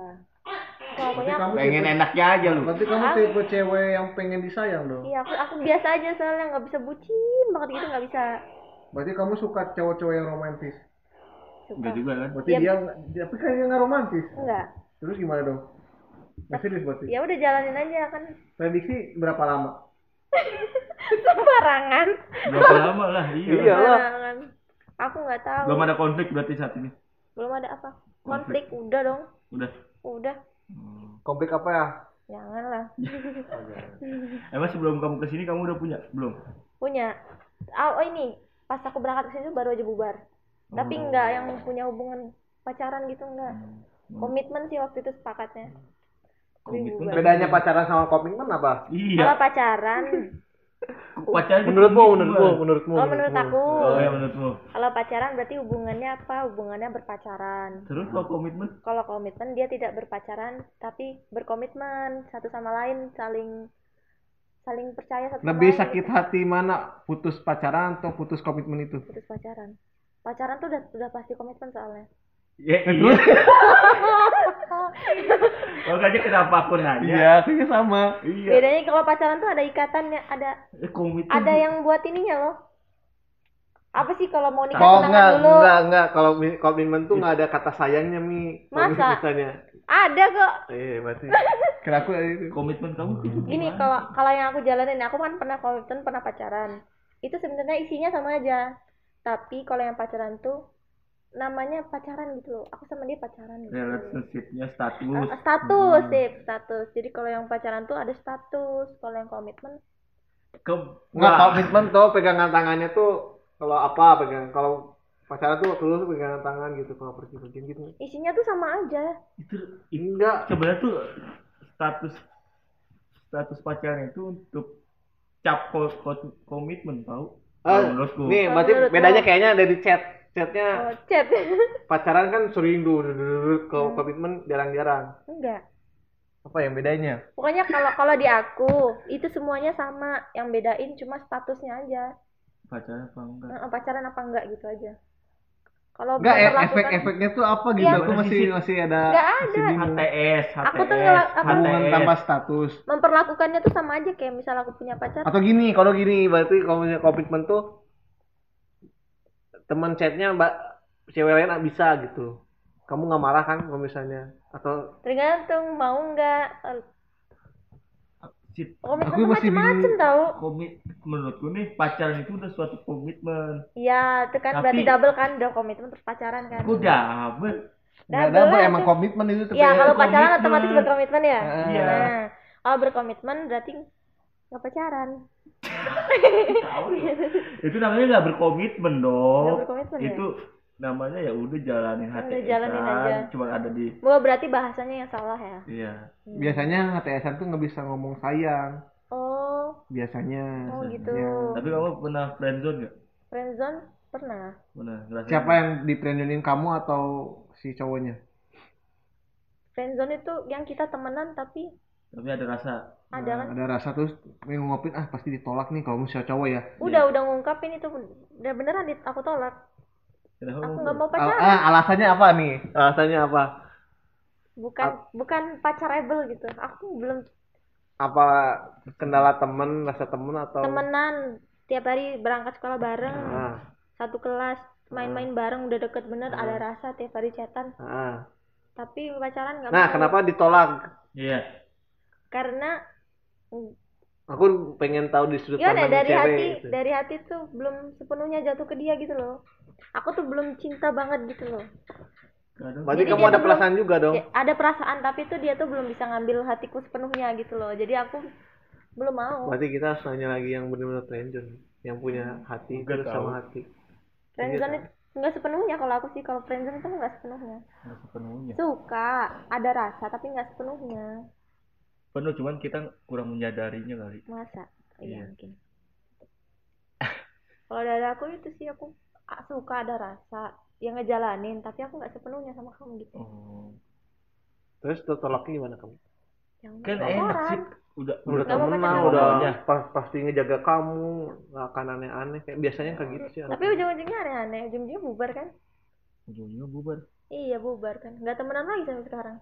Pokoknya kamu pengen tipe- enaknya aja lu. Berarti kamu Ah. tipe cewek yang pengen disayang dong. Iya aku aku biasa aja soalnya nggak bisa bucin banget gitu nggak bisa berarti kamu suka cowok-cowok yang romantis? Suka. Enggak juga kan? Berarti Iya. dia tapi kan dia nggak romantis. Enggak. Terus gimana dong? Nggak serius berarti? ya udah jalanin aja kan. Prediksi berapa lama? Sembarangan. Berapa lama lah iya. Iya. Sembarangan. Aku nggak tahu. Belum ada konflik berarti saat ini? Belum ada apa? Konflik. Udah dong. Udah. Udah. Konflik apa ya? jangan lah emang sebelum kamu ke sini kamu udah punya? Belum? Punya. Oh, oh ini pas aku berangkat ke sini tuh baru aja bubar. Tapi Oh. enggak yang punya hubungan pacaran gitu enggak Hmm. komitmen sih waktu itu sepakatnya. Tapi Komitmen. Bedanya pacaran sama komitmen apa? iya. Kalau pacaran. Pacaran Menurutmu, menurutmu, menurutmu. kalau menurut aku. Oh ya menurutmu. Kalau pacaran berarti hubungannya apa? Hubungannya berpacaran. Terus kalau komitmen? Kalau komitmen dia tidak berpacaran tapi berkomitmen satu sama lain saling saling percaya satu lebih lain sakit gitu. hati mana? Putus pacaran atau putus komitmen itu? Putus pacaran. Pacaran tuh udah udah pasti komitmen soalnya. Ya iya. makanya kenapa aku nanya? Iya kayaknya sama. Iya. Bedanya kalau pacaran tuh ada ikatannya ada Eh, komitmen ada yang buat ininya loh apa sih kalau mau nikah Oh enggak, dulu enggak, enggak. Kalau mi- komitmen tuh enggak ada kata sayangnya mi. Masa? Misalnya. ada kok Eh, berarti. kira aku itu komitmen kamu itu gini kalau kalau yang aku jalanin aku kan pernah komitmen pernah pacaran itu sebenarnya isinya sama aja tapi kalau yang pacaran tuh namanya pacaran gitu loh aku sama dia pacaran gitu relationshipnya status Ah, status sip status jadi kalau yang pacaran tuh ada status kalau yang komitmen ke Enggak, Wah. komitmen tuh pegangan tangannya tuh kalau apa pegang kalau pacaran tuh terus pegangan tangan gitu kalau pergi-pergi gitu. isinya tuh sama aja itu Enggak. sebenarnya tuh status status pacaran itu untuk cap ko- ko- komitmen tau Kalau menurutku Nih, berarti bedanya kayaknya ada di chat. Chatnya oh chat pacaran kan sering dulu, kalau komitmen jarang-jarang. enggak Apa yang bedanya? pokoknya kalau kalau di aku itu semuanya sama yang bedain cuma statusnya aja pacaran apa enggak Nah, pacaran apa enggak gitu aja kalau enggak e- efek-efeknya tuh apa gitu Iya. aku masih masih ada Nggak masih ada. HTS HTS Aku tuh ngela- apa- hubungan HTS. tanpa status memperlakukannya tuh sama aja kayak misal aku punya pacar Atau gini, kalau gini berarti kalau misalnya komitmen tuh teman chatnya mbak cewek lain bisa gitu. Kamu nggak marah kan kalau misalnya atau tergantung mau enggak Si- komitmen Aku masih bingung. tau. komit menurutku nih pacaran itu udah suatu komitmen. Iya itu kan Tapi- berarti double kan udah komitmen terus pacaran kan. Aku double. Nggak Double lah emang itu. komitmen itu tapi Iya kalau pacaran otomatis berkomitmen ya? Iya. nah kalau berkomitmen berarti nggak pacaran. Itu namanya nggak berkomitmen dong. Nggak berkomitmen ya? Namanya ya udah jalanin Udah HTS jalanin aja. cuma ada di Wah berarti bahasanya yang salah ya? Iya. Biasanya HTSan tuh nggak bisa ngomong sayang. Oh. Biasanya. Oh gitu. Ya. tapi kamu pernah friendzone nggak? Friendzone pernah. Pernah. Ngerasain siapa yang diprenjonin kamu atau si cowoknya? Friendzone itu yang kita temenan tapi tapi ada rasa. Ada kan? ada rasa terus pengen ngopin ah pasti ditolak nih kalau misalnya cowok ya. Udah udah ngungkapin itu udah beneran di- aku tolak kenapa aku nggak mau Al- pacaran. Ah, alasannya apa nih? Alasannya apa? bukan bukan pacarable gitu. Aku belum. Apa kendala temen, rasa temen atau? Temenan. Tiap hari berangkat sekolah bareng. Ah, satu kelas main-main bareng udah deket bener ada rasa tiap hari chatan. Ah. tapi pacaran nggak Nah, mau. kenapa ditolak? iya. Karena Aku pengen tahu di sudut gimana? pandang dari cewek hati gitu. dari hati tuh belum sepenuhnya jatuh ke dia gitu loh. Aku tuh belum cinta banget gitu loh. Berarti Jadi kamu ada perasaan juga dong. Ya, ada perasaan tapi tuh dia tuh belum bisa ngambil hatiku sepenuhnya gitu loh. Jadi aku belum mau. Berarti kita harus nanya lagi yang benar-benar friendzone, yang punya hati Nggak terus tahu. sama hati. friendzone itu nggak sepenuhnya kalau aku sih. Kalau friendzone itu nggak sepenuhnya. Nggak sepenuhnya. Suka ada rasa tapi nggak sepenuhnya penuh cuman kita kurang menyadarinya kali masa iya Iya. mungkin kalau dari aku itu sih aku suka ada rasa yang ngejalanin tapi aku nggak sepenuhnya sama kamu gitu oh Terus tertolaknya gimana kamu? yang kan enak sih udah Udah temenan, pacaran. udah Maunya. pa- pasti ngejaga kamu, nggak akan aneh-aneh. Kayak biasanya kayak gitu sih. tapi ujung-ujungnya aneh-aneh ujung-ujungnya bubar kan ujungnya bubar iya bubar kan nggak temenan lagi sampai sekarang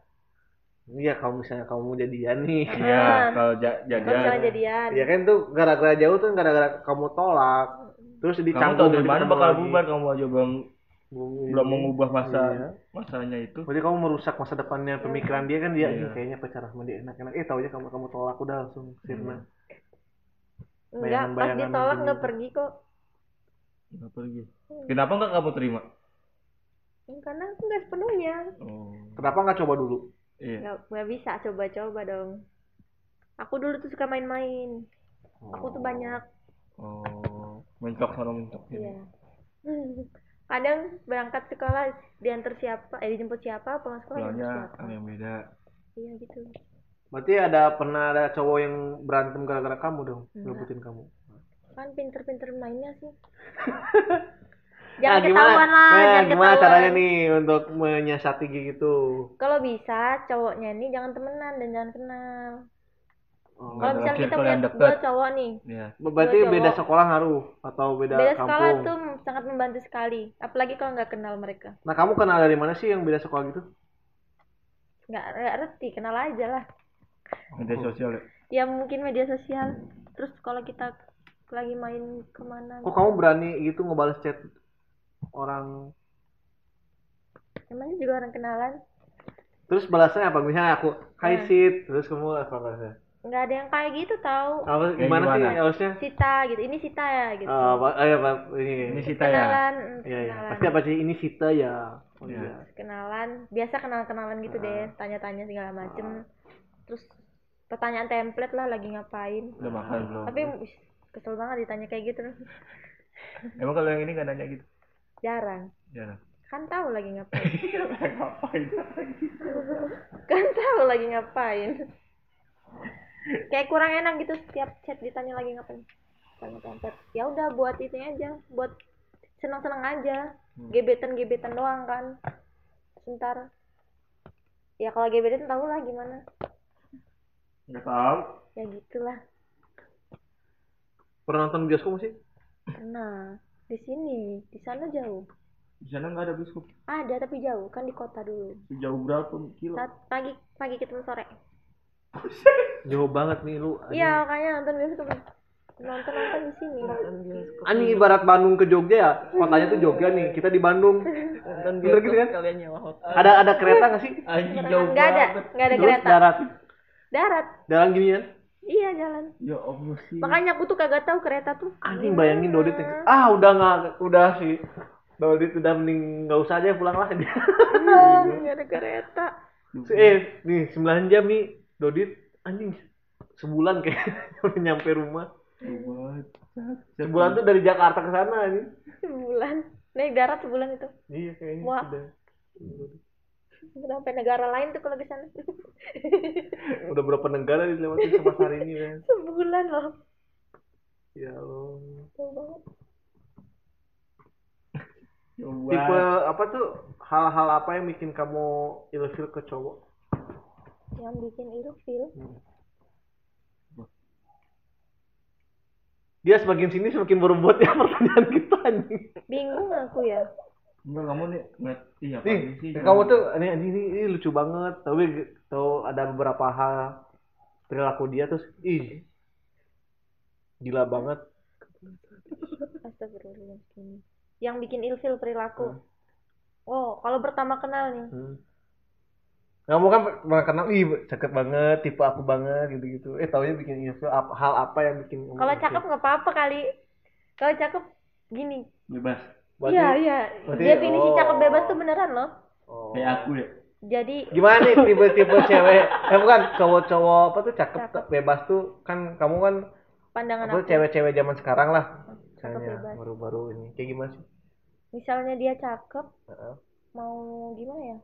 Iya, kalau misalnya kamu jadian nih. iya Ah. kalau ja- kalau misalnya jadian jadian Iya kan tuh gara-gara jauh tuh gara-gara kamu tolak. Terus kamu dicanggung tahu dari mana bakal lagi. bubar kamu aja belum Belum belum mengubah masa Iya. masanya itu Berarti kamu merusak masa depannya pemikiran dia kan dia Iya. "Ih, kayaknya pacaran sama dia enak-enak. Eh taunya kamu kamu tolak udah langsung sirna. enggak pas ditolak gitu. nggak pergi kok nggak pergi kenapa nggak kamu terima Hmm, karena aku nggak sepenuhnya oh Kenapa nggak coba dulu? Iya nggak nggak bisa coba-coba dong aku dulu tuh suka main-main aku tuh banyak oh mentok sana mentok. Iya. Kadang berangkat sekolah diantar siapa, eh dijemput siapa, pulang sekolah pulangnya diantar siapa. ada yang beda Iya gitu. Berarti ada pernah ada cowok yang berantem gara-gara kamu dong, ngebutin kamu. Kan pinter-pinter mainnya sih. Nah, jangan ketahuan lah, Nah, jangan gimana ketahuan. caranya nih untuk menyiasati gitu? Kalau bisa cowoknya ini jangan temenan dan jangan kenal. Oh, Kalau misalnya kita punya dua cowok nih, Iya. Berarti Dua beda cowok. sekolah ngaruh atau beda, beda kampung? sekolah tuh sangat membantu sekali. Apalagi kalau nggak kenal mereka. Nah, kamu kenal dari mana sih yang beda sekolah gitu? Nggak nggak ngerti, kenal aja lah. media sosial ya Ya mungkin media sosial. Terus kalau kita lagi main ke mana? Kok kamu berani gitu ngebales chat orang? Emangnya juga orang kenalan? Terus balasnya apa? Misalnya aku, Hai Nah. Sid, terus kamu apa balasnya? nggak ada yang kayak gitu tahu Apa Kayak gimana, sih gimana? harusnya? Sita gitu ini Sita ya gitu Oh, Pak, ayo Pak, ini. ini Sita ya kenalan mm, Iya, iya. kenalan Pasti apa sih ini Sita ya? Oh Iya. iya. kenalan biasa kenal kenalan gitu Ah. deh tanya-tanya segala macem terus pertanyaan template lah lagi ngapain udah makan belum tapi kesel banget ditanya kayak gitu emang kalau yang ini nggak nanya gitu jarang. Jarang kan tahu lagi ngapain. Ngapain kan tahu lagi ngapain. Kayak kurang enak gitu setiap chat ditanya lagi ngapain. Tanya template ya udah buat itu aja. Buat senang-senang aja. Gebetan gebetan doang kan. Sebentar. Ya kalau gebetan tahu lah gimana. Nggak tahu. Ya gitulah. Pernah nonton bioskop sih? nah di sini di sana jauh. Di sana nggak ada bioskop? Ada tapi jauh. Kan di kota dulu. Sejauh berapa kilo? Saat pagi pagi ketemu sore. Jauh banget nih lu. iya makanya nonton bioskop. Nonton nonton di sini Ani ibarat Bandung ke Jogja ya, kotanya tuh Jogja nih, kita di Bandung. Bener gitu kan? kalian nyewa hotel. Ada ada kereta nggak sih? anjing jauh nggak ada nggak ada Terus kereta. darat, darat. Jalan ginian. Iya jalan ya allah sih makanya aku tuh kagak tahu kereta tuh Anjing bayangin Dodit nih. Ah udah nggak, udah sih. Dodit udah mending nggak usah aja pulang lah dia. nggak ada kereta eh nih 9 jam nih Dodit anjing sebulan kayak udah nyampe rumah. Sebulan tuh dari Jakarta ke sana nih. sebulan naik darat sebulan itu Iya kayaknya Wah. udah. Sampai negara lain tuh kalau di sana Udah berapa negara dilewatin sama hari ini kan. sebulan loh Ya Allah. Jauh banget jauh Tipe apa tuh hal-hal apa yang bikin kamu ilfil ke cowok? yang bikin ilfil Dia semakin sini semakin berebut ya pertanyaan kita anjing. bingung aku ya enggak kamu nih ngeliat iya Nih, sih kamu tuh ini, ini, ini lucu banget. Tapi tahu ada beberapa hal perilaku dia terus ih gila banget. Astagfirullahaladzim. Yang bikin ilfil perilaku. Oh, kalau pertama kenal nih. Hmm. kamu kan pernah kenal ih cakep banget tipe aku banget gitu gitu eh taunya bikin ilfil hal apa yang bikin kalau cakep nggak apa-apa kali kalau cakep gini bebas iya iya definisi oh. cakep bebas tuh beneran loh oh. kayak aku ya jadi gimana nih tipe-tipe cewek eh bukan cowok-cowok apa tuh cakep, Cakep. bebas tuh kan kamu kan pandangan apa aku cewek-cewek zaman sekarang lah Cakep misalnya bebas. baru-baru ini kayak gimana sih misalnya dia cakep Heeh. mau gimana ya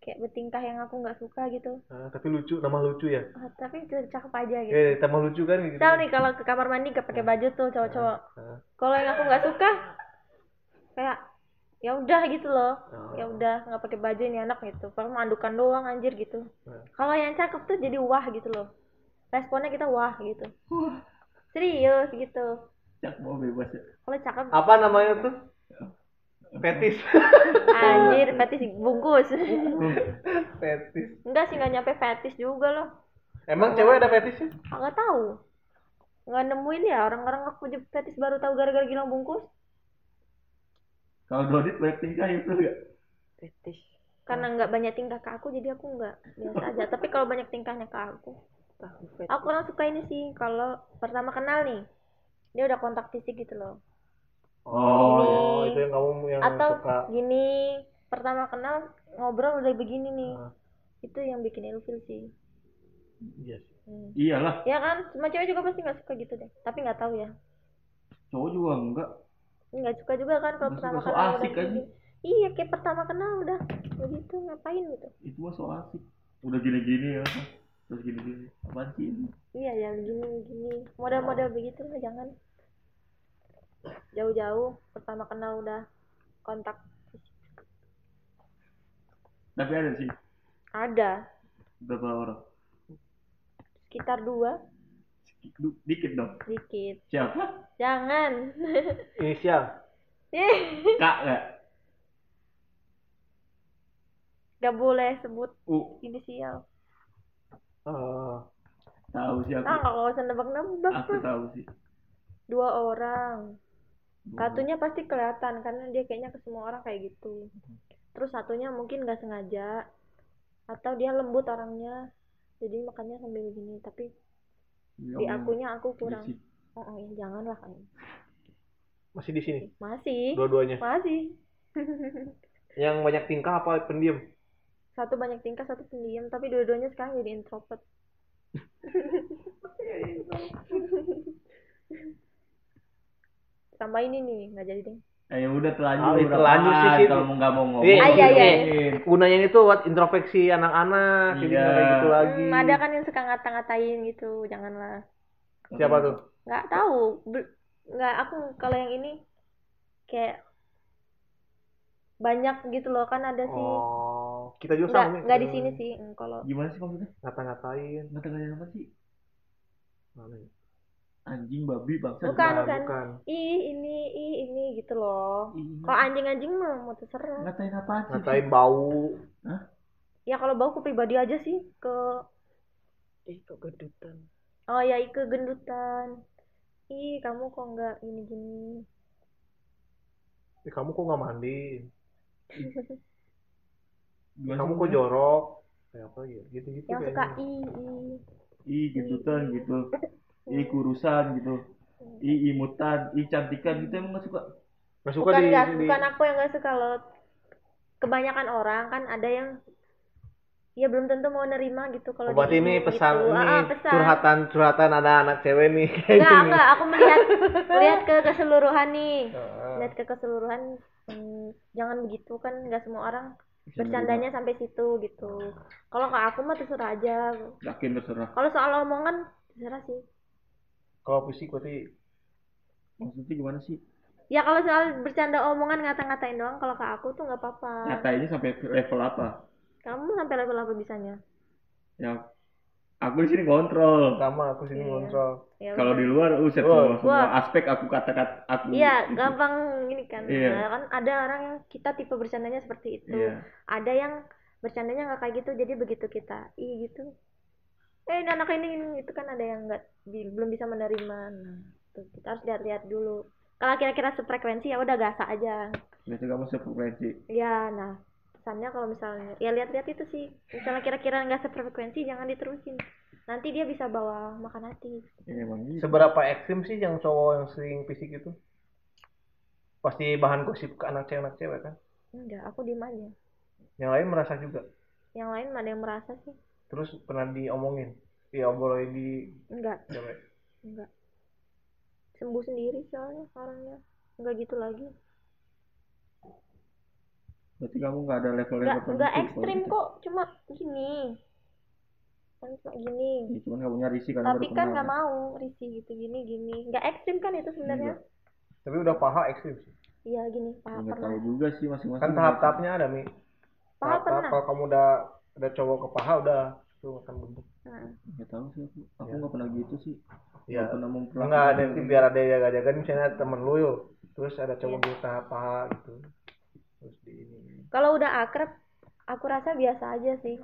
kayak bertingkah yang aku nggak suka gitu. Ah, tapi lucu nama lucu ya? Ah, tapi cakep aja gitu. Eh tambah lucu kan gitu? Misal nih kalau ke kamar mandi gak pakai baju tuh cowok-cowok. Heeh. kalau yang aku nggak suka kayak ya udah gitu loh. Oh. ya udah nggak pakai baju ini anak gitu. Kalau mandukan doang anjir gitu. Kalau yang cakep tuh jadi wah gitu loh. Responnya kita wah gitu. Serius gitu. Cak mau bebas ya? Kalau cakep apa namanya tuh fetis anjir fetis bungkus. Fetis enggak sih nggak nyampe fetis juga loh. Emang cewek ada fetisnya nggak tahu. Nggak nemuin ya orang-orang aku aja fetis baru tahu gara-gara gilang bungkus. Kalau Dodit banyak tingkah itu enggak Fetish. karena nggak banyak tingkah ke aku jadi aku nggak biasa aja. Tapi kalau banyak tingkahnya ke aku aku kurang suka ini sih kalau pertama kenal nih dia udah kontak fisik gitu loh oh Ini. itu yang kamu yang atau suka gini pertama kenal ngobrol udah begini nih. Ah. itu yang bikin ilfil sih. Iya sih. Hmm. iyalah. Ya kan? Semua cewek juga pasti nggak suka gitu deh. Tapi nggak tahu ya. Cowok juga enggak nggak suka juga kan kalau pertama suka, so kenal udah asik begini. Iya kayak pertama kenal udah. Begitu ngapain gitu? Itu mah so asik. Udah gini-gini ya. Terus gini-gini. Apaan sih iya ya gini gini model-model begitu lah jangan jauh-jauh pertama kenal udah kontak. Tapi ada sih. Ada. Berapa orang? Sekitar dua. Du- dikit dong. Dikit. Siapa? Jangan. Inisial. Kak nggak? Gak boleh sebut u. inisial. Eh, tahu sih aku nah kalau usah nebak-nebak aku tuh tahu sih. Dua orang satunya pasti kelihatan karena dia kayaknya ke semua orang kayak gitu. Terus satunya mungkin nggak sengaja atau dia lembut orangnya jadi makanya sambil gini tapi di Yang akunya aku kurang. oh, oh ya janganlah kayak masih di sini? Masih. Dua-duanya? Masih. Yang banyak tingkah apa pendiam? Satu banyak tingkah satu pendiam tapi dua-duanya sekarang jadi introvert sama ini nih nggak jadi deh Eh, ya udah telanjur Ah, itu udah telanjur sih, kalau mau nggak mau ngomong. Iya, Ah, iya, iya. gunanya itu buat introspeksi anak-anak jadi Iya. kayak gitu lagi Hmm, ada kan yang suka ngata-ngatain gitu janganlah siapa tuh nggak tahu nggak aku kalau yang ini kayak banyak gitu loh kan ada sih oh kita juga nggak sama nih. nggak di sini sih Hmm, kalau Gimana sih maksudnya? ngata-ngatain Ngata-ngatain apa sih? Mana ya? Anjing, babi, bangsa. Bukan, bukan. bukan. Ih ini ih ini gitu loh. Ih, kalau anjing-anjing mah mau terserah. Ngatain apaan sih? ngatain bau. Ya kalau bau ke pribadi aja sih ke Ih, kok gedutan. oh ya ke gendutan. Ih kamu kok nggak gini gini Eh, kamu kok nggak mandi? Kamu kok jorok? Kayak apa ya? Gitu gitu yang suka ih ih. Ih, gendutan gitu. Ih, kurusan gitu. Ih, imutan, ih cantikan gitu emang nggak suka. nggak suka bukan di, nggak di- bukan aku yang nggak suka loh kebanyakan orang kan ada yang ya belum tentu mau nerima gitu kalau Oh, di- ini gitu. pesan ini Ah, ah, pesan. curhatan curhatan ada anak cewek nih kayak enggak enggak aku melihat melihat ke keseluruhan nih Heeh. lihat ke keseluruhan hmm, jangan begitu kan nggak semua orang bercandanya sampai situ gitu kalau ke aku mah terserah aja Yakin terserah. kalau soal omongan terserah sih kalau fisik berarti Maksudnya gimana sih? ya kalau soal bercanda omongan ngata-ngatain doang kalau ke aku tuh nggak apa-apa Nyatainnya sampai level apa? kamu sampai level apa bisanya Ya, aku di sini kontrol. sama aku sini Iya. ngontrol ya Kalau di luar, uset Wah. semua, semua Wah. aspek aku kata-kata aku. Iya, itu. gampang gini kan. Iya. Nah, kan ada orang yang kita tipe bercandanya seperti itu. Iya. Ada yang bercandanya nggak kayak gitu, jadi begitu kita, ih gitu. Eh, ini anak ini, ini itu kan ada yang nggak belum bisa menerima. Nah, tuh, kita harus lihat-lihat dulu. Kalau kira-kira sefrekuensi ya udah gasa aja. Biasanya kamu sefrekuensi. Ya, nah, pesannya kalau misalnya ya lihat-lihat itu sih misalnya kira-kira nggak sefrekuensi jangan diterusin nanti dia bisa bawa makan hati Ya, emang gitu. Seberapa ekstrim sih yang cowok yang sering fisik itu? Pasti bahan gosip ke anak cewek anak cewek kan? enggak aku diem aja Yang lain merasa juga. yang lain ada yang merasa sih Terus pernah diomongin, diobrolin di enggak. cewek. enggak. Sembuh sendiri soalnya orangnya. Enggak gitu lagi. Berarti kamu nggak ada level-level enggak tertentu enggak ekstrim gitu. kok. Cuma gini. Kan cuma gini. Ya, cuman kamu punya risih kan tapi kan kenal. nggak mau risih gitu gini gini. Nggak ekstrim kan itu sebenarnya. Tapi udah paha ekstrim sih. iya gini. Paha Nggak pernah. tahu juga sih masing-masing. Kan tahap-tahapnya ada mi. paha Tahap-tahap pernah. kalau kamu udah ada cowok ke paha udah itu akan bentuk. Nah, Nggak tahu sih aku. Aku Ya. nggak pernah gitu sih. Ya. Nggak pernah memperlakukan. Enggak ada nanti biar ada yang jaga-jaga misalnya temen lu yuk. Terus ada cowok Iya. di tahap paha gitu. Terus di ini. kalau udah akrab aku rasa biasa aja sih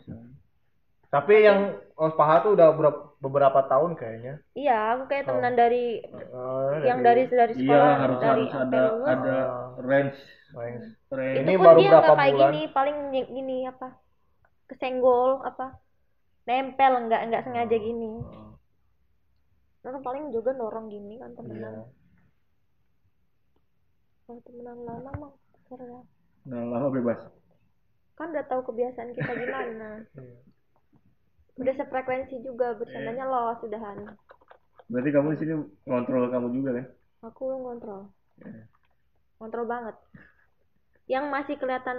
Tapi yang oh, paha tuh udah beberapa, beberapa tahun kayaknya. iya aku kayak Oh. temenan dari Eh, yang dari dari Iya sekolah harus dari harus sampai ada lulus ada range Range. range. itu Ini pun baru dia berapa nggak kayak bulan? gini paling gini apa kesenggol apa nempel nggak nggak sengaja gini. Orang paling juga dorong gini kan temenan. Kalau temenan lama mah serah Nah lama bebas. kan udah tahu kebiasaan kita gimana. Iya. udah sefrekuensi juga bercandanya los udahan. Berarti kamu di sini ngontrol kamu juga kan? aku ngontrol. Iya. ngontrol banget. Yang masih kelihatan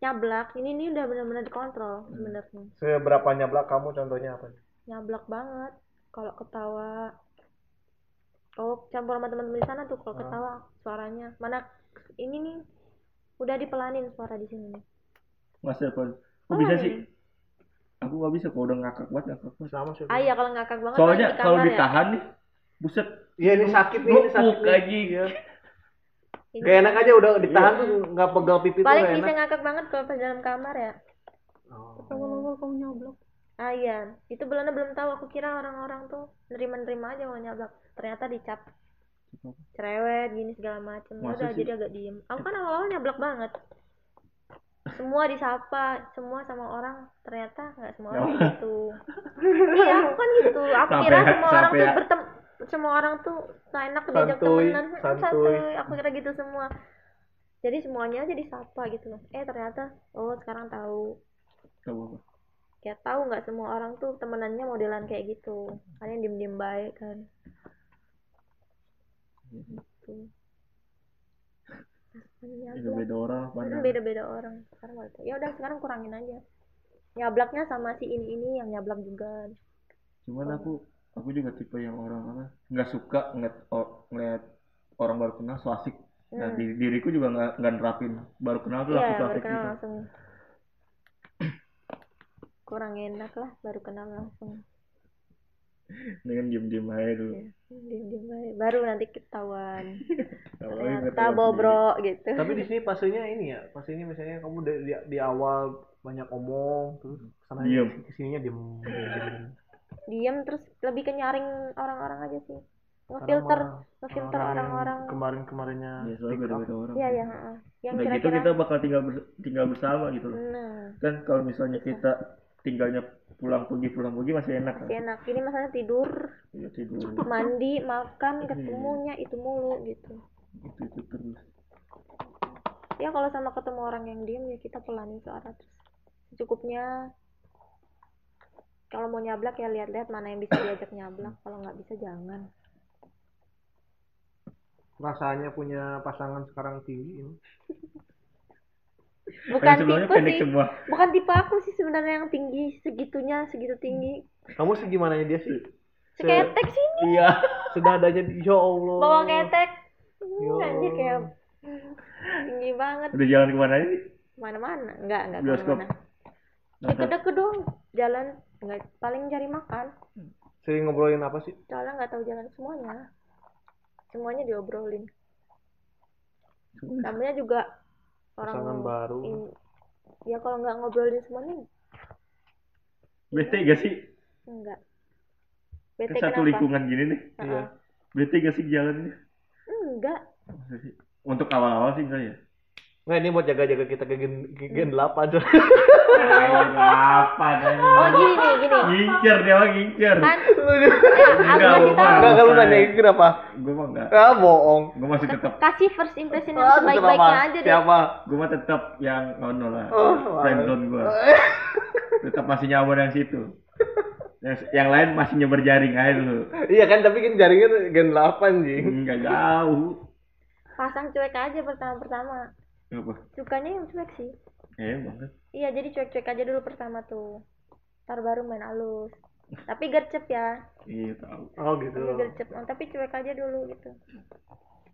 nyablak ini ini udah benar-benar dikontrol sebenarnya Seberapa nyablak kamu contohnya apa? nyablak banget kalau ketawa kalau campur sama teman-teman di sana tuh kalau Ah. ketawa suaranya mana ini nih udah dipelanin suara di sini nih Mas Irfan, kok Oh, bisa sih? Aku nggak bisa kalau udah ngakak banget ngakak banget. Sama sih. ah iya kalau ngakak banget Soalnya kalau ya. ditahan nih, buset, Iya ini sakit nih, ini sakit aja. Iya. Ini Gak enak aja udah ditahan tuh nggak pegal pipi tuh paling gak bisa enak. ngakak banget kalau pas dalam kamar ya. Oh. Awal-awal kamu nyablak. ah iya. Itu belum belum tahu aku kira orang-orang tuh nerima-nerima aja mau nyablak ternyata dicap. Cerewet gini segala macem. Masa udah sih? jadi agak diem. Aku kan awal-awal nyablak banget. Semua disapa semua sama orang. Ternyata nggak semua orang gitu. Iya aku kan gitu. Aku Sampai- kira semua orang tuh ya. bertem semua orang tuh nggak enak diajak temenan. Hmm, santuy. santuy. Aku kira gitu semua. Jadi semuanya aja disapa gitu loh eh ternyata oh sekarang tahu. Apa? ya tahu nggak semua orang tuh temenannya modelan kayak gitu. Kalian diem diem baik kan? Gitu. Itu beda orang apa Hmm, beda-beda orang. Sekarang ya udah sekarang kurangin aja. Nyablaknya sama si ini ini yang nyablak juga. Cuman aku aku juga tipe yang orang apa nggak suka ngeliat o- ngeliat orang baru kenal so asik. Nah Hmm. di, diriku juga nggak nggak nerapin baru kenal tuh iya langsung so baru asik kenal gitu. langsung kurang enak lah baru kenal langsung Dengan diem-diem aja dulu. Iya. diem diem baik baru nanti ketahuan Kalau ternyata bobrok gitu Tapi di sini fasenya ini ya, fasenya misalnya kamu di, di, di awal banyak omong terus ke sana Diem. ke sininya diem. diem, diem. Diem terus lebih ke nyaring orang-orang aja sih ngefilter ngefilter orang-orang Kemarin-kemarinnya. Ya soalnya beda-beda orang. iya ya heeh. yang Udah gitu kira-kira kita bakal tinggal bers- tinggal bersama gitu loh. nah Kan kalau misalnya kita tinggalnya pulang pergi pulang pergi masih enak kan? masih enak ini masalahnya tidur Ya, tidur mandi makan Iya. ketemunya itu mulu gitu itu itu terus. ya kalau sama ketemu orang yang diem ya kita pelanin suara terus secukupnya kalau mau nyablak ya lihat-lihat mana yang bisa diajak nyablak kalau nggak bisa jangan Rasanya punya pasangan sekarang tinggi ini. bukan Kan tipe pendek sih semua. bukan tipe aku sih sebenarnya yang tinggi segitunya segitu tinggi Kamu segimana dia sih? Se- seketek sini Iya. Sudah adanya di ya Allah. bawa ketek Ya anjir kayak tinggi banget Udah jalan ke mana aja? nih? mana-mana enggak enggak Bioskop. Ke mana deket-deket dong jalan enggak paling cari makan Sering ngobrolin apa sih? soalnya nggak tahu jalan semuanya semuanya diobrolin namanya juga orang Pasangan baru. in- ya kalau nggak ngobrolin semuanya Bete gak sih? enggak Kan bete satu kenapa lingkungan gini nih. Heeh. Bete gak sih jalannya? enggak? Untuk awal-awal sih enggak ya? Nggak ini buat jaga-jaga kita ke gen, ke gen 8 tuh. apa oh gini nih gini Ngincer dia mah ngincer. kan Enggak. Enggak kalau nanya kenapa? Gue mah enggak. Ah, bohong. Gue masih tetap kasih first impression yang sebaik-baiknya aja deh Siapa? gue mah tetap yang ono lah. Oh, Friendzone gue. tetap masih nyaman yang situ. Yang, yang lain masih nyebar jaring aja dulu. Iya kan, tapi kan jaringan gen 8 sih. Enggak jauh. pasang cuek aja pertama-pertama Apa? sukanya yang cuek sih Eh banget. iya jadi cuek-cuek aja dulu pertama tuh ntar baru main halus tapi gercep ya Iya tahu. Oh gitu. tapi gercep Oh, tapi cuek aja dulu gitu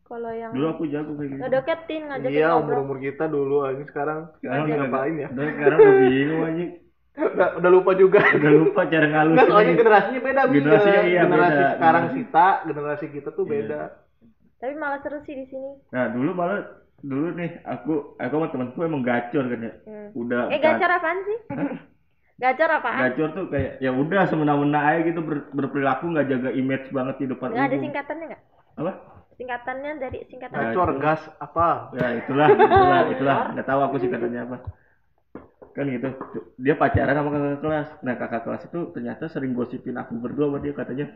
kalau yang Dulu aku jago kayak gitu. ngedeketin ngajakin Iya, ngobrol umur-umur kita dulu ini sekarang Sekarang ngapain ya? Udah sekarang udah bingung anjing. udah, udah lupa juga. Udah lupa cara ngalus. Enggak, soalnya generasinya beda, Bi. Generasinya iya, generasi beda. sekarang Generasi. kita, generasi kita tuh Iya. beda. tapi malah seru sih di sini Nah dulu malah dulu nih aku aku sama temanku emang gacor kan ya. Hmm. Udah. eh gacor apaan sih gacor apaan Gacor tuh kayak ya udah semena-mena aja gitu ber- berperilaku nggak jaga image banget di depan nggak ada singkatannya nggak Apa? singkatannya dari singkatan Gacor, gas, apa? Ya itulah, itulah, itulah. Nggak tahu aku singkatannya apa. Kan gitu. Dia pacaran sama kakak kelas. Nah kakak kelas itu ternyata sering gosipin aku berdua sama dia katanya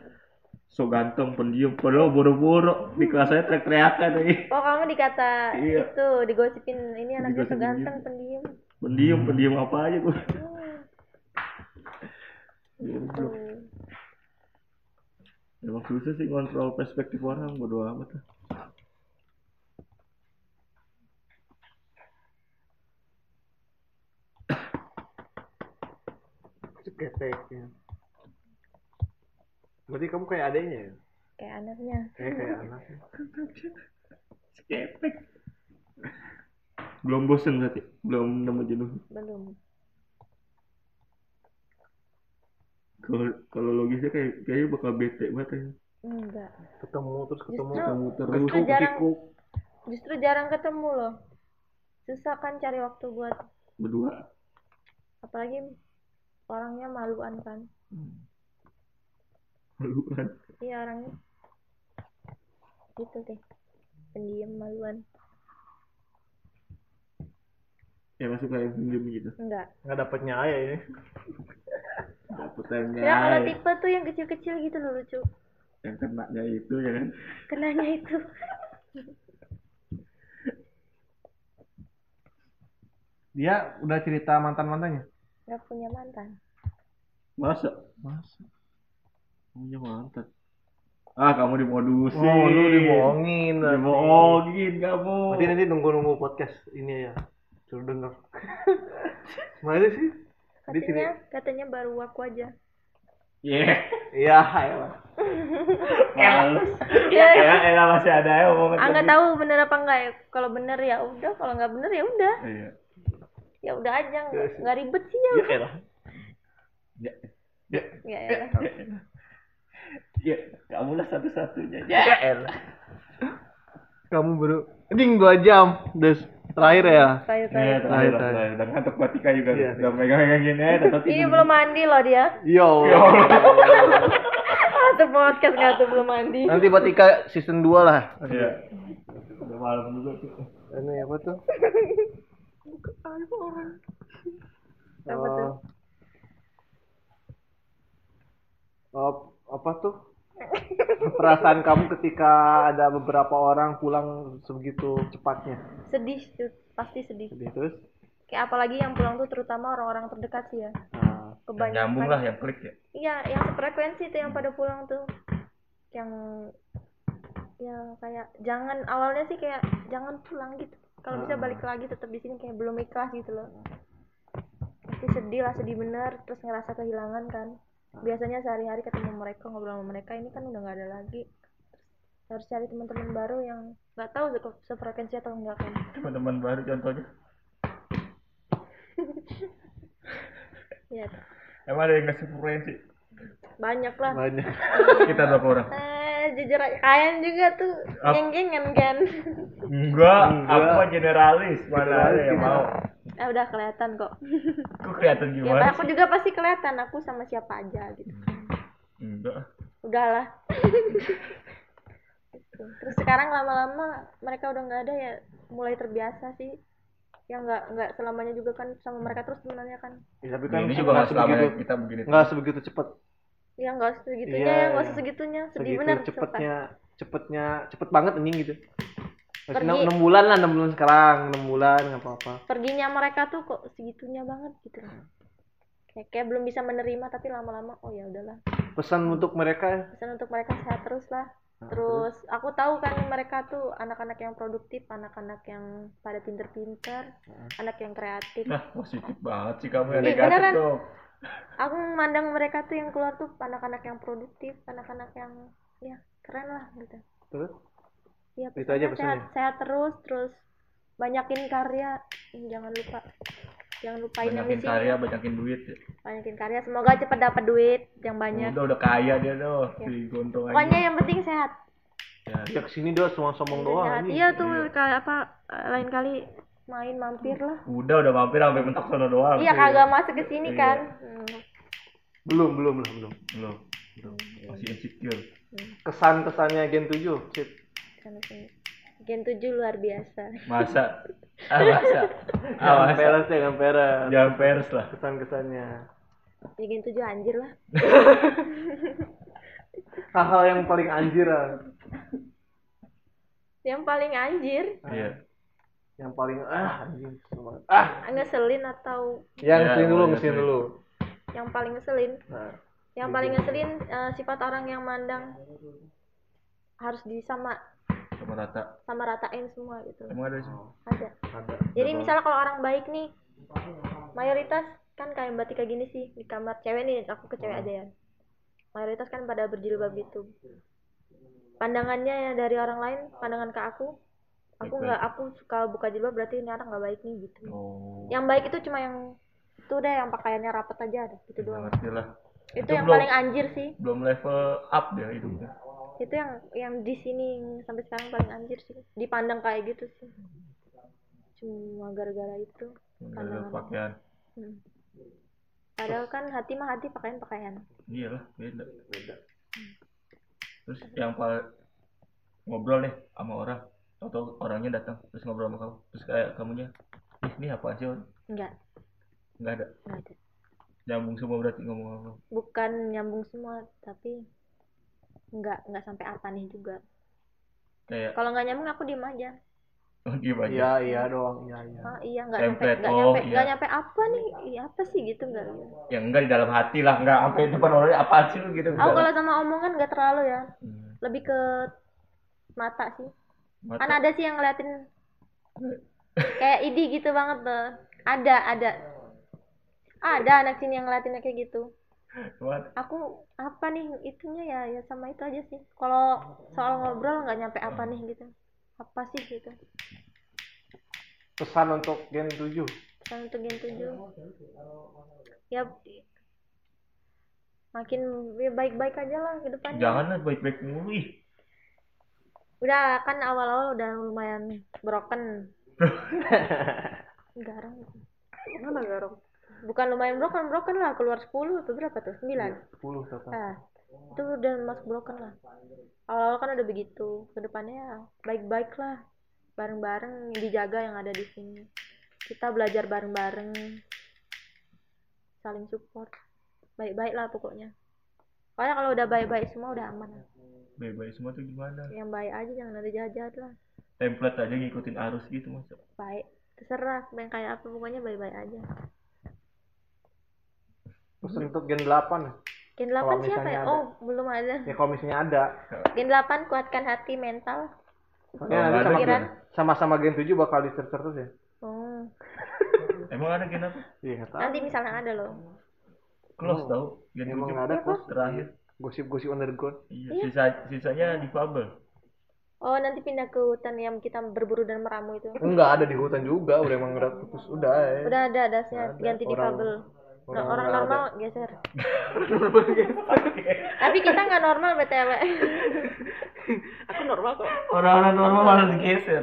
so ganteng pendiam padahal boro-boro di kelas saya teriak-teriakan nih oh kamu dikata Iya. itu digosipin ini anaknya Digosipin seganteng pendiam pendiam pendiam apa aja gua gitu. emang susah sih ngontrol perspektif orang bodo amat lah. Berarti kamu kayak adanya ya? kayak anaknya Kayak kayak anak. Skepek. belum bosen berarti belum nemu jenuh belum kalau kalau logisnya kayak kayaknya bakal bete banget ya enggak Ketemu terus ketemu. Justru- kamu terus justru Kikuk, jarang kikuk. justru jarang ketemu loh susah kan cari waktu buat berdua apalagi orangnya maluan kan malu kan iya orangnya. Gitu deh. Pendiam maluan. Ya masuk kayak pendiam gitu. Enggak. Nggak dapetnya aja ini. dapet yang ya kalau tipe tuh yang kecil-kecil gitu loh lucu. Yang kenanya itu ya kan? Kenanya itu. Dia udah cerita mantan-mantannya. nggak punya mantan. Masa? Masa punya mantan ah kamu dimodusin Oh, lu dibohongin. dibohongin kamu Berarti nanti nunggu-nunggu podcast ini ya. Suruh denger. Mana sih? Dia katanya katanya baru aku aja yeah Iya, ya. males Iya. ya elah masih ada ya omongan ah nggak tadi. tahu bener apa enggak ya kalau bener ya udah kalau nggak bener ya udah iya ya udah aja nggak nggak ribet sih ya Ya elah. ya ya ya, ya. Ya kamu lah satu-satunya Ya elah. Kamu baru ding dua jam, des terakhir ya. Saya Iya, saya terakhir, Terakhir, terakhir. Dan ngantuk batika juga. Iya. Udah megang-megang gini aja, tetap ini belum mandi loh dia Yo. satu podcast nggak tuh belum mandi Nanti Batika season 2 lah. Iya. Udah malam juga tuh. Ini apa tuh? apa tuh Oh. Apa tuh? Perasaan kamu ketika ada beberapa orang pulang sebegitu cepatnya. sedih tuh pasti sedih. Jadi terus? Kayak apalagi yang pulang tuh terutama orang-orang terdekat sih ya. Nah, kebanyakan Nyambung lah yang klik ya. iya yang sefrekuensi tuh yang pada pulang tuh. Yang ya kayak jangan awalnya sih kayak jangan pulang gitu. Kalau bisa balik lagi tetap di sini kayak belum ikhlas gitu loh. Pasti sedih lah sedih bener terus ngerasa kehilangan kan biasanya sehari-hari ketemu mereka ngobrol sama mereka ini kan udah nggak ada lagi Terus harus cari teman-teman baru yang nggak tahu se- sefrekuensi atau enggak kan Teman-teman baru contohnya. ya Emang ada yang ngasih frekuensi? banyak lah banyak. Sekitar berapa orang? Jujur kalian juga tuh Ap- geng-gengan kan Enggak, mah generalis. Mana ada yang mau? eh udah kelihatan kok Kok kelihatan ya gimana? aku juga pasti kelihatan aku sama siapa aja gitu Enggak. udahlah terus sekarang lama-lama mereka udah nggak ada ya mulai terbiasa sih ya nggak nggak selamanya juga kan sama mereka terus sebenarnya kan Ya, tapi kan ini juga nggak sebegitu selamanya kita begini nggak sebegitu cepet ya nggak segitunya Iya, ya nggak iya. segitunya sedih segitu bener cepetnya cepetnya cepet banget anjing gitu. Masih Pergi. enam enam bulan lah enam bulan sekarang enam bulan nggak apa-apa. Sumpah. perginya mereka tuh kok segitunya banget gitu. Kayak kayak belum bisa menerima tapi lama-lama oh ya udahlah. Pesan untuk mereka pesan untuk mereka sehat terus lah. Nah, terus aku tahu kan mereka tuh anak-anak yang produktif anak-anak yang pada pinter-pinter anak yang kreatif. Nah positif banget sih kamu yang negatif beneran. dong aku memandang mereka tuh yang keluar tuh anak-anak yang produktif anak-anak yang ya keren lah gitu. Terus? Ya Itu aja pesannya? sehat sehat terus terus banyakin karya. Jangan lupa. Jangan lupain yang banyakin karya banyakin duit ya. banyakin karya semoga cepat dapat duit yang banyak. Udah udah kaya dia tuh Ya. si gontong pokoknya aja yang penting sehat. Ya, ya ke sini doang cuma sombong doang iya tuh kayak apa lain kali main mampir lah. Udah udah mampir sampai mentok sono doang. Iya kagak masuk ke sini Iya. kan. Hmm. belum belum belum belum. Belum belum. Masih insecure. Kesan kesannya Gen 7 Cip. Gen 7 luar biasa. Masa? Ah masa? Ah jangan masa? Peres ya jangan peres jangan pers lah. Kesan kesannya ya Gen 7 anjir lah. Hal-hal yang paling anjir lah. yang paling anjir? Iya yang paling ah anjing ah. Ngeselin atau? Yang Ya, ngeselin dulu ngeselin dulu. Yang paling ngeselin? Nah. Yang paling ngeselin eh, sifat orang yang mandang. Harus disama. Sama rata. Sama ratain semua gitu. Emang ada sih. Ada. Ada. Jadi misalnya kalau orang baik nih mayoritas kan kayak mbak Tika gini sih di kamar cewek nih aku ke cewek aja ya. Mayoritas kan pada berjilbab gitu. Pandangannya ya dari orang lain pandangan ke aku aku nggak aku suka buka jilbab berarti ini anak nggak baik nih gitu. Oh. Yang baik itu cuma yang itu deh yang pakaiannya rapet aja deh gitu doang. lah. Itu, Itu yang belum- paling anjir sih. belum level up dia hidupnya. Itu yang yang di sini sampai sekarang paling anjir sih. Dipandang kayak gitu sih. Cuma gara-gara itu Pandangan. pakaian. Hmm. padahal kan hati mah hati pakaian pakaian. Iyalah beda. Beda terus yang paling ngobrol nih sama orang atau orangnya datang terus ngobrol sama kamu. Terus kayak kamunya ih ini apa sih Wan?" enggak. Nggak ada? Enggak ada. Nyambung semua berarti ngomong-ngomong bukan nyambung semua tapi enggak enggak sampai apa nih juga. Kayak kalau nggak nyambung aku diem aja. Oh, gimana iya iya doang iya iya. Ah iya nggak nyampe Template, nggak oh, nyampe iya. nggak nyampe apa nih? Iya apa sih gitu enggak. Ya enggak di dalam hati lah enggak sampai depan orang apa sih lu gitu aku enggak. kalau sama omongan nggak terlalu ya. Hmm, lebih ke mata sih mata. kan ada sih yang ngeliatin kayak idi gitu banget tuh. Ada ada. Ada anak sini yang ngeliatinnya kayak gitu. What? aku apa nih itunya ya? Ya sama itu aja sih. Kalau soal ngobrol nggak nyampe apa nih gitu. Apa sih gitu? Pesan untuk Gen 7 pesan untuk gen 7 ya makin ya baik-baik aja lah ke depannya. Jangan lah baik-baik mulu ih udah kan awal-awal udah lumayan broken garong mana garong bukan lumayan broken broken lah keluar 10 atau berapa tuh 9 10 total Nah, itu udah masuk broken lah. Awal-awal kan udah begitu. Ke depannya ya baik-baik lah. Bareng-bareng dijaga yang ada di sini. Kita belajar bareng-bareng. Saling support. Baik-baik lah pokoknya. Pokoknya kalau udah baik-baik semua udah aman. Baik-baik semua tuh gimana Yang baik aja jangan ada jahat-jahat lah. template aja ngikutin arus gitu masa Baik. Terserah yang kayak apa pokoknya baik-baik aja. pesan untuk Gen 8 Gen 8 Kalau siapa ya? ada. Oh, belum ada. ya kalau misalnya ada Gen 8 kuatkan hati mental. Soalnya Oh, nanti sama-sama Gen 7 bakal di terus ya Oh, emang ada gen apa iya nanti misalnya ada loh. close Oh. tau gen emang tujuh nggak ada kok terakhir gosip-gosip underground iya sisa sisanya di Fable Oh, nanti pindah ke hutan yang kita berburu dan meramu itu. enggak ada di hutan juga udah emang udah putus udah ya Udah ada ada. ganti di Orang- fabel. Nah, orang orang nggak normal geser. Tapi kita nggak normal BTW. aku normal kok orang-orang normal malah digeser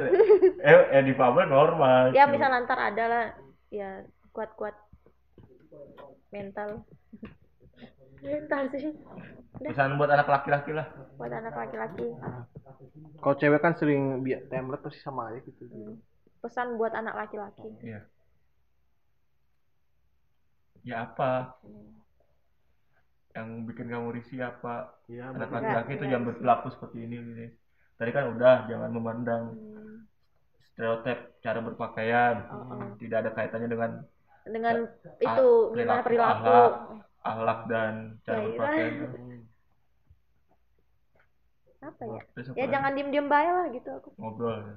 eh, eh di Fable normal ya misal ntar ada lah ya kuat-kuat mental. Mental sih pesan buat anak laki-laki lah buat anak laki-laki. kalau cewek kan sering biar template pasti sama aja gitu Hmm. pesan buat anak laki-laki Iya. Ya apa? Yang bikin kamu risih apa? Iya, Anak laki-laki itu Enggak, jangan berperilaku seperti ini. ini. Tadi kan udah jangan memandang Hmm, stereotip cara berpakaian. Oh, oh. Tidak ada kaitannya dengan dengan Ah, itu gimana perilaku, akhlak dan cara Ya, iya. berpakaian. apa ya ya jangan diem diem baik lah gitu aku ngobrol. ya.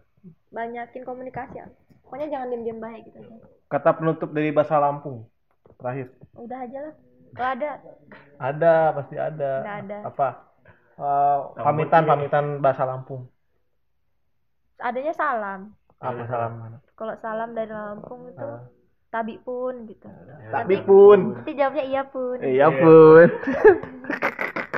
banyakin komunikasi pokoknya jangan diem diem baik gitu aja Kata penutup dari bahasa Lampung. Terakhir. udah aja lah kalau ada Ada, pasti ada. Nggak ada. Apa? Eh, pamitan, pamitan bahasa Lampung. adanya salam Apa salam mana? kalau salam dari Lampung itu Ah. Tabi pun gitu Tapi pun. nanti jawabnya iya pun Iya pun.